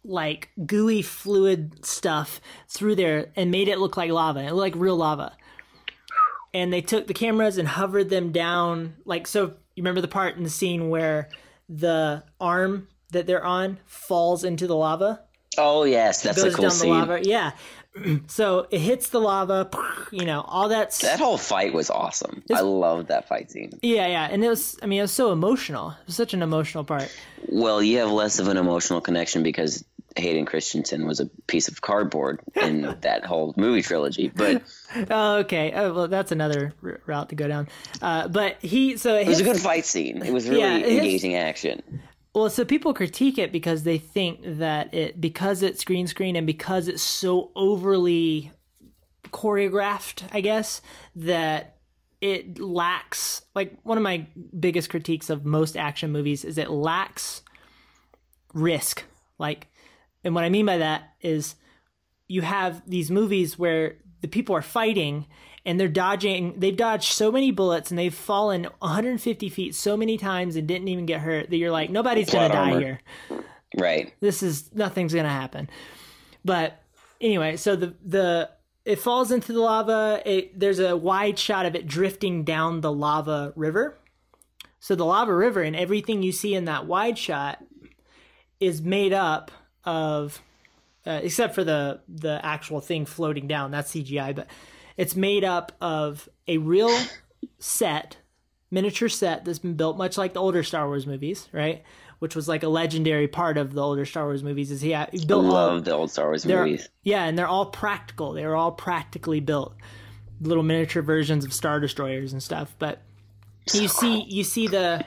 like gooey fluid stuff through there and made it look like lava. It looked like real lava. And they took the cameras and hovered them down like so you remember the part in the scene where the arm that they're on falls into the lava? Oh yes, that's a cool down scene. the lava. Yeah. so it hits the lava, you know, all that's That whole fight was awesome. I loved that fight scene. Yeah, yeah. And it was I mean, it was so emotional. It was such an emotional part. Well, you have less of an emotional connection because Hayden Christensen was a piece of cardboard in that whole movie trilogy. But Oh, okay. Oh, well, that's another r- route to go down. Uh, but he so it it was a good fight scene. It was really Yeah, it is- engaging action. Well, so people critique it because they think that it because it's green screen and because it's so overly choreographed, I guess, that it lacks like one of my biggest critiques of most action movies is it lacks risk. Like and what I mean by that is you have these movies where the people are fighting and they're dodging they've dodged so many bullets and they've fallen 150 feet so many times and didn't even get hurt that you're like nobody's gonna die here. Right. this is nothing's gonna happen. But anyway so the the it falls into the lava. It, there's a wide shot of it drifting down the lava river. So the lava river and everything you see in that wide shot is made up of uh, except for the the actual thing floating down that's cgi but it's made up of a real set miniature set that's been built much like the older star wars movies right? Which was like a legendary part of the older star wars movies is he, he I built all, love the old Star Wars movies. yeah and they're all practical. They were all practically built. Little miniature versions of star destroyers and stuff but you see you see the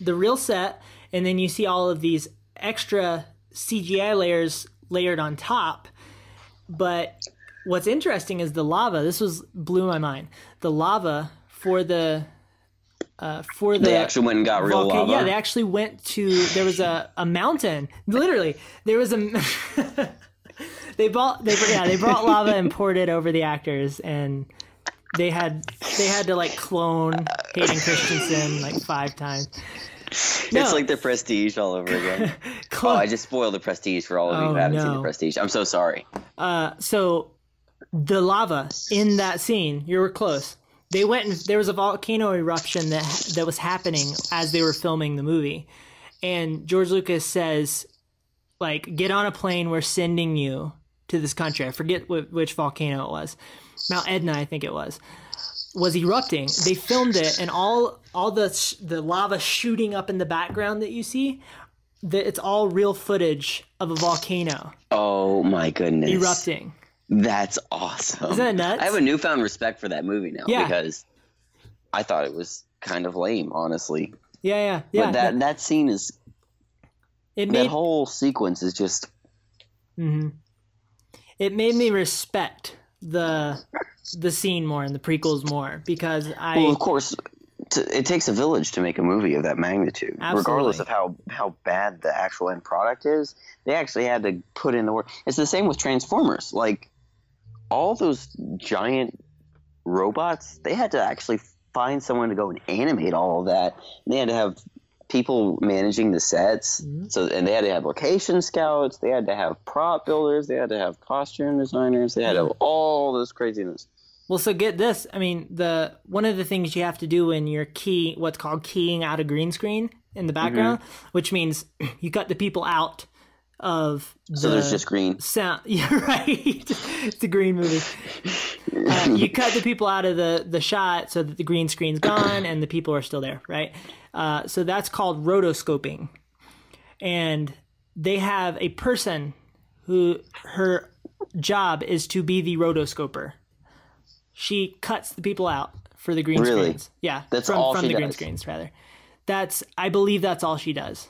the real set and then you see all of these extra cgi layers layered on top but what's interesting is the lava this was blew my mind the lava for the uh, for the They actually went and got real volcano- lava. Yeah, they actually went to. There was a, a mountain. Literally, there was a. they bought. They yeah. They brought lava and poured it over the actors, and they had they had to like clone Hayden Christensen like five times. No. It's like the Prestige all over again. oh, I just spoiled the Prestige for all of you Oh, who haven't seen the Prestige. I'm so sorry. Uh, so the lava in that scene, you were close. They went and there was a volcano eruption that that was happening as they were filming the movie, and George Lucas says, "Like, get on a plane. We're sending you to this country. I forget wh- which volcano it was, Mount Etna, I think it was." Was erupting. They filmed it, and all all the sh- the lava shooting up in the background that you see, that it's all real footage of a volcano Oh my goodness. erupting. That's awesome. Isn't that nuts? I have a newfound respect for that movie now Yeah. because I thought it was kind of lame, honestly. Yeah, yeah, yeah. but that that scene is it made, that whole sequence is just mm-hmm. it made me respect the the scene more and the prequels more because I well, of course. it takes a village to make a movie of that magnitude, Absolutely. regardless of how how bad the actual end product is. They actually had to put in the work. It's the same with Transformers. Like all those giant robots, they had to actually find someone to go and animate all of that. They had to have people managing the sets. Mm-hmm. So and they had to have location scouts. They had to have prop builders. They had to have costume designers. They had to have all this craziness. Well so get this I mean the one of the things you have to do when you're key what's called keying out a green screen in the background which means you cut the people out of the So there's just green. sound yeah right it's a green movie uh, you cut the people out of the the shot so that the green screen's gone and the people are still there, right? Uh, so that's called rotoscoping, and they have a person who her job is to be the rotoscoper. She cuts the people out for the green Really? screens. Yeah, That's from, all from the green screens rather. That's I believe that's all she does.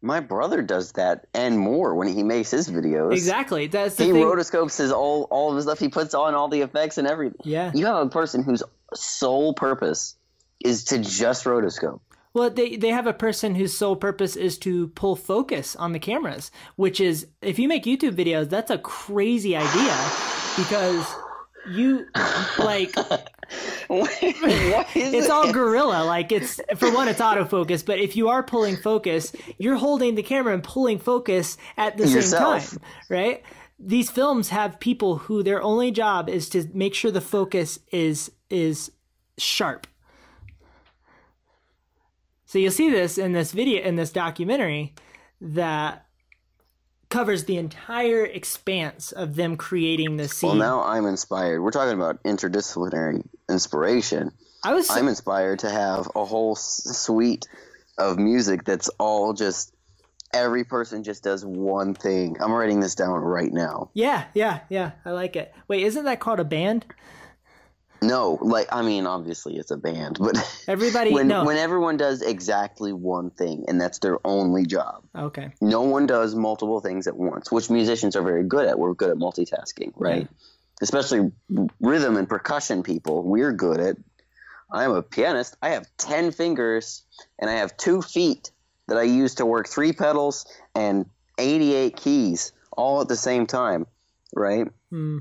My brother does that and more when he makes his videos. Exactly. That's the He thing. rotoscopes his all all of his stuff. He puts on all the effects and everything. Yeah. You have a person whose sole purpose is to just rotoscope. Well, they they have a person whose sole purpose is to pull focus on the cameras, which is if you make YouTube videos, that's a crazy idea because you like what is it's it? all guerrilla like it's for one it's autofocus but if you are pulling focus you're holding the camera and pulling focus at the Yourself. same time right these films have people who their only job is to make sure the focus is is sharp so you'll see this in this video in this documentary that covers the entire expanse of them creating the scene Well, now I'm inspired. We're talking about interdisciplinary inspiration. i was I'm inspired to have a whole suite of music that's all just every person just does one thing. I'm writing this down right now. yeah yeah yeah i like it wait isn't that called a band No, like I mean, obviously it's a band, but Everybody, when no. when everyone does exactly one thing and that's their only job. Okay. No one does multiple things at once, which musicians are very good at. We're good at multitasking, right? Especially rhythm and percussion people. We're good at. I'm a pianist. I have 10 fingers and I have two feet that I use to work three pedals and 88 keys all at the same time, right? Hmm.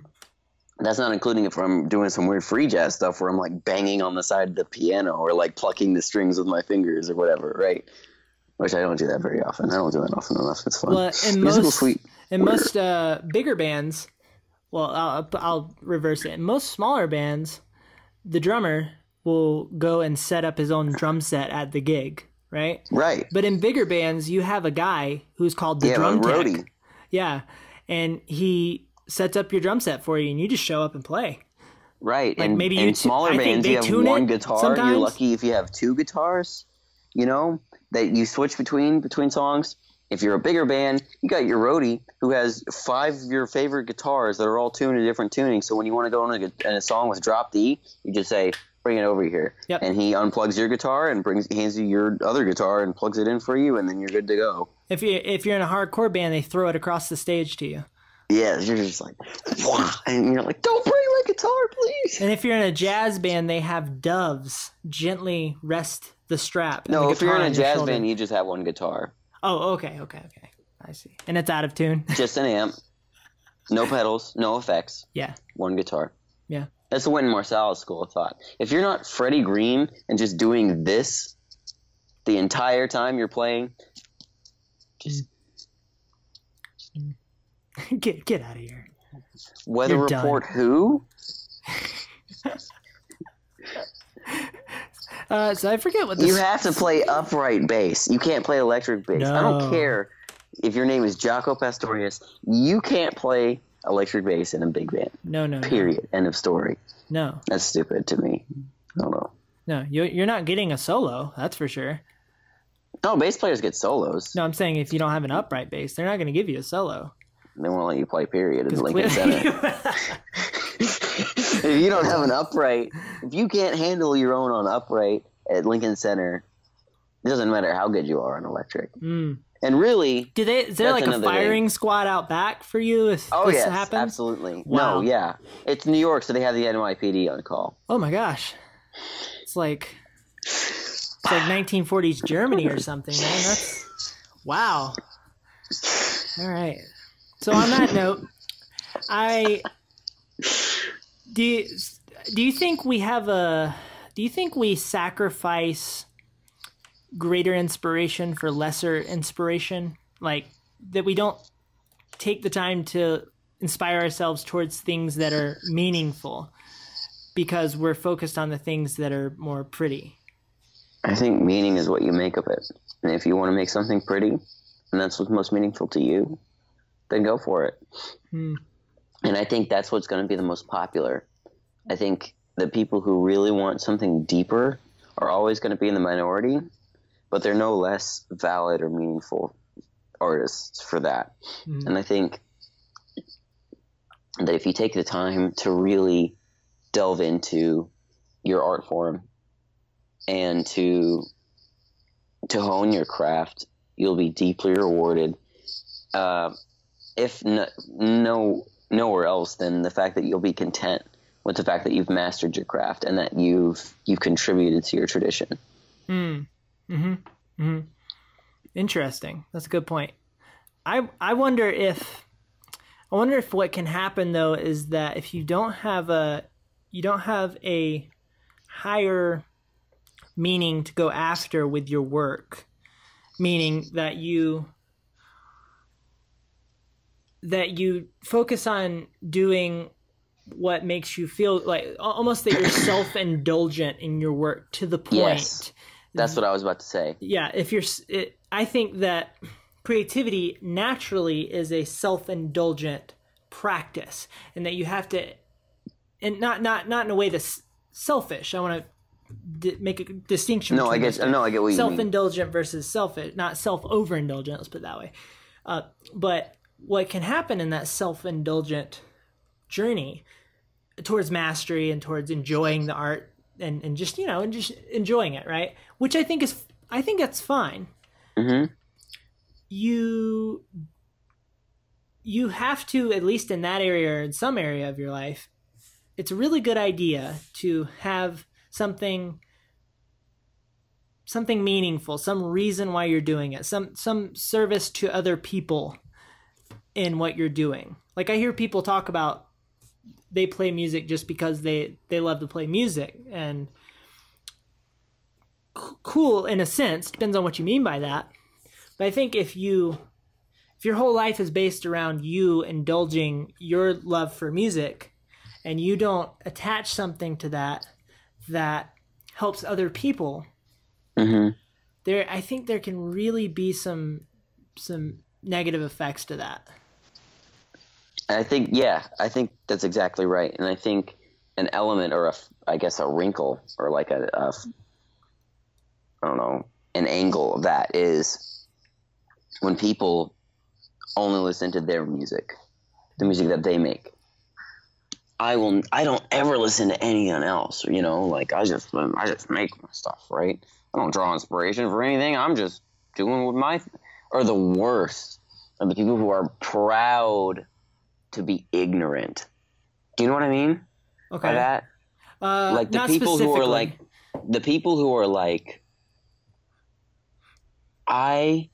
That's not including if I'm doing some weird free jazz stuff where I'm like banging on the side of the piano or like plucking the strings with my fingers or whatever, right? Which I don't do that very often. I don't do that often enough. It's fun. Well, in Musical most suite. in most uh, bigger bands, well, I'll, I'll reverse it. In most smaller bands, the drummer will go and set up his own drum set at the gig, right? Right. But in bigger bands, you have a guy who's called the Yeah, drum tech. roadie. Yeah, and he sets up your drum set for you, and you just show up and play. Right. Like, and maybe in smaller think bands, you have one guitar. sometimes. You're lucky if you have two guitars, you know, that you switch between between songs. If you're a bigger band, you got your roadie who has five of your favorite guitars that are all tuned to different tunings. So when you want to go in a, in a song with drop D, you just say, "Bring it over here," Yep. and he unplugs your guitar and brings hands you your other guitar and plugs it in for you, and then you're good to go. If you if you're in a hardcore band, they throw it across the stage to you. Yeah, you're just like, "Wah," and you're like, "Don't break my guitar, please." And if you're in a jazz band, they have doves gently rest the strap. No, the if you're in a jazz band, you just have one guitar. Oh, okay, okay, okay. I see. And it's out of tune. just an amp, no pedals, no effects, yeah, one guitar. yeah. That's the Wynton Marsalis school of thought. If you're not Freddie Green and just doing this the entire time you're playing, just get get out of here. weather You're done. report who? Uh, so I forget what this. You have to play upright bass. You can't play electric bass. I don't care if your name is Jaco Pastorius. You can't play electric bass in a big band. no, no, no, Period. End of story. no, That's stupid to me. I don't know. no. You you're not getting a solo. That's for sure. No, bass players get solos. No, I'm saying if you don't have an upright bass, they're not going to give you a solo. They won't let you play period in Lincoln Center. if you don't have an upright, if you can't handle your own on upright at Lincoln Center, it doesn't matter how good you are on electric. Mm. And really, Do they? Is there like a firing squad out back for you if oh this yes, happens? absolutely. Wow. No, yeah, it's New York, so they have the NYPD on call. Oh my gosh, it's like it's like 1940s Germany or something, man. That's wow. All right. So on that note, I do. You, do you think we have a? Do you think we sacrifice greater inspiration for lesser inspiration? Like that we don't take the time to inspire ourselves towards things that are meaningful because we're focused on the things that are more pretty. I think meaning is what you make of it, and if you want to make something pretty, and that's what's most meaningful to you, then go for it. Hmm. and I think that's what's going to be the most popular. I think the people who really want something deeper are always going to be in the minority, but they're no less valid or meaningful artists for that. Mhm. And I think that if you take the time to really delve into your art form and to to hone your craft, you'll be deeply rewarded. Uh, if no, no nowhere else than the fact that you'll be content with the fact that you've mastered your craft and that you've you've contributed to your tradition. Mm. Mm-hmm. Mm-hmm. Interesting. That's a good point. I I wonder if I wonder if what can happen though is that if you don't have a you don't have a higher meaning to go after with your work, meaning that you that you focus on doing what makes you feel like almost that you're self-indulgent in your work to the point Yes. That's what I was about to say. yeah if you're it, i think that creativity naturally is a self-indulgent practice and that you have to and not not not in a way that's selfish i want to d- make a distinction No, I guess no, I get what you mean. self-indulgent versus selfish not self-overindulgent let's put it that way uh, but what can happen in that self-indulgent journey towards mastery and towards enjoying the art and, and just you know and just enjoying it right? Which i think is i think that's fine. Hmm you you have to at least in that area or in some area of your life it's a really good idea to have something something meaningful some reason why you're doing it some some service to other people in what you're doing. Like i hear people talk about they play music just because they they love to play music. And c- cool in a sense depends on what you mean by that. But I think if you if your whole life is based around you indulging your love for music and you don't attach something to that that helps other people, hmm there I think there can really be some some negative effects to that. I think, yeah, I think that's exactly right. And I think an element or a, I guess, a wrinkle or like a, a I don't know, an angle of that is when people only listen to their music, the music that they make. I will. I don't ever listen to anyone else. You know, like I just, I just make my stuff. Right. I don't draw inspiration for anything. I'm just doing with my. Or the worst are the people who are proud to be ignorant. Do you know what I mean Okay. by that? Uh, like the people who are like the people who are like I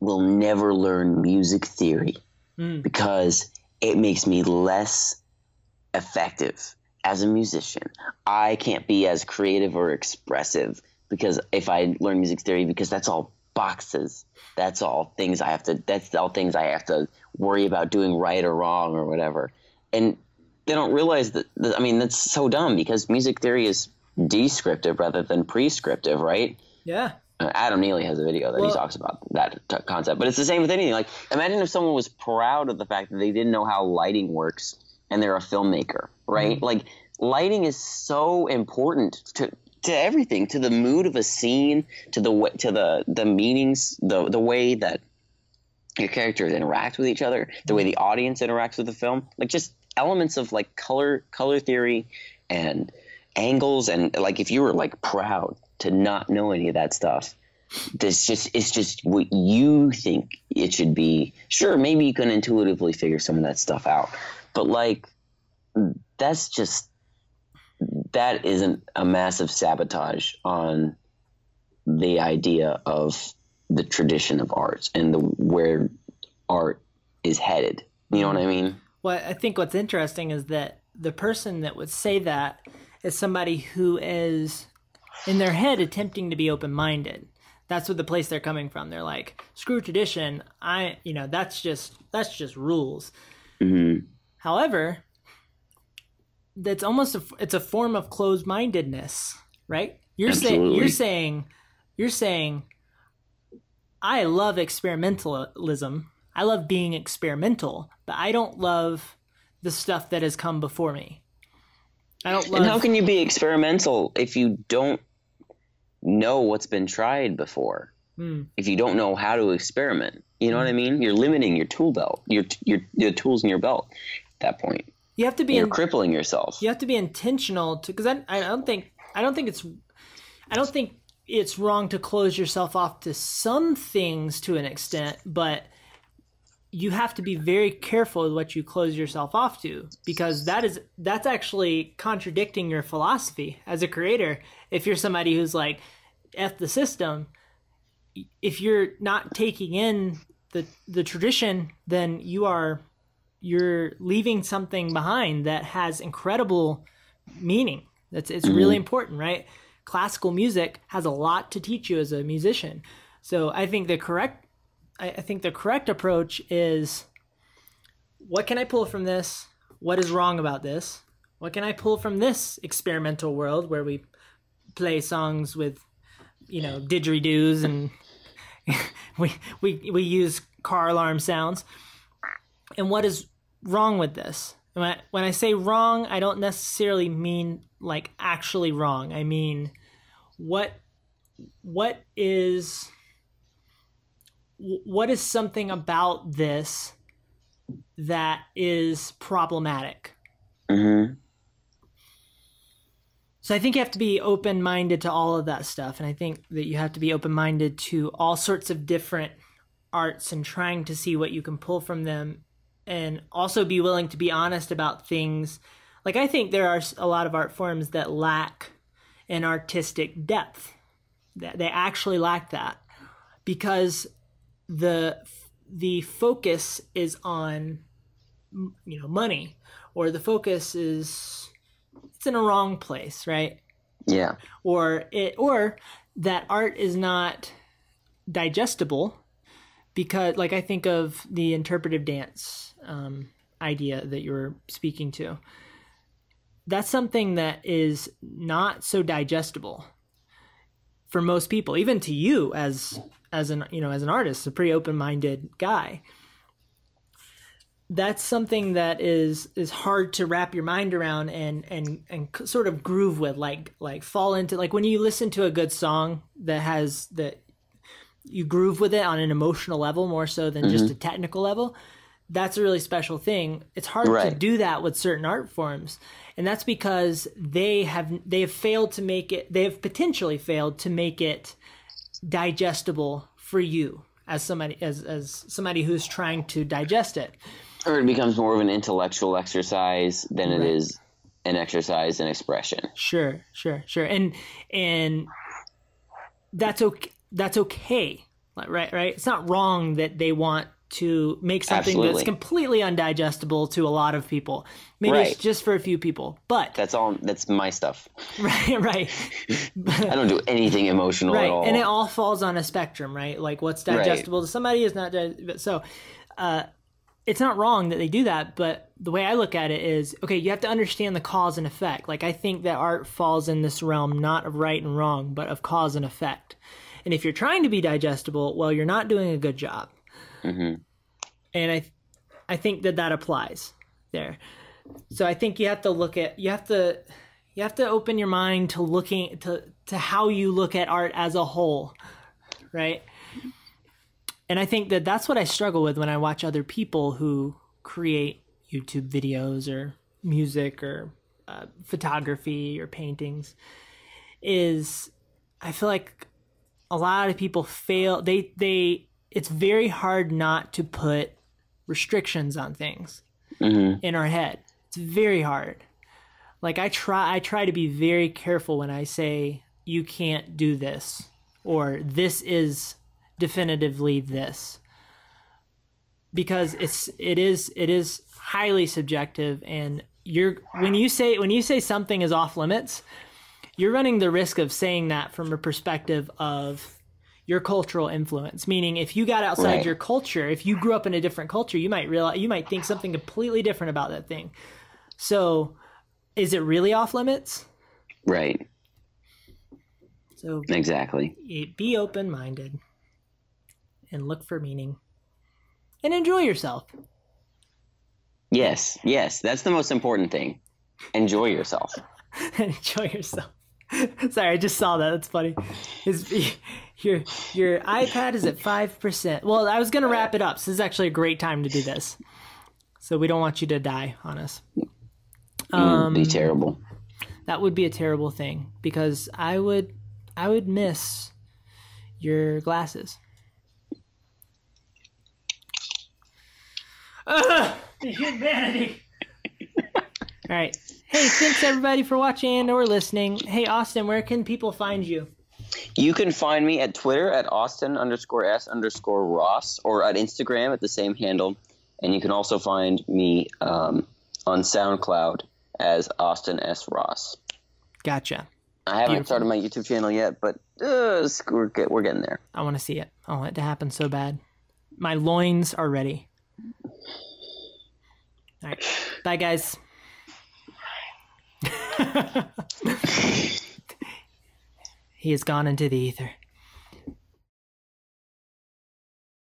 will never learn music theory Mm, because it makes me less effective as a musician. I can't be as creative or expressive because if I learn music theory because that's all boxes. That's all things I have to that's all things I have to worry about doing right or wrong or whatever. And they don't realize that, that I mean that's so dumb because music theory is descriptive rather than prescriptive, right? yeah. Uh, Adam Neely has a video that Well- he talks about that t- concept, but it's the same with anything. Like, imagine if someone was proud of the fact that they didn't know how lighting works and they're a filmmaker, right? Like, lighting is so important to to everything, to the mood of a scene, to the to the the meanings, the the way that your characters interact with each other, the way mm-hmm. the audience interacts with the film, like just elements of like color color theory and angles and like if you were like proud to not know any of that stuff this just it's just what you think it should be. Sure maybe you can intuitively figure some of that stuff out but like that's just that isn't a massive sabotage on the idea of the tradition of arts and the where art is headed you know what i mean Well, I think what's interesting is that the person that would say that is somebody who is in their head attempting to be open minded. That's what the place they're coming from. They're like, screw tradition. I, you know, that's just that's just rules. hmm However, that's almost a, it's a form of closed mindedness, right? You're saying you're saying you're saying I love experimentalism. I love being experimental, but I don't love the stuff that has come before me. I don't love And how can you be experimental if you don't know what's been tried before? Hmm. If you don't know how to experiment, you know what I mean? You're limiting your tool belt, your your your tools in your belt. At that point, you have to be you're in, crippling yourself. you have to be intentional to because I, I don't think I don't think it's I don't think it's wrong to close yourself off to some things to an extent, but you have to be very careful with what you close yourself off to because that is that's actually contradicting your philosophy as a creator. If you're somebody who's like f the system, if you're not taking in the the tradition, then you are you're leaving something behind that has incredible meaning. That's it's mm-hmm. really important, right? Classical music has a lot to teach you as a musician. So I think the correct I, I think the correct approach is what can I pull from this? What is wrong about this? What can I pull from this experimental world where we play songs with, you know, didgeridoos and we we we use car alarm sounds? And what is wrong with this? When I, when I say wrong, I don't necessarily mean like actually wrong. I mean what what is what is something about this that is problematic? hmm So I think you have to be open minded to all of that stuff. And I think that you have to be open minded to all sorts of different arts and trying to see what you can pull from them. And also be willing to be honest about things. Like, I think there are a lot of art forms that lack an artistic depth, that they actually lack that because the the focus is on you know money or the focus is it's in a wrong place right Yeah. or it or that art is not digestible because like i think of the interpretive dance um, idea that you were speaking to. That's something that is not so digestible for most people even to you as as an you know as an artist a pretty open-minded guy. That's something that is is hard to wrap your mind around and and and sort of groove with like like fall into like when you listen to a good song that has that you groove with it on an emotional level more so than just a technical level that's a really special thing it's hard to do that with certain art forms and that's because they have they have failed to make it they have potentially failed to make it digestible for you as somebody as as somebody who's trying to digest it Or it becomes more of an intellectual exercise than it Right. is an exercise in expression. Sure, sure, sure. And and that's okay. That's okay. Right, right. It's not wrong that they want to make something that's completely undigestible to a lot of people. Maybe Right. it's just for a few people, but That's all. That's my stuff. right, right, I don't do anything emotional right. at all. And it all falls on a spectrum, right? Like what's digestible to somebody is not. Dig- so, uh, it's not wrong that they do that, but the way I look at it is okay, you have to understand the cause and effect. Like, I think that art falls in this realm not of right and wrong, but of cause and effect. And if you're trying to be digestible, well, you're not doing a good job. Mhm. And I, I think that that applies there. So I think you have to look at, you have to, you have to open your mind to looking to to how you look at art as a whole, right? And I think that that's what I struggle with when I watch other people who create YouTube videos or music or uh, photography or paintings. Is I feel like a lot of people fail. They they it's very hard not to put restrictions on things Mhm. in our head. It's very hard. Like I try I try to be very careful when I say you can't do this or this is definitively this. Because it's it is it is highly subjective and you're when you say when you say something is off limits, you're running the risk of saying that from a perspective of your cultural influence meaning if you got outside Right. your culture if you grew up in a different culture you might realize you might think something completely different about that thing so is it really off limits Right. so Exactly. be open minded and look for meaning and enjoy yourself Yes, yes, that's the most important thing. Enjoy yourself. Enjoy yourself. Sorry, I just saw that. That's funny. His, your your iPad is at five percent. Well, I was gonna wrap it up. So this is actually a great time to do this. So we don't want you to die on us. It would be um, terrible. That would be a terrible thing because I would I would miss your glasses. Ugh, the humanity. All right. Hey, thanks everybody for watching and or listening. Hey, Austin, where can people find you? You can find me at Twitter at Austin underscore S underscore Ross or at Instagram at the same handle. And you can also find me um, on SoundCloud as Austin S. Ross. Gotcha. I haven't Beautiful. started my YouTube channel yet, but uh, we're, get, we're getting there. I want to see it. I want it to happen so bad. My loins are ready. All right. Bye, guys. he has gone into the ether.